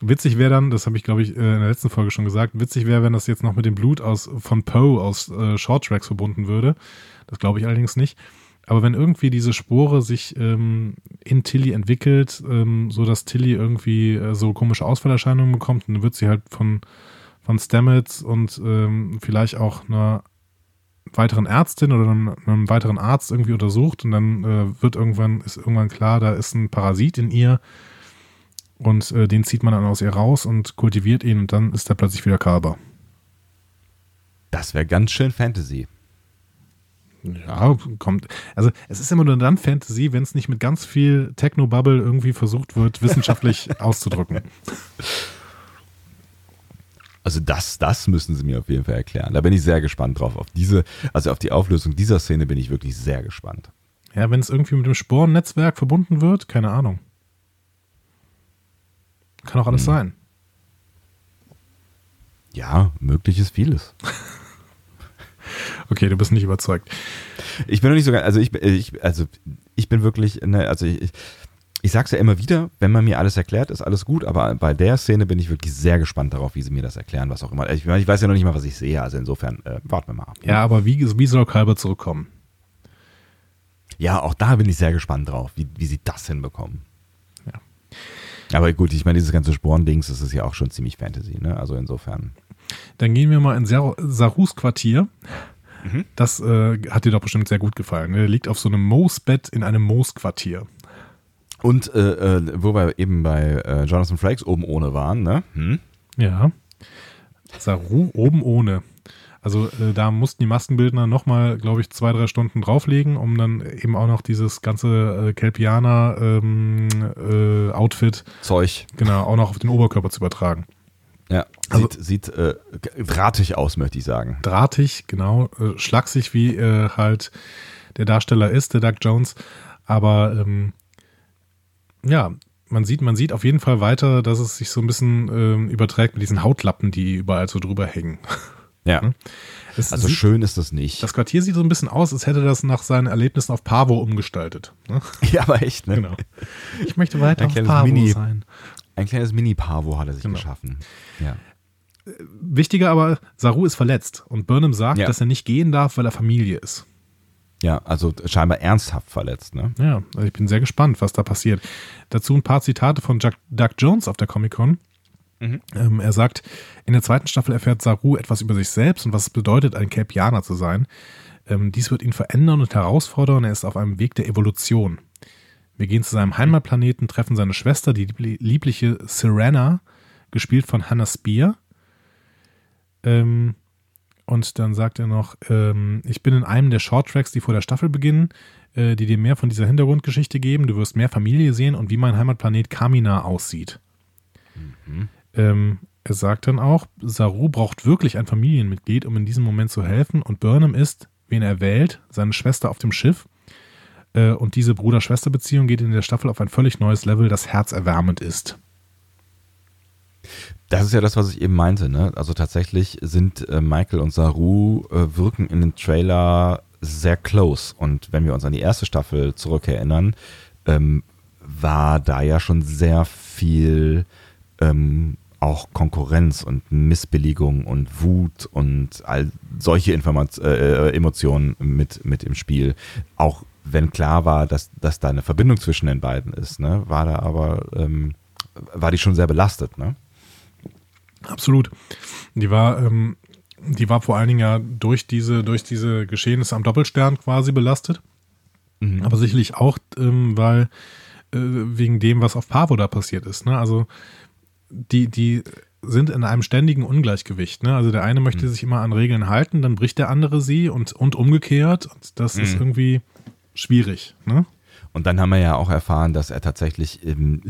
witzig wäre dann, das habe ich glaube ich äh, in der letzten Folge schon gesagt, witzig wäre, wenn das jetzt noch mit dem Blut aus, von Poe aus äh, Short Tracks verbunden würde. Das glaube ich allerdings nicht. Aber wenn irgendwie diese Spore sich ähm, in Tilly entwickelt, ähm, so dass Tilly irgendwie äh, so komische Ausfallerscheinungen bekommt, dann wird sie halt von, von Stamets und ähm, vielleicht auch einer weiteren Ärztin oder einem, einem weiteren Arzt irgendwie untersucht und dann äh, wird irgendwann, ist irgendwann klar, da ist ein Parasit in ihr und äh, den zieht man dann aus ihr raus und kultiviert ihn und dann ist er plötzlich wieder Kalber.
Das wäre ganz schön Fantasy.
Ja, kommt. Also es ist immer nur dann Fantasy, wenn es nicht mit ganz viel Techno-Bubble irgendwie versucht wird, wissenschaftlich auszudrücken.
Also das, das müssen sie mir auf jeden Fall erklären. Da bin ich sehr gespannt drauf. Auf diese, also auf die Auflösung dieser Szene bin ich wirklich sehr gespannt.
Ja, wenn es irgendwie mit dem Sporennetzwerk verbunden wird, keine Ahnung. Kann auch alles
Hm.
sein.
Ja, möglich ist vieles.
Okay, du bist nicht überzeugt.
Ich bin noch nicht so ganz, also ich, ich, also ich bin wirklich, ne, also ich, ich, ich sag's ja immer wieder, wenn man mir alles erklärt, ist alles gut, aber bei der Szene bin ich wirklich sehr gespannt darauf, wie sie mir das erklären, was auch immer. Ich, ich weiß ja noch nicht mal, was ich sehe, also insofern äh, warten wir mal ab.
Ja, aber wie, wie soll Kalber zurückkommen?
Ja, auch da bin ich sehr gespannt drauf, wie, wie sie das hinbekommen. Aber gut, ich meine, dieses ganze Sporendings, das ist ja auch schon ziemlich Fantasy, ne? Also insofern.
Dann gehen wir mal in Sar Sarus Quartier.
Mhm.
Das äh, hat dir doch bestimmt sehr gut gefallen. Er liegt auf so einem Moosbett in einem Moosquartier.
Und äh, äh, wo wir eben bei äh, Jonathan Frakes oben ohne waren, ne? Hm?
Ja. Saru oben ohne. Also äh, da mussten die Maskenbildner nochmal, glaube ich, zwei, drei Stunden drauflegen, um dann eben auch noch dieses ganze äh, Kelpianer ähm, äh,
Zeug.
genau, auch noch auf den Oberkörper zu übertragen.
Ja,
Also-
sieht, sieht äh, drahtig aus, möchte ich sagen.
drahtig, genau, äh, schlaksig, wie äh, halt der Darsteller ist, der Doug Jones. Aber ähm, ja, man sieht, man sieht auf jeden Fall weiter, dass es sich so ein bisschen ähm, überträgt mit diesen Hautlappen, die überall so drüber hängen.
Ja.
Hm? Es
Also
sieht,
schön ist das nicht.
das Quartier sieht so ein bisschen aus, als hätte das nach seinen Erlebnissen auf Pavo umgestaltet. Ne?
ja, aber echt, ne?
Genau. Ich möchte weiter
Ein
auf Pavo
Mini-
sein.
Ein kleines Mini-Pavo hat er sich
Genau.
geschaffen. Ja.
Wichtiger aber, Saru ist verletzt und Burnham sagt,
Ja.
dass er nicht gehen darf, weil er Familie ist.
ja, also scheinbar ernsthaft verletzt, ne?
Ja, also ich bin sehr gespannt, was da passiert. Dazu ein paar Zitate von Jack, Doug Jones auf der Comic-Con.
Mhm.
Ähm, er sagt, in der zweiten Staffel erfährt Saru etwas über sich selbst und was es bedeutet, ein Kelpianer zu sein. Ähm, dies wird ihn verändern und herausfordern. Er ist auf einem Weg der Evolution. Wir gehen zu seinem Heimatplaneten, treffen seine Schwester, die liebli- liebliche Serena, gespielt von Hannah Spear. Ähm, und dann sagt er noch, ähm, ich bin in einem der Shorttracks, die vor der Staffel beginnen, äh, die dir mehr von dieser Hintergrundgeschichte geben. Du wirst mehr Familie sehen und wie mein Heimatplanet Kamina aussieht. Ähm, er sagt dann auch, Saru braucht wirklich ein Familienmitglied, um in diesem Moment zu helfen. Und Burnham ist, wen er wählt, seine Schwester auf dem Schiff. Äh, und diese Bruder-Schwester-Beziehung geht in der Staffel auf ein völlig neues Level, das herzerwärmend ist.
Das ist ja das, was ich eben meinte, ne? Also tatsächlich sind äh, Michael und Saru äh, wirken in den Trailer sehr close. Und wenn wir uns an die erste Staffel zurückerinnern, ähm, war da ja schon sehr viel ähm, auch Konkurrenz und Missbilligung und Wut und all solche Informat äh, Emotionen mit, mit im Spiel. Auch wenn klar war, dass, dass da eine Verbindung zwischen den beiden ist, ne? War da aber, ähm, war die schon sehr belastet, ne?
Absolut. Die war, ähm, die war vor allen Dingen ja durch diese, durch diese Geschehnisse am Doppelstern quasi belastet.
Mhm.
Aber sicherlich auch, ähm, weil äh, wegen dem, was auf Pavo da passiert ist. Ne? Also die, die sind in einem ständigen Ungleichgewicht. Ne? Also der eine möchte sich immer an Regeln halten, dann bricht der andere sie und, und umgekehrt. Und das ist
Mhm.
irgendwie schwierig. Ne?
Und dann haben wir ja auch erfahren, dass er tatsächlich ähm,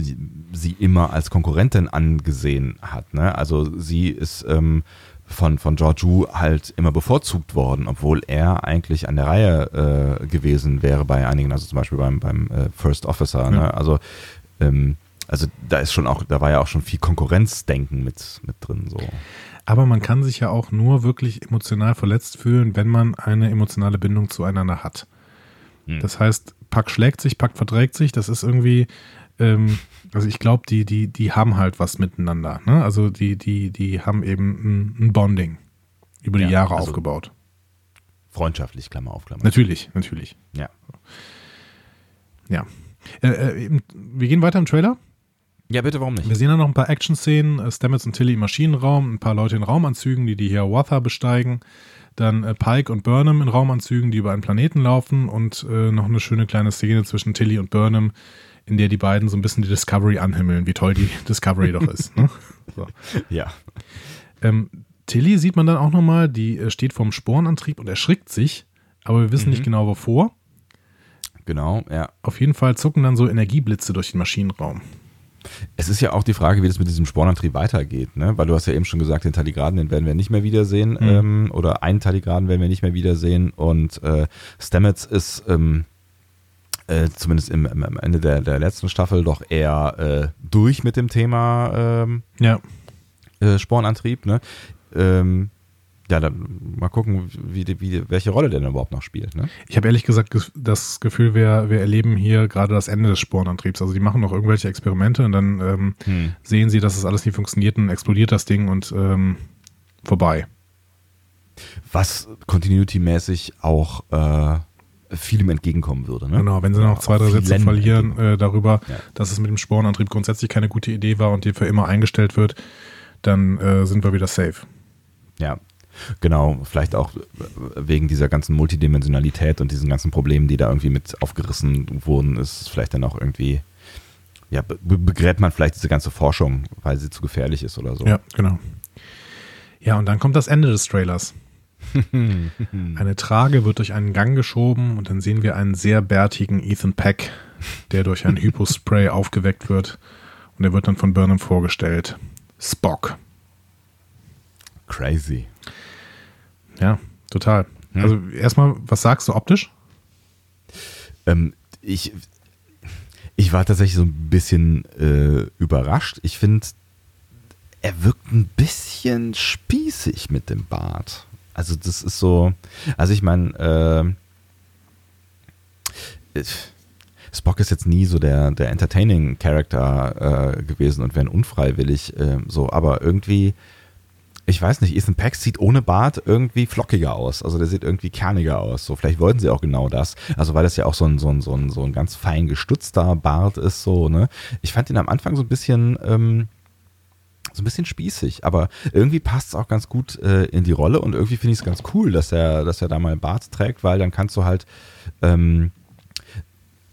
sie immer als Konkurrentin angesehen hat. Ne? Also sie ist ähm, von, von George Wu halt immer bevorzugt worden, obwohl er eigentlich an der Reihe äh, gewesen wäre bei einigen, also zum Beispiel beim, beim äh, First Officer. Ne? Ja. Also, ähm, also da ist schon auch, da war ja auch schon viel Konkurrenzdenken mit, mit drin. So.
Aber man kann sich ja auch nur wirklich emotional verletzt fühlen, wenn man eine emotionale Bindung zueinander hat. Hm. Das heißt, Pack schlägt sich, Pack verträgt sich. Das ist irgendwie, ähm, also ich glaube, die, die, die haben halt was miteinander. Ne? Also die, die, die haben eben ein, ein Bonding über die ja, Jahre also aufgebaut.
Freundschaftlich, Klammer auf, Klammer.
Natürlich, natürlich.
Ja.
Ja. Äh, äh, wir gehen weiter im Trailer.
Ja, bitte, warum nicht?
Wir sehen dann noch ein paar Action-Szenen. Äh, Stamets und Tilly im Maschinenraum, ein paar Leute in Raumanzügen, die die Hiawatha besteigen. Dann äh, Pike und Burnham in Raumanzügen, die über einen Planeten laufen und äh, noch eine schöne kleine Szene zwischen Tilly und Burnham, in der die beiden so ein bisschen die Discovery anhimmeln, wie toll die Discovery doch ist. Ne?
So. Ja.
Ähm, Tilly sieht man dann auch nochmal, die äh, steht vorm Sporenantrieb und erschrickt sich, aber wir wissen mhm. nicht genau wovor.
Genau, ja.
Auf jeden Fall zucken dann so Energieblitze durch den Maschinenraum.
Es ist ja auch die Frage, wie das mit diesem Spornantrieb weitergeht, ne? Weil du hast ja eben schon gesagt, den Taligraden, den werden wir nicht mehr wiedersehen. Mhm. Ähm, oder einen Taligraden werden wir nicht mehr wiedersehen. Und äh, Stamets ist ähm, äh, zumindest im, am Ende der, der letzten Staffel doch eher äh, durch mit dem Thema ähm,
ja.
Äh, Spornantrieb, ne? Ähm, ja, dann mal gucken, wie, wie, welche Rolle der denn überhaupt noch spielt. Ne?
Ich habe ehrlich gesagt das Gefühl, wir, wir erleben hier gerade das Ende des Spornantriebs. Also die machen noch irgendwelche Experimente und dann ähm, hm. sehen sie, dass es das alles nicht funktioniert und explodiert das Ding und ähm, vorbei.
Was continuity-mäßig auch äh, vielem entgegenkommen würde. Ne?
Genau, wenn sie noch zwei, drei Sätze verlieren äh, darüber, ja. dass es mit dem Spornantrieb grundsätzlich keine gute Idee war und die für immer eingestellt wird, dann äh, sind wir wieder safe.
Ja, Genau, vielleicht auch wegen dieser ganzen Multidimensionalität und diesen ganzen Problemen, die da irgendwie mit aufgerissen wurden, ist vielleicht dann auch irgendwie, ja, begräbt man vielleicht diese ganze Forschung, weil sie zu gefährlich ist oder so.
Ja, genau. Ja, und dann kommt das Ende des Trailers. Eine Trage wird durch einen Gang geschoben und dann sehen wir einen sehr bärtigen Ethan Peck, der durch ein Hypospray aufgeweckt wird und er wird dann von Burnham vorgestellt. Spock.
Crazy.
Ja, total. Hm. Also erstmal, was sagst du optisch?
Ähm, ich, ich war tatsächlich so ein bisschen äh, überrascht. Ich finde, er wirkt ein bisschen spießig mit dem Bart. Also das ist so, also ich meine, äh, Spock ist jetzt nie so der, der entertaining Character äh, gewesen und wenn unfreiwillig äh, so, aber irgendwie ich weiß nicht, Ethan Peck sieht ohne Bart irgendwie flockiger aus. Also der sieht irgendwie kerniger aus. So, vielleicht wollten sie auch genau das. Also weil das ja auch so ein, so ein, so ein, so ein ganz fein gestutzter Bart ist, so, ne? Ich fand ihn am Anfang so ein bisschen, ähm, so ein bisschen spießig, aber irgendwie passt es auch ganz gut äh, in die Rolle und irgendwie finde ich es ganz cool, dass er, dass er da mal Bart trägt, weil dann kannst du halt, ähm,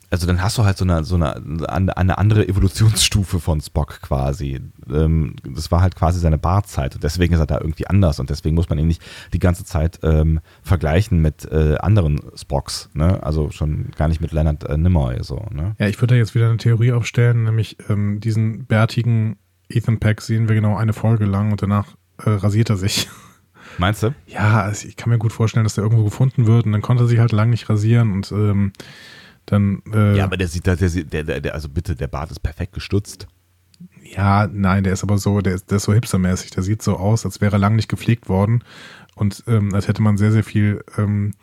also dann hast du halt so eine, so eine, eine andere Evolutionsstufe von Spock quasi. Ähm, das war halt quasi seine Barzeit und deswegen ist er da irgendwie anders und deswegen muss man ihn nicht die ganze Zeit ähm, vergleichen mit äh, anderen Spocks, ne? Also schon gar nicht mit Leonard äh, Nimoy so, ne?
Ja, ich würde da jetzt wieder eine Theorie aufstellen, nämlich ähm, diesen bärtigen Ethan Peck sehen wir genau eine Folge lang und danach äh, rasiert er sich.
Meinst du?
Ja, ich kann mir gut vorstellen, dass der irgendwo gefunden wird und dann konnte er sich halt lang nicht rasieren und ähm, dann,
äh, ja, aber der sieht, der, der, der, der, also bitte, der Bart ist perfekt gestutzt.
Ja, nein, der ist aber so, der, der ist so hipstermäßig. Der sieht so aus, als wäre er lang nicht gepflegt worden und ähm, als hätte man sehr, sehr viel, ähm,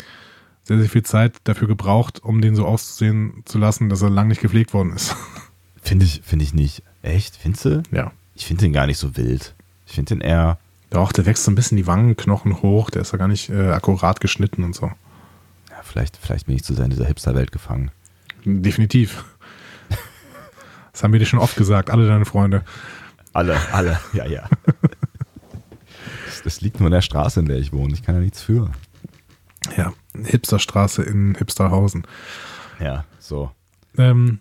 sehr, sehr viel Zeit dafür gebraucht, um den so auszusehen zu lassen, dass er lang nicht gepflegt worden ist.
Finde ich, finde ich nicht. Echt? Findest du?
Ja.
Ich finde den gar nicht so wild. Ich finde den eher.
Doch, der wächst so ein bisschen die Wangenknochen hoch, der ist ja gar nicht äh, akkurat geschnitten und so
vielleicht, vielleicht bin ich zu sehr in dieser Hipster-Welt gefangen.
Definitiv. Das haben wir dir schon oft gesagt, alle deine Freunde.
Alle, alle, ja, ja. Das, das, liegt nur in der Straße, in der ich wohne. Ich kann ja nichts für.
Ja, Hipsterstraße in Hipsterhausen.
Ja, so.
Ähm,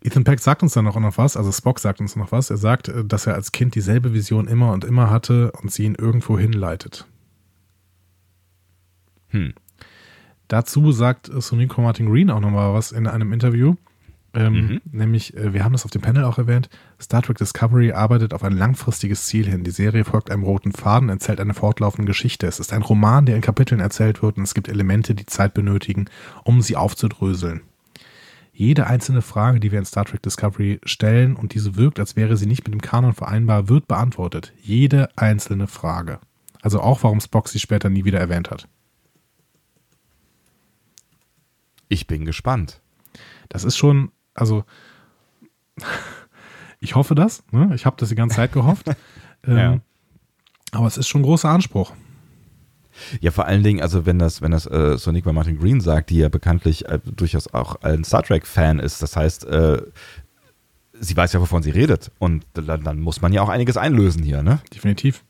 Ethan Peck sagt uns dann auch noch was, also Spock sagt uns noch was. Er sagt, äh, dass er als Kind dieselbe Vision immer und immer hatte und sie ihn irgendwo hinleitet.
Hm.
Dazu sagt Sonico Martin Green auch nochmal was in einem Interview. Ähm, mhm. Nämlich, äh, wir haben das auf dem Panel auch erwähnt, Star Trek Discovery arbeitet auf ein langfristiges Ziel hin. Die Serie folgt einem roten Faden, erzählt eine fortlaufende Geschichte. Es ist ein Roman, der in Kapiteln erzählt wird und es gibt Elemente, die Zeit benötigen, um sie aufzudröseln. Jede einzelne Frage, die wir in Star Trek Discovery stellen und diese wirkt, als wäre sie nicht mit dem Kanon vereinbar, wird beantwortet. Jede einzelne Frage. Also auch, warum Spock sie später nie wieder erwähnt hat.
Ich bin gespannt.
Das ist schon, also ich hoffe das. Ne? Ich habe das die ganze Zeit gehofft. ähm, ja. Aber es ist schon ein großer Anspruch.
Ja, vor allen Dingen, also wenn das, wenn das äh, Sonic bei Martin Green sagt, die ja bekanntlich äh, durchaus auch ein Star Trek-Fan ist, das heißt, äh, sie weiß ja, wovon sie redet. Und dann, dann, muss man ja auch einiges einlösen hier, ne?
Definitiv.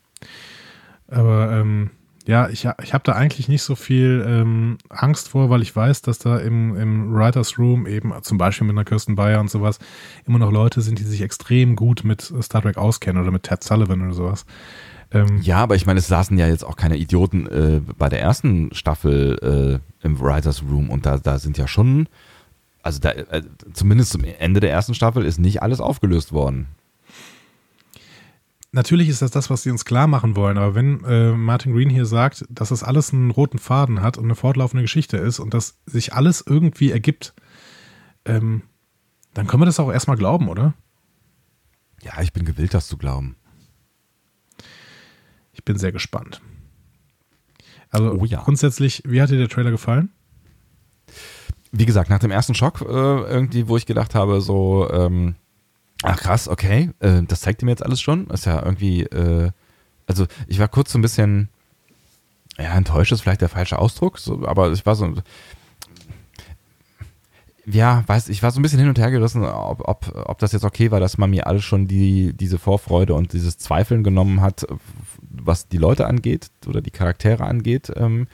Aber ähm, ja, ich, ich habe da eigentlich nicht so viel ähm, Angst vor, weil ich weiß, dass da im, im Writers Room eben zum Beispiel mit einer Kirsten Bayer und sowas immer noch Leute sind, die sich extrem gut mit Star Trek auskennen oder mit Ted Sullivan oder sowas.
Ähm, ja, aber ich meine, es saßen ja jetzt auch keine Idioten äh, bei der ersten Staffel äh, im Writers Room und da, da sind ja schon, also da, äh, zumindest zum Ende der ersten Staffel ist nicht alles aufgelöst worden.
Natürlich ist das das, was sie uns klar machen wollen, aber wenn äh, Martin Green hier sagt, dass das alles einen roten Faden hat und eine fortlaufende Geschichte ist und dass sich alles irgendwie ergibt, ähm, dann können wir das auch erstmal glauben, oder?
Ja, ich bin gewillt, das zu glauben.
Ich bin sehr gespannt. Also oh ja. grundsätzlich, wie hat dir der Trailer gefallen?
Wie gesagt, nach dem ersten Schock äh, irgendwie, wo ich gedacht habe, so, ähm, ach krass, okay, äh, das zeigt ihm jetzt alles schon. Ist ja irgendwie, äh, also ich war kurz so ein bisschen, ja, enttäuscht ist vielleicht der falsche Ausdruck, so, aber ich war so, ja, weiß, ich war so ein bisschen hin und her gerissen, ob, ob, ob das jetzt okay war, dass man mir alles schon die, diese Vorfreude und dieses Zweifeln genommen hat, was die Leute angeht oder die Charaktere angeht. Ähm,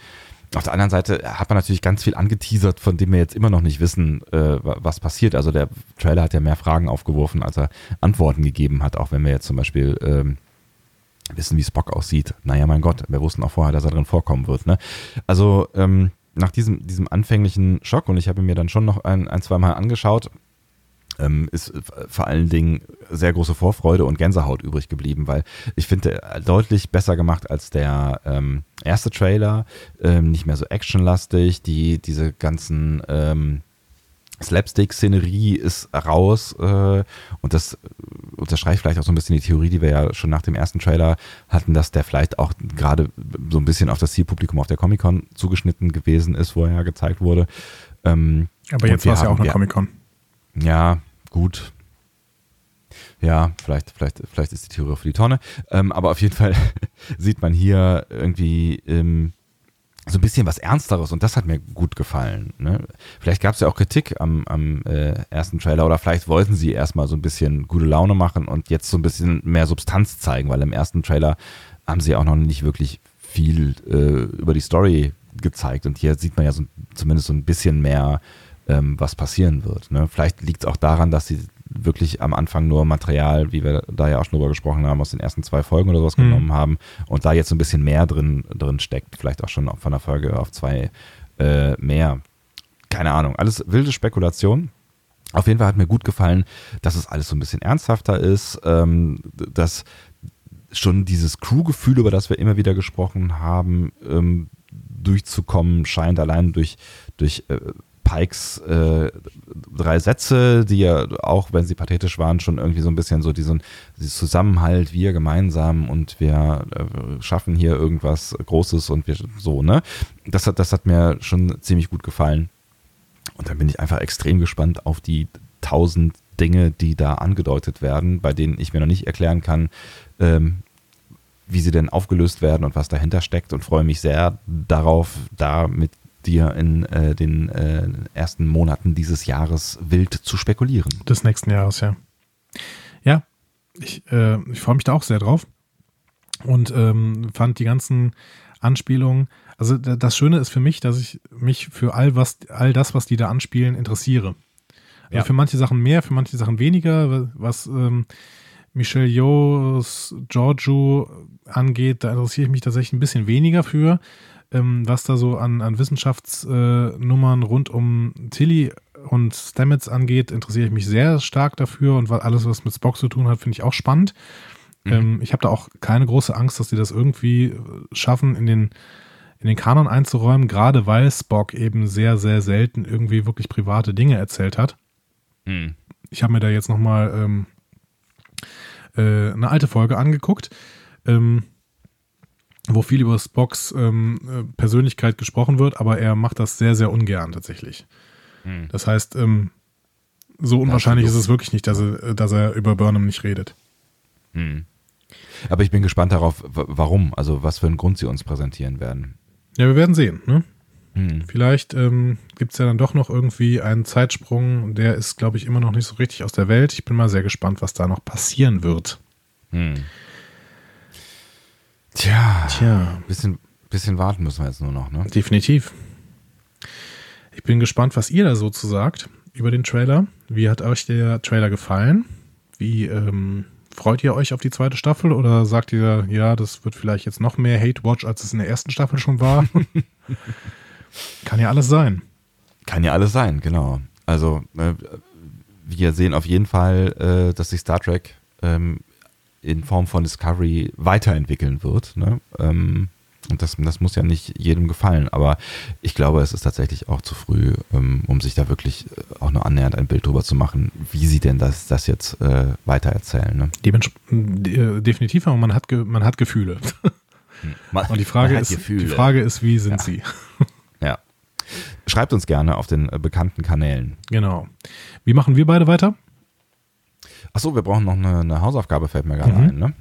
auf der anderen Seite hat man natürlich ganz viel angeteasert, von dem wir jetzt immer noch nicht wissen, äh, was passiert. Also der Trailer hat ja mehr Fragen aufgeworfen, als er Antworten gegeben hat, auch wenn wir jetzt zum Beispiel ähm, wissen, wie Spock aussieht. Naja, mein Gott, wir wussten auch vorher, dass er drin vorkommen wird. Ne? Also ähm, nach diesem, diesem anfänglichen Schock, und ich habe mir dann schon noch ein, ein zwei Mal angeschaut, ähm, ist vor allen Dingen sehr große Vorfreude und Gänsehaut übrig geblieben, weil ich finde, deutlich besser gemacht als der ähm, erste Trailer, ähm, nicht mehr so actionlastig, die, diese ganzen ähm, Slapstick-Szenerie ist raus äh, und das unterstreicht vielleicht auch so ein bisschen die Theorie, die wir ja schon nach dem ersten Trailer hatten, dass der vielleicht auch gerade so ein bisschen auf das Zielpublikum auf der Comic-Con zugeschnitten gewesen ist, wo er ja gezeigt wurde.
Ähm, Aber jetzt war es ja auch eine Comic-Con.
Ja, gut. Ja, vielleicht, vielleicht, vielleicht ist die Theorie für die Tonne. Ähm, aber auf jeden Fall sieht man hier irgendwie ähm, so ein bisschen was Ernsteres und das hat mir gut gefallen. Ne? Vielleicht gab es ja auch Kritik am, am äh, ersten Trailer oder vielleicht wollten sie erstmal so ein bisschen gute Laune machen und jetzt so ein bisschen mehr Substanz zeigen, weil im ersten Trailer haben sie auch noch nicht wirklich viel äh, über die Story gezeigt und hier sieht man ja so, zumindest so ein bisschen mehr ähm, was passieren wird. Ne? Vielleicht liegt es auch daran, dass sie wirklich am Anfang nur Material, wie wir da ja auch schon drüber gesprochen haben, aus den ersten zwei Folgen oder sowas mhm. genommen haben und da jetzt so ein bisschen mehr drin, drin steckt. Vielleicht auch schon von der Folge auf zwei äh, mehr. Keine Ahnung. Alles wilde Spekulation. Auf jeden Fall hat mir gut gefallen, dass es alles so ein bisschen ernsthafter ist, ähm, dass schon dieses Crew-Gefühl, über das wir immer wieder gesprochen haben, ähm, durchzukommen scheint, allein durch, durch äh, Pikes äh, drei Sätze, die ja auch, wenn sie pathetisch waren, schon irgendwie so ein bisschen so diesen, diesen Zusammenhalt, wir gemeinsam und wir äh, schaffen hier irgendwas Großes und wir so, ne? Das hat, das hat mir schon ziemlich gut gefallen. Und dann bin ich einfach extrem gespannt auf die tausend Dinge, die da angedeutet werden, bei denen ich mir noch nicht erklären kann, ähm, wie sie denn aufgelöst werden und was dahinter steckt und freue mich sehr darauf, da mit dir in äh, den äh, ersten Monaten dieses Jahres wild zu spekulieren.
Des nächsten Jahres, ja. Ja, ich, äh, ich freue mich da auch sehr drauf und ähm, fand die ganzen Anspielungen. Also das Schöne ist für mich, dass ich mich für all was, all das, was die da anspielen, interessiere. Also ja. für manche Sachen mehr, für manche Sachen weniger. Was ähm, Michelle Yeohs Giorgio angeht, da interessiere ich mich tatsächlich ein bisschen weniger für ähm, was da so an, an Wissenschaftsnummern äh, rund um Tilly und Stamets angeht, interessiere ich mich sehr stark dafür und alles, was mit Spock zu tun hat, finde ich auch spannend. Mhm. Ähm, ich habe da auch keine große Angst, dass sie das irgendwie schaffen, in den, in den Kanon einzuräumen, gerade weil Spock eben sehr, sehr selten irgendwie wirklich private Dinge erzählt hat. Mhm. Ich habe mir da jetzt nochmal ähm, äh, eine alte Folge angeguckt. Ähm, wo viel über Spocks ähm, äh, Persönlichkeit gesprochen wird, aber er macht das sehr, sehr ungern tatsächlich. Hm. Das heißt, ähm, so unwahrscheinlich ist es wirklich nicht, dass er, dass er über Burnham nicht redet.
Hm. Aber ich bin gespannt darauf, warum, also was für einen Grund sie uns präsentieren werden.
Ja, wir werden sehen. Ne? Hm. Vielleicht ähm, gibt es ja dann doch noch irgendwie einen Zeitsprung, der ist, glaube ich, immer noch nicht so richtig aus der Welt. Ich bin mal sehr gespannt, was da noch passieren wird. Hm.
Tja, Tja. Bisschen, bisschen warten müssen wir jetzt nur noch, ne?
Definitiv. Ich bin gespannt, was ihr da so zu sagt über den Trailer. Wie hat euch der Trailer gefallen? Wie ähm, freut ihr euch auf die zweite Staffel oder sagt ihr, ja, das wird vielleicht jetzt noch mehr Hate Watch, als es in der ersten Staffel schon war? Kann ja alles sein.
Kann ja alles sein, genau. Also, äh, wir sehen auf jeden Fall, äh, dass sich Star Trek ähm, in Form von Discovery weiterentwickeln wird. Ne? Ähm, und das, das muss ja nicht jedem gefallen, aber ich glaube, es ist tatsächlich auch zu früh, ähm, um sich da wirklich äh, auch nur annähernd ein Bild drüber zu machen, wie sie denn das, das jetzt äh, weitererzählen. Ne?
Äh, definitiv, aber man hat, man hat Gefühle. Hm. Man, Und die Frage, ist, die Frage ist, wie sind ja. sie?
ja. Schreibt uns gerne auf den äh, bekannten Kanälen.
Genau. Wie machen wir beide weiter?
Achso, wir brauchen noch eine, eine Hausaufgabe, fällt mir gerade mhm. ein. Ne?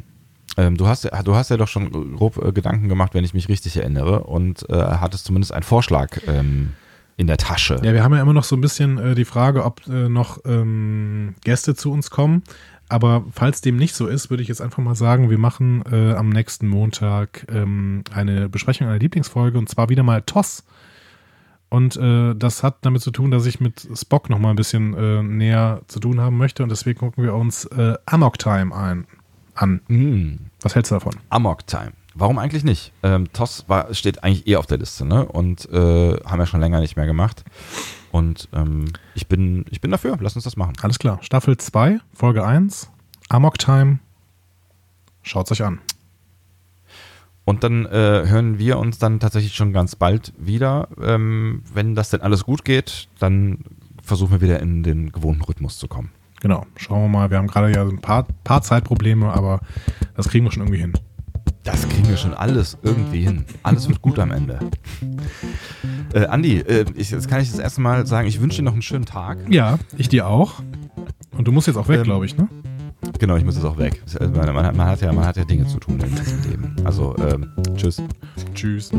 Ähm, du, hast, du hast ja doch schon grob äh, Gedanken gemacht, wenn ich mich richtig erinnere, und äh, hattest zumindest einen Vorschlag ähm, in der Tasche.
Ja, wir haben ja immer noch so ein bisschen äh, die Frage, ob äh, noch ähm, Gäste zu uns kommen. Aber falls dem nicht so ist, würde ich jetzt einfach mal sagen, wir machen äh, am nächsten Montag ähm, eine Besprechung einer Lieblingsfolge und zwar wieder mal TOS. Und äh, das hat damit zu tun, dass ich mit Spock noch mal ein bisschen äh, näher zu tun haben möchte. Und deswegen gucken wir uns äh, Amok Time ein, an. Mm. Was hältst du davon?
Amok Time. Warum eigentlich nicht? Ähm, TOS war, steht eigentlich eh auf der Liste, ne? Und äh, haben wir schon länger nicht mehr gemacht. Und ähm, ich, bin, ich bin dafür. Lass uns das machen.
Alles klar. Staffel 2, Folge 1, Amok Time. Schaut's euch an.
Und dann äh, hören wir uns dann tatsächlich schon ganz bald wieder. Ähm, wenn das denn alles gut geht, dann versuchen wir wieder in den gewohnten Rhythmus zu kommen.
Genau, schauen wir mal. Wir haben gerade ja ein paar, paar Zeitprobleme, aber das kriegen wir schon irgendwie hin.
Das kriegen wir schon alles irgendwie hin. Alles wird gut am Ende. Äh, Andi, äh, ich, jetzt kann ich das erste Mal sagen, ich wünsche dir noch einen schönen Tag.
Ja, ich dir auch. Und du musst jetzt auch weg, ähm, glaube ich, ne?
Genau, ich muss jetzt auch weg. Man, man, man, hat ja, man hat ja Dinge zu tun im Leben. Also, ähm, tschüss.
Tschüss.